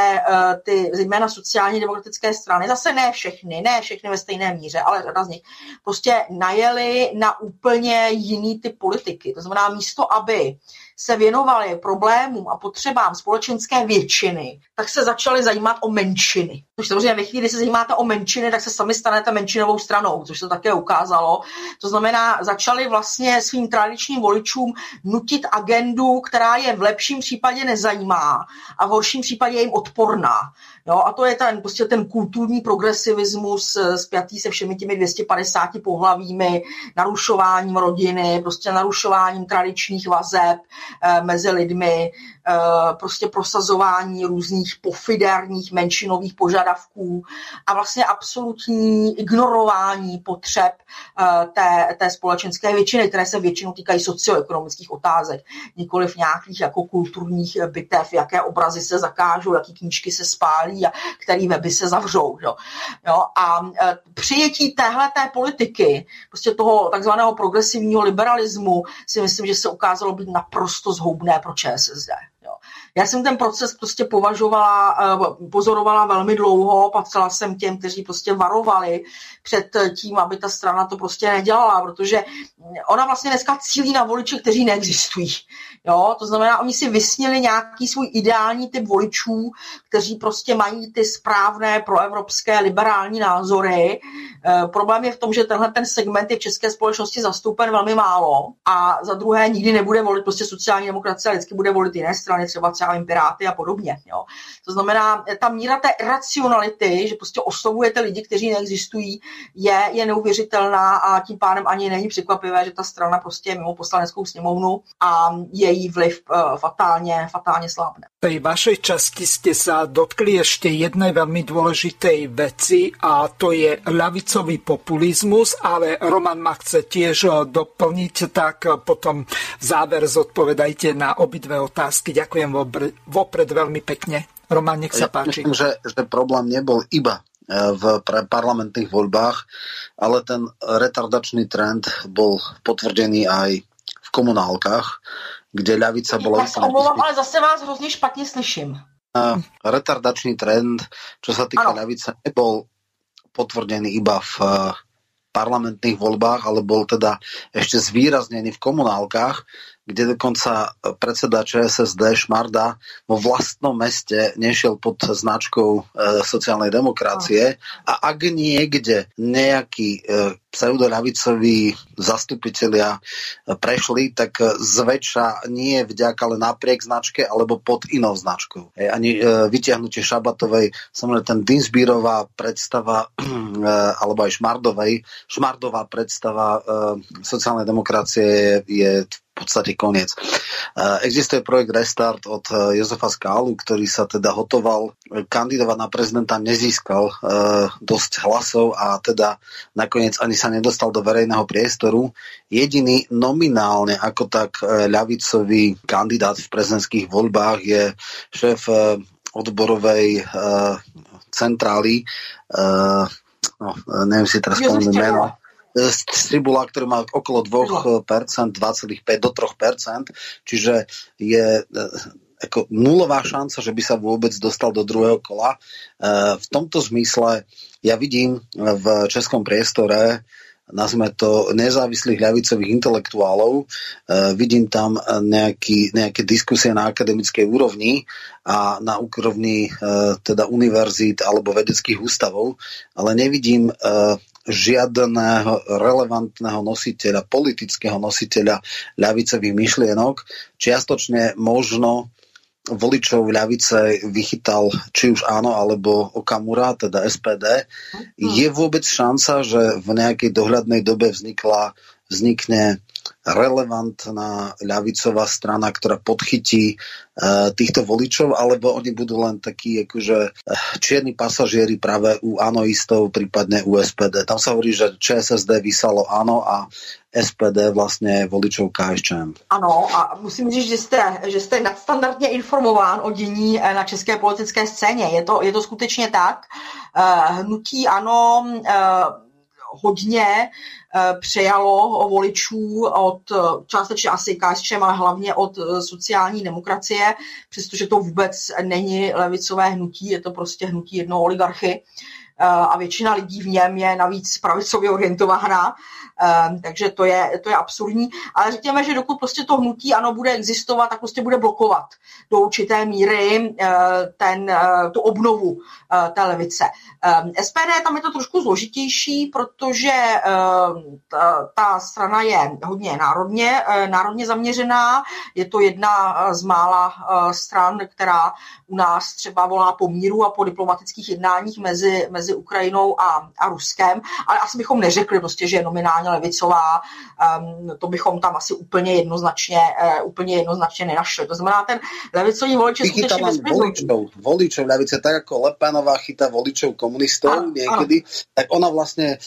ty zejména sociálně demokratické strany, zase ne všechny, ne všechny ve stejné míře, ale řada z nich, prostě najeli na úplně jiný typ politiky. To znamená, místo aby se věnovali problémům a potřebám společenské většiny, tak se začali zajímat o menšiny. Což samozřejmě ve chvíli, kdy se zajímáte o menšiny, tak se sami stanete menšinovou stranou, což se také ukázalo. To znamená, začali vlastně svým tradičním voličům nutit agendu, která je v lepším případě nezajímá a v horším případě je jim odporná. Jo, a to je ten, prostě ten kulturní progresivismus eh, spjatý se všemi těmi 250 pohlavími, narušováním rodiny, prostě narušováním tradičních vazeb eh, mezi lidmi, Eh, prostě prosazování různých pofiderních menšinových požadavků a vlastně absolutní ignorování potřeb eh, té, té společenské většiny, které se většinou týkají socioekonomických otázek, nikoli v nějakých jako kulturních bitev, jaké obrazy se zakážou, jaké knížky se spálí a které weby se zavřou. Jo. Jo, a eh, přijetí téhle té politiky, prostě toho takzvaného progresivního liberalismu, si myslím, že se ukázalo být naprosto zhoubné pro ČSSD. Já jsem ten proces prostě považovala, eh, pozorovala velmi dlouho, patřila jsem těm, kteří prostě varovali před tím, aby ta strana to prostě nedělala, protože ona vlastně dneska cílí na voliče, kteří neexistují. Jo? To znamená, oni si vysnili nějaký svůj ideální typ voličů, kteří prostě mají ty správné proevropské liberální názory. E, problém je v tom, že tenhle ten segment je v české společnosti zastoupen velmi málo a za druhé nikdy nebude volit prostě sociální demokracie, ale vždycky bude volit jiné strany, třeba třeba Piráty a podobně. Jo? To znamená, ta míra té racionality, že prostě oslovujete lidi, kteří neexistují, je, je neuvěřitelná a tím pádem ani není překvapivé, že ta strana prostě je mimo poslaneckou sněmovnu a její vliv uh, fatálně, fatálně slábne. Tej vašej časti ste sa dotkli ešte jednej veľmi dôležitej veci a to je ľavicový populizmus, ale Roman ma chce tiež eh, doplniť, tak eh, potom záver zodpovedajte na obidve otázky. Ďakujem vopred veľmi pekne. Roman, nech sa páči. Myslím, že, že problém nebol iba v parlamentných voľbách, ale ten retardačný trend bol potvrdený aj v komunálkach, kde ľavica bola... Ja sa omlouvám, ale zase vás hrozně špatně slyším. Retardačný trend, čo sa týka ano. ľavice, nebol potvrdený iba v parlamentných voľbách, ale bol teda ešte zvýraznený v komunálkach, kde dokonca predseda ČSSD Šmarda vo vlastnom meste nešiel pod značkou e, sociálnej demokracie a ak niekde nejakí e, pseudoľavicoví zastupitelia prešli, tak zväčša nie vďaka, ale napriek značke alebo pod inou značkou. E, ani e, vyťahnutie Šabatovej, samozrejme ten Dinsbírová predstava e, *clears throat* alebo aj Šmardovej, Šmardová predstava e, sociálnej demokracie je, je podstate koniec. Existuje projekt Restart od Jozefa Skálu, ktorý sa teda hotoval kandidovať na prezidenta, nezískal dosť hlasov a teda nakoniec ani sa nedostal do verejného priestoru. Jediný nominálne ako tak ľavicový kandidát v prezidentských voľbách je šéf odborovej centrály, no, neviem si teraz spomenúť meno, Stribula, ktorý má okolo 2%, 2,5 do 3%, čiže je ako nulová šanca, že by sa vôbec dostal do druhého kola. V tomto zmysle ja vidím v českom priestore nazme to nezávislých ľavicových intelektuálov. E, vidím tam nejaký, nejaké diskusie na akademickej úrovni a na úrovni e, teda univerzít alebo vedeckých ústavov, ale nevidím e, žiadného relevantného nositeľa, politického nositeľa ľavicových myšlienok. Čiastočne možno voličov ľavice vychytal či už áno, alebo Okamura, teda SPD. Je vôbec šanca, že v nejakej dohľadnej dobe vznikla, vznikne relevantná ľavicová strana, ktorá podchytí uh, týchto voličov, alebo oni budú len takí akože uh, čierni pasažieri práve u anoistov, prípadne u SPD. Tam sa hovorí, že ČSSD vysalo áno a SPD vlastně voličov KSČM. Ano a musím říct, že jste, že jste nadstandardně informován o dění eh, na české politické scéně. Je to, je to skutečně tak. Hnutí ano hodně Eh, přejalo voličů od částečně asi KSČM, ale hlavně od eh, sociální demokracie, přestože to vůbec není levicové hnutí, je to prostě hnutí jednoho oligarchy. eh, a většina lidí v něm je navíc pravicově orientovaná Um, takže to je, to je absurdní. Ale řekněme, že dokud prostě to hnutí ano bude existovat, tak prostě bude blokovat do určité míry uh, ten, tu obnovu té levice. SPD tam je to trošku zložitější, protože ta, ta strana je hodně národně, národně zaměřená. Je to jedna z mála stran, která u nás třeba volá po míru a po diplomatických jednáních mezi, mezi Ukrajinou a, a Ruskem, ale asi bychom neřekli prostě, že je nominálně levicová, um, to bychom tam asi úplně jednoznačně, uh, úplně jednoznačně nenašli. To znamená, ten levicový volič je skutečně voličov, voličov levice, tak jako Lepenová chytá voličov komunistov a, někdy, ano. tak ona vlastně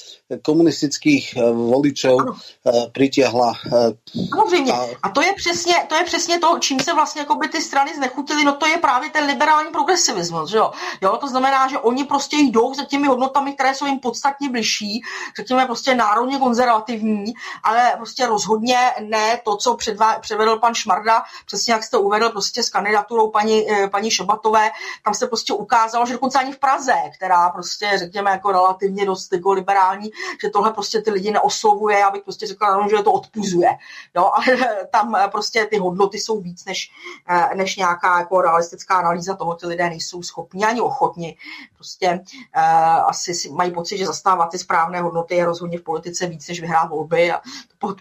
komunistických uh, voličov ano. uh, pritiahla. Uh, Samozřejmě. A... a to je přesně, to je přesně to, čím se vlastně jako by ty strany znechutily, no to je právě ten liberální progresivismus, že jo? jo? To znamená, že oni prostě jdou za těmi hodnotami, které jsou jim podstatně bližší, řekněme prostě národně konzervativní ale prostě rozhodně ne to, co předva, předvedl pan Šmarda, přesně jak jste uvedl prostě s kandidaturou paní, eh, paní Šabatové, tam se prostě ukázalo, že dokonce ani v Praze, která prostě řekněme jako relativně dost jako liberální, že tohle prostě ty lidi neoslovuje, já bych prostě řekla, že to odpuzuje. Jo, ale tam prostě ty hodnoty jsou víc než, eh, než nějaká jako realistická analýza toho, ty lidé nejsou schopni ani ochotni. Prostě uh, asi si mají pocit, že zastávat ty správné hodnoty je rozhodně v politice víc než vyhrát volby a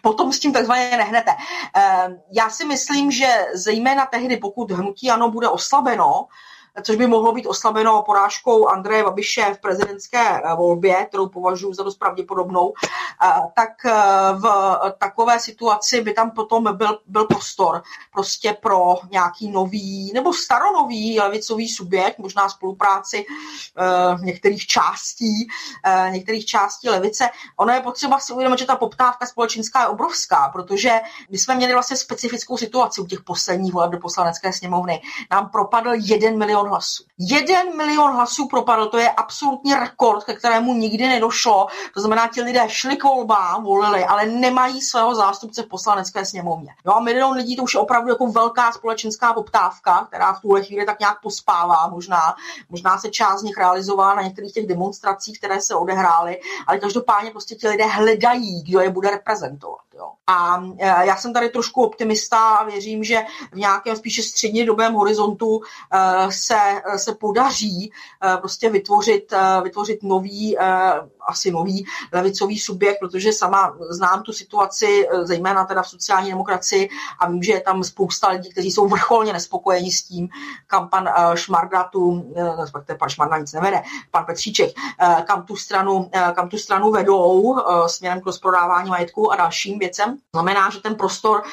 potom s tím takzvaně nehnete. Ehm, já si myslím, že zejména tehdy, pokud hnutí ano bude oslabeno, což by mohlo být oslabeno porážkou Andreje Babiše v prezidentské eh, volbě, kterou považuji za dost pravděpodobnou, eh, tak eh, v takové situaci by tam potom byl, byl prostor prostě pro nějaký nový nebo staronový levicový subjekt, možná spolupráci některých částí, některých částí levice. Ono je potřeba si uvědomit, že ta poptávka společenská je obrovská, protože my jsme měli vlastně specifickou situaci u těch posledních voleb do poslanecké sněmovny. Nám propadl jeden milion milion hlasů. Jeden milion hlasů propadl, to je absolutní rekord, ke kterému nikdy nedošlo. To znamená, ti lidé šli k volbám, volili, ale nemají svého zástupce v poslanecké sněmovně. No a milion lidí to už je opravdu jako velká společenská poptávka, která v tuhle chvíli tak nějak pospává možná. Možná se část z nich realizovala na některých těch demonstracích, které se odehrály, ale každopádně prostě ti lidé hledají, kdo je bude reprezentovat. Jo. A e, já jsem tady trošku optimista a věřím, že v nějakém spíše střednědobém horizontu e, se, e, se podaří prostě vytvořit, vytvořit nový, asi nový levicový subjekt, protože sama znám tu situaci, zejména teda v sociální demokracii a vím, že je tam spousta lidí, kteří jsou vrcholně nespokojeni s tím, kam pan Šmarda tu, respektive pan Šmarda nic nevede, pan Petříček, kam tu stranu, kam tu stranu vedou směrem k rozprodávání majetku a dalším věcem. Znamená, že ten prostor,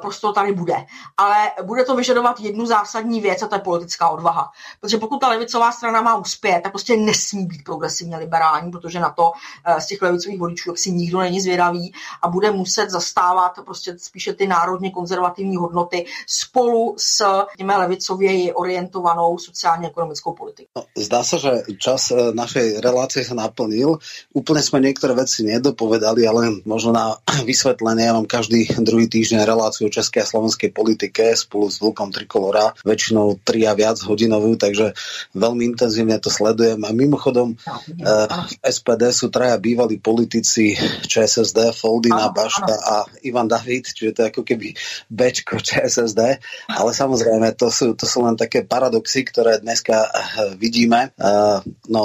prostor tady bude. Ale bude to vyžadovat jednu zásadní věc a to je politická odvaha. Protože pokud ta levicová strana má uspět, tak prostě nesmí být progresivně liberální, protože na to uh, z těch levicových voličů si nikdo není zvědavý a bude muset zastávat prostě spíše ty národně konzervativní hodnoty spolu s těmi levicověji orientovanou sociálně-ekonomickou politikou. No, zdá se, že čas našej relácie sa naplnil. Úplne sme niektoré veci nedopovedali, ale možno na *clears throat* vysvetlenie. Ja mám každý druhý týždeň reláciu o českej a slovenskej politike spolu s Vlkom Trikolora, väčšinou 3 a viac hodinovú, takže veľmi intenzívne to sledujem. A mimochodom eh, v SPD sú traja bývalí politici ČSSD, Foldina, Bašta a Ivan David, čiže to je ako keby Bčko ČSSD, ale samozrejme to sú, to sú len také paradoxy, ktoré dneska eh, vidíme. Eh, no,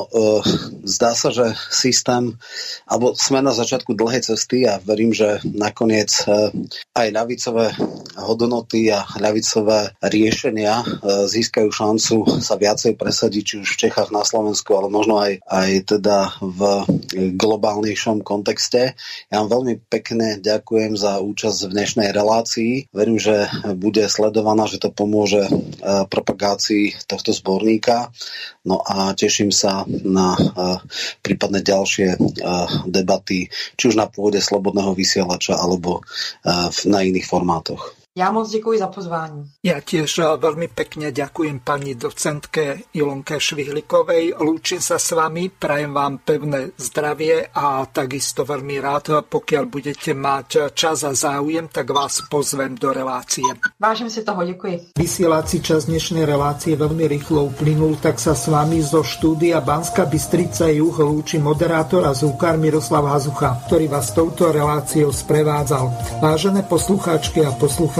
zdá sa, že systém, alebo sme na začiatku dlhej cesty a verím, že nakoniec eh, aj ľavicové hodnoty a ľavicové riešenia eh, získajú šancu sa viacej presadiť, či už v Čechách, na Slovensku, ale možno aj, aj teda v globálnejšom kontexte. Ja vám veľmi pekne ďakujem za účasť v dnešnej relácii. Verím, že bude sledovaná, že to pomôže eh, propagácii tohto zborníka. No a teším sa na prípadne ďalšie debaty, či už na pôde Slobodného vysielača alebo na iných formátoch. Já moc děkuji za pozvání. Ja tiež veľmi pekne ďakujem pani docentke Ilonke Švihlikovej. Lúčim sa s vami, prajem vám pevné zdravie a takisto veľmi rád, pokiaľ budete mať čas a záujem, tak vás pozvem do relácie. Vážim si toho, děkuji. Vysielací čas dnešnej relácie veľmi rýchlo uplynul, tak sa s vami zo štúdia Banska Bystrica Juh lúči moderátor a zúkar Miroslav Hazucha, ktorý vás touto reláciou sprevádzal. Vážené poslucháčky a poslucháči,